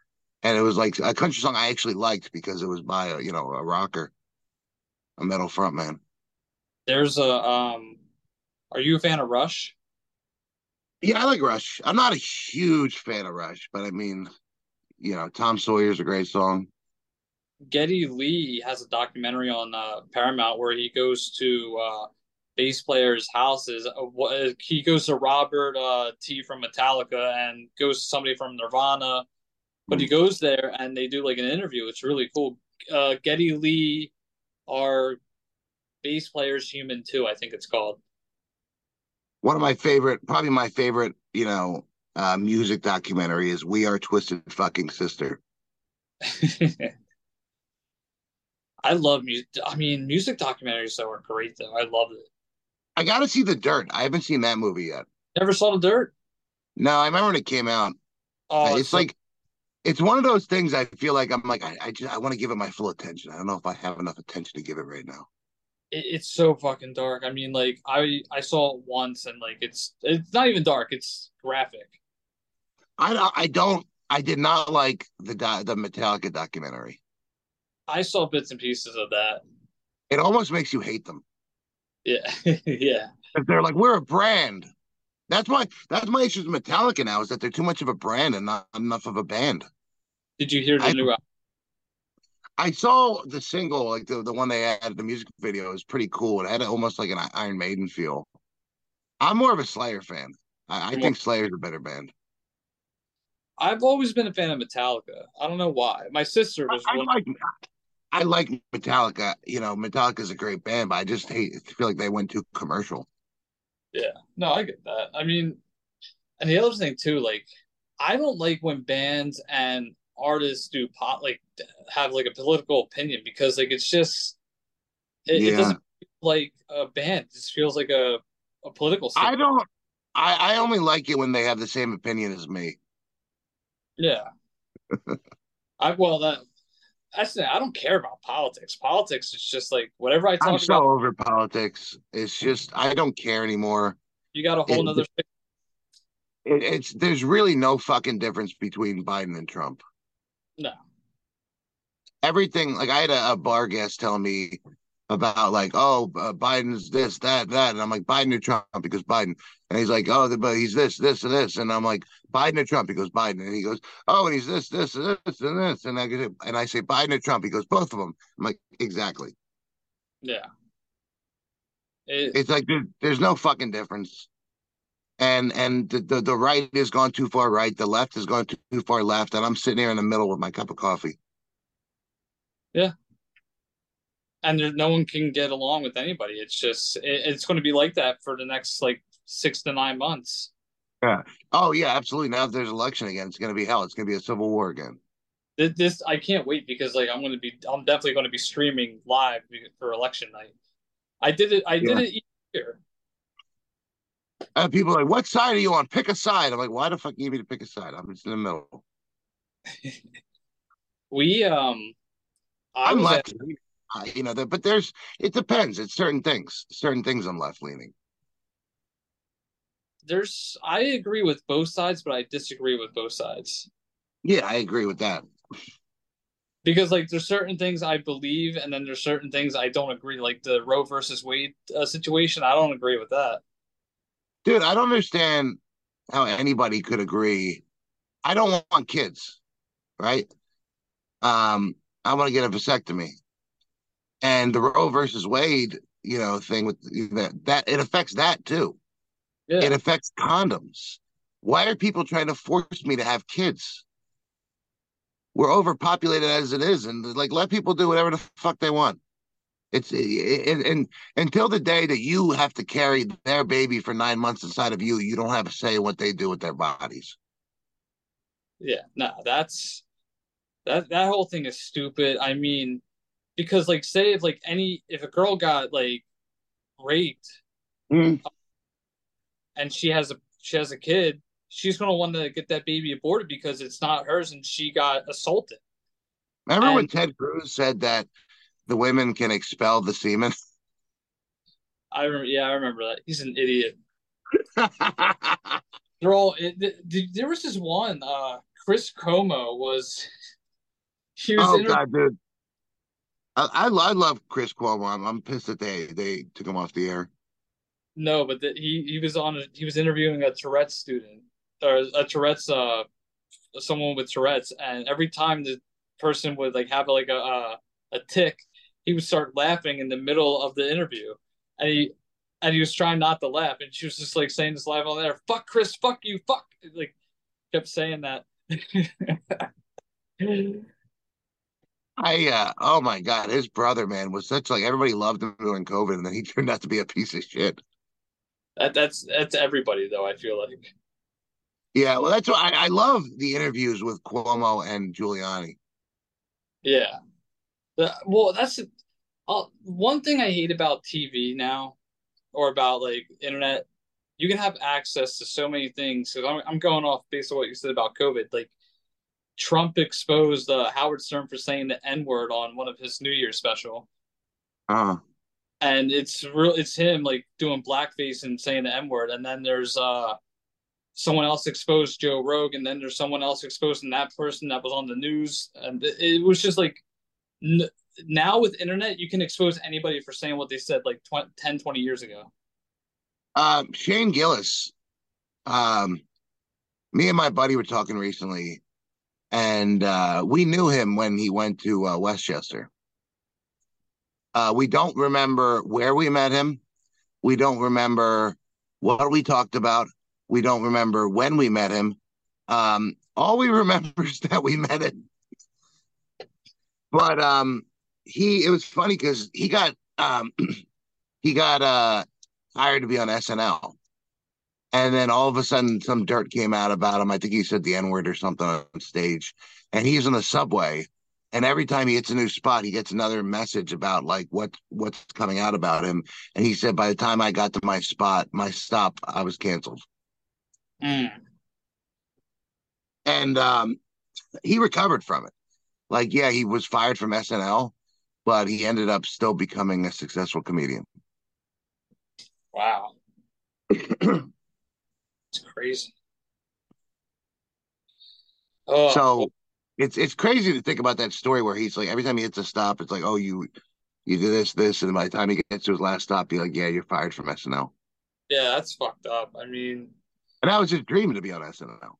and it was like a country song I actually liked because it was by a you know a rocker, a metal frontman. There's a um. Are you a fan of Rush? Yeah, I like Rush. I'm not a huge fan of Rush, but I mean, you know, Tom Sawyer's a great song. Geddy Lee has a documentary on uh, Paramount where he goes to uh, bass players' houses. Uh, He goes to Robert uh, T from Metallica and goes to somebody from Nirvana, but he goes there and they do like an interview. It's really cool. Uh, Geddy Lee are bass players human too. I think it's called. one of my favorite, probably my favorite, you know, uh, music documentary is "We Are Twisted Fucking Sister." I love music. I mean, music documentaries though are great though. I love it. I got to see The Dirt. I haven't seen that movie yet. Never saw the dirt. No, I remember when it came out. Oh, it's like, it's one of those things. I feel like I'm like I, I just I want to give it my full attention. I don't know if I have enough attention to give it right now. it, it's so fucking dark. I mean, like I I saw it once and like it's it's not even dark. It's graphic. I don't- I don't. I did not like the the Metallica documentary. I saw bits and pieces of that. It almost makes you hate them. Yeah, yeah. If they're like, we're a brand. That's why that's my issue with Metallica now is that they're too much of a brand and not enough of a band. Did you hear the I- new album? I saw the single, like the, the one they had, the music video was pretty cool. It had almost like an Iron Maiden feel. I'm more of a Slayer fan. I, I think Slayer's a better band. I've always been a fan of Metallica. I don't know why. My sister was I one. like I like Metallica. You know, Metallica's a great band, but I just hate feel like they went too commercial. Yeah, no, I get that. I mean, and the other thing too, like I don't like when bands and artists do pot like have like a political opinion because like it's just it, it doesn't feel like a band. It just feels like a a political. I don't. I, I only like it when they have the same opinion as me. Yeah. I well that that's the- I don't care about politics. Politics is just like whatever I talk I'm so about. over politics. It's just I don't care anymore. You got a whole it- nother. It, it's there's really no fucking difference between Biden and Trump. No. everything like I had a, a bar guest telling me about like oh uh, Biden's this that that and I'm like Biden or Trump? Because Biden. And he's like oh but he's this this and this and I'm like Biden or Trump? He goes Biden and he goes oh and he's this this and this and this and I go, and I say Biden or Trump? He goes both of them I'm like exactly. Yeah. It, it's like there, there's no fucking difference. And and the, the the right has gone too far right the left has gone too, too far left and I'm sitting here in the middle with my cup of coffee and there, no one can get along with anybody. It's just it, it's going to be like that for the next like six to nine months. Yeah. Oh yeah absolutely now if there's election again it's gonna be hell it's gonna be a civil war again This, this I can't wait because like I'm going to be I'm definitely going to be streaming live for election night. I did it. I did it each year. Uh, people are like, what side are you on? Pick a side. I'm like, why the fuck you need me to pick a side? I'm just in the middle. We um, I I'm was Uh, you know, the, but there's it depends. It's certain things. Certain things I'm left leaning. there's I agree with both sides, but I disagree with both sides Yeah, I agree with that. because like there's certain things I believe, and then there's certain things I don't agree. Like the Roe versus Wade uh, situation, I don't agree with that. Dude, I don't understand how anybody could agree. I don't want kids, right? Um, I want to get a vasectomy. And the Roe versus Wade, you know, thing with that, that it affects that too. Yeah. It affects condoms. Why are people trying to force me to have kids? We're overpopulated as it is, and like let people do whatever the fuck they want. It's and, and until the day that you have to carry their baby for nine months inside of you, you don't have a say in what they do with their bodies. Yeah, no, that's that that whole thing is stupid. I mean, because like say if like any if a girl got like raped Mm. and she has a she has a kid, she's gonna want to get that baby aborted because it's not hers and she got assaulted. Remember when Ted Cruz said that the women can expel the semen? I remember, yeah, I remember that. He's an idiot. They're all. It, th- th- there was this one. Uh, Chris Cuomo was. He was oh inter- god, dude. I, I love Chris Cuomo. I'm, I'm pissed that they they took him off the air. no, but the, he he was on. A, he was interviewing a Tourette's student or a Tourette's uh someone with Tourette's, and every time the person would like have like a a, a tick, he would start laughing in the middle of the interview, and he and he was trying not to laugh, and she was just like saying this live on there, "Fuck Chris, fuck you, fuck," like kept saying that. I uh oh my god, his brother man was such like everybody loved him during COVID, and then he turned out to be a piece of shit. That that's that's everybody though. I feel like Yeah, well, that's why I, I love the interviews with Cuomo and Giuliani. yeah. Well, that's uh, one thing I hate about TV now, or about like internet. You can have access to so many things. So I'm I'm going off based on what you said about COVID. Like Trump exposed uh, Howard Stern for saying the N word on one of his New Year's special. Uh, and it's real it's him like doing blackface and saying the n-word and then there's uh someone else exposed joe rogan. And then there's someone else exposing that person that was on the news. And it, it was just like n- now with internet you can expose anybody for saying what they said like 20, 10 20 years ago. Um, Shane Gillis, um, me and my buddy were talking recently, and uh, we knew him when he went to uh, Westchester. Uh, we don't remember where we met him. We don't remember what we talked about. We don't remember when we met him. Um, all we remember is that we met him. But um, he it was funny because he got um, he got uh, hired to be on SNL. And then all of a sudden, some dirt came out about him. I think he said the N word or something on stage. And he's in the subway. And every time he hits a new spot, he gets another message about like what what's coming out about him. And he said, by the time I got to my spot, my stop, I was canceled. Mm. And um, he recovered from it. Like, yeah, he was fired from SNL, but he ended up still becoming a successful comedian. wow it's crazy oh so it's it's crazy to think about that story where he's like every time he hits a stop, it's like, oh, you you did this, this, and by the time he gets to his last stop, you're like, yeah, you're fired from SNL. yeah that's fucked up i mean And that was his dream to be on SNL.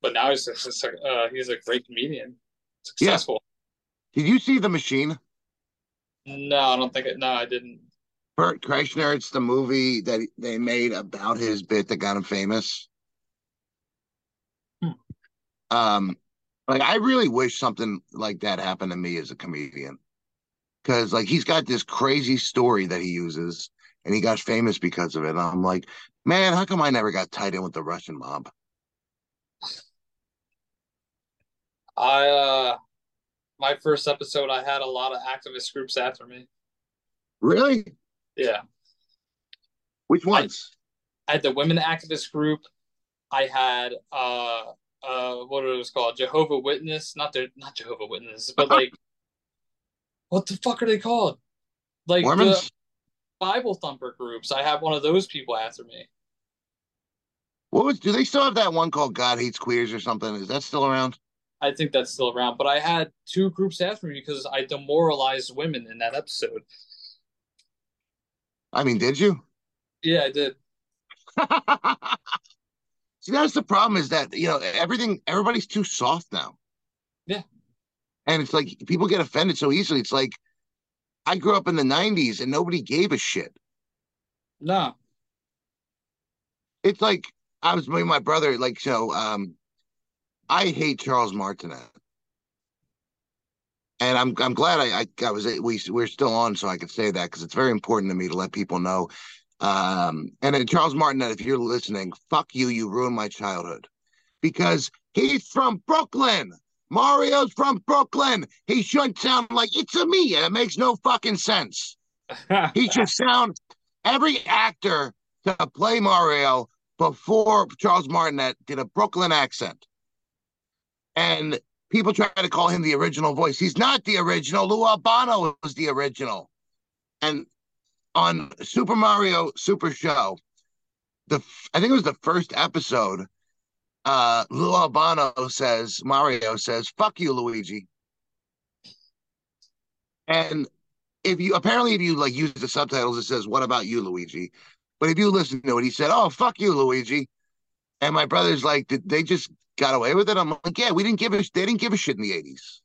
but now he's just, uh, he's a great comedian Yeah. successful Did you see The Machine? no i don't think it no i didn't Bert Kreischer, it's the movie that they made about his bit that got him famous. Hmm. Um, like I really wish something like that happened to me as a comedian, because like he's got this crazy story that he uses, and he got famous because of it. And I'm like, man, how come I never got tied in with the Russian mob? I uh my first episode I had a lot of activist groups after me. Really? Yeah. Which ones? I had the women activist group. I had uh uh what it was called? Jehovah Witness. Not the not Jehovah Witness, but like what the fuck are they called? Like Mormons? the Bible thumper groups. I had one of those people after me. What was? Do they still have that one called God Hates Queers or something? Is that still around? I think that's still around. But I had two groups after me because I demoralized women in that episode. I mean, did you? Yeah, I did. See, that's the problem is that, you know, everything, everybody's too soft now. Yeah. And it's like people get offended so easily. It's like I grew up in the 90s and nobody gave a shit. No. It's like I was with my brother, like, so um, I hate Charles Martinet. And I'm I'm glad I, I, I was we we're still on so I could say that because it's very important to me to let people know um, and then Charles Martinet, if you're listening, fuck you, you ruined my childhood. Because he's from Brooklyn. Mario's from Brooklyn. He shouldn't sound like it's a me. And it makes no fucking sense. he should sound every actor to play Mario before Charles Martinet did a Brooklyn accent. And people try to call him the original voice. He's not the original. Lou Albano was the original. And on Super Mario Super Show, the I think it was the first episode. Uh, Lou Albano says Mario says "fuck you, Luigi," and if you apparently if you like use the subtitles, it says "What about you, Luigi?" But if you listen to it, he said, "Oh, fuck you, Luigi," and my brother's like, "Did they just got away with it?" I'm like, "Yeah, we didn't give a they didn't give a shit in the '80s.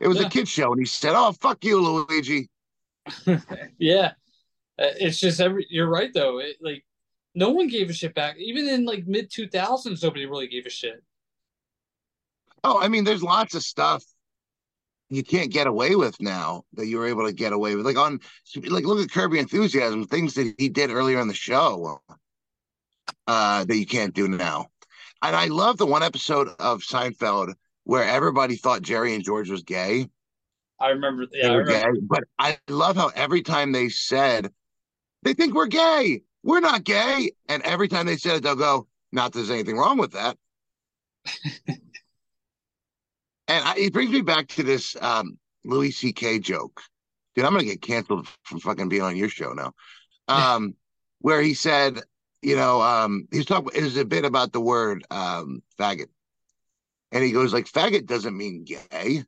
It was Yeah. a kid show," and he said, "Oh, fuck you, Luigi." yeah. Uh, It's just every you're right though. It like no one gave a shit back. Even in like mid two thousands, nobody really gave a shit. Oh, I mean, there's lots of stuff you can't get away with now that you were able to get away with. Like on, like look at Curb Your Enthusiasm, things that he did earlier in the show uh, that you can't do now. And I love the one episode of Seinfeld where everybody thought Jerry and George was gay. I remember yeah, I remember gay, but I love how every time they said they think we're gay, we're not gay, and every time they said it, they'll go, "Not that there's anything wrong with that." And I, it brings me back to this um, Louis C.K. joke. Dude, I'm gonna get canceled from fucking being on your show now. Um, where he said, you know, um, he's talking. Was a bit about the word um, faggot, and he goes like, "Faggot doesn't mean gay.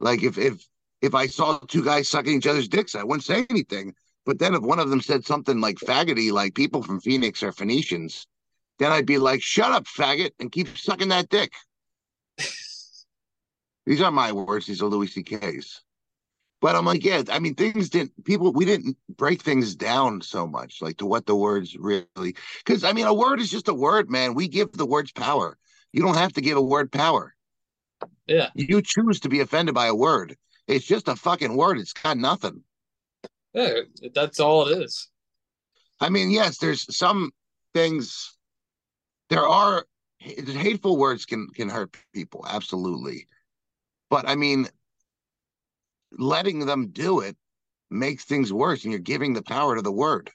Like if if if I saw two guys sucking each other's dicks, I wouldn't say anything. But then if one of them said something like faggoty, like people from Phoenix are Phoenicians, then I'd be like, shut up, faggot, and keep sucking that dick. These are my words. These are Louis C.K.'s. But I'm like, yeah, I mean, things didn't, people, we didn't break things down so much, like to what the words really, because I mean, a word is just a word, man. We give the words power. You don't have to give a word power. Yeah. You choose to be offended by a word. It's just a fucking word. It's got nothing. Yeah, that's all it is. I mean, yes, there's some things. There are hateful words can can hurt people, absolutely. But I mean, letting them do it makes things worse, and you're giving the power to the word.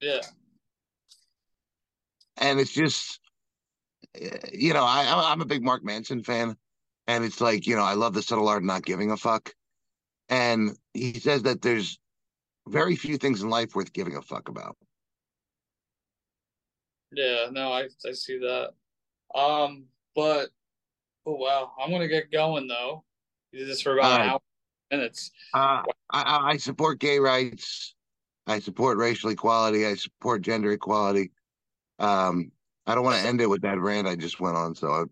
Yeah. And it's just, eh, you know, I I'm- a big Mark Manson fan, and it's like, you know, I love the subtle art of not giving a fuck. And he says that there's very few things in life worth giving a fuck about. Yeah, no, I I see that. Um, but oh wow, I'm gonna get going though. We did this for about an hour minutes. Uh, I, I support gay rights. I support racial equality. I support gender equality. Um, I don't want to end it with that rant I just went on. So I,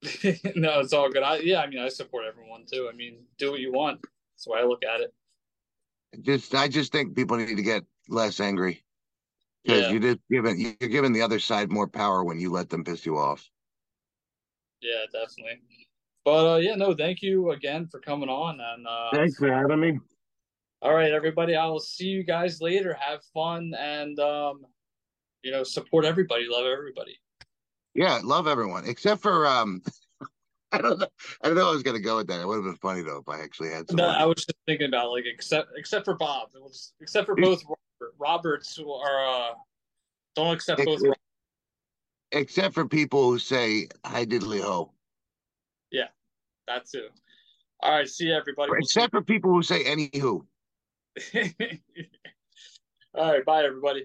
no, it's all good. I yeah, I mean I support everyone too. I mean, do what you want. That's the way I look at it. just I just think people need to get less angry because Yeah. you just giving you're giving the other side more power when you let them piss you off. Yeah, definitely. But uh yeah, no, thank you again for coming on and uh for having me. all right, everybody. I will see you guys later. Have fun and um you know, support everybody, love everybody. Yeah, love everyone except for um. I don't know. I don't know. I was gonna go with that. It would have been funny though if I actually had. No. I was just thinking about like except except for Bob, It was- except for both Robert, Roberts who are uh don't accept both. Ex- except for people who say "Hi diddly ho." That too. All right, see you everybody. We'll see Except for people who say "Anywho." you. All right, bye everybody.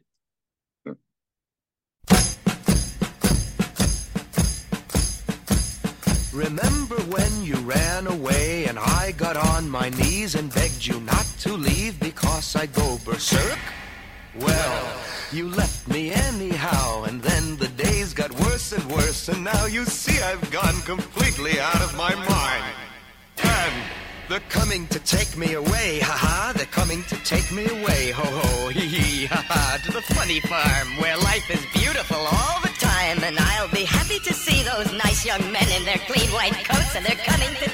Remember when you ran away and I got on my knees and begged you not to leave because I'd go berserk? Well, you left me anyhow, and then the days got worse and worse, and now you see I've gone completely out of my mind. And they're coming to take me away, haha, they're coming to take me away, ho ho, hee hee, haha, to the funny farm where life is beautiful all the time, and I'll be happy to see those nice young men in their clean white coats, and they're coming to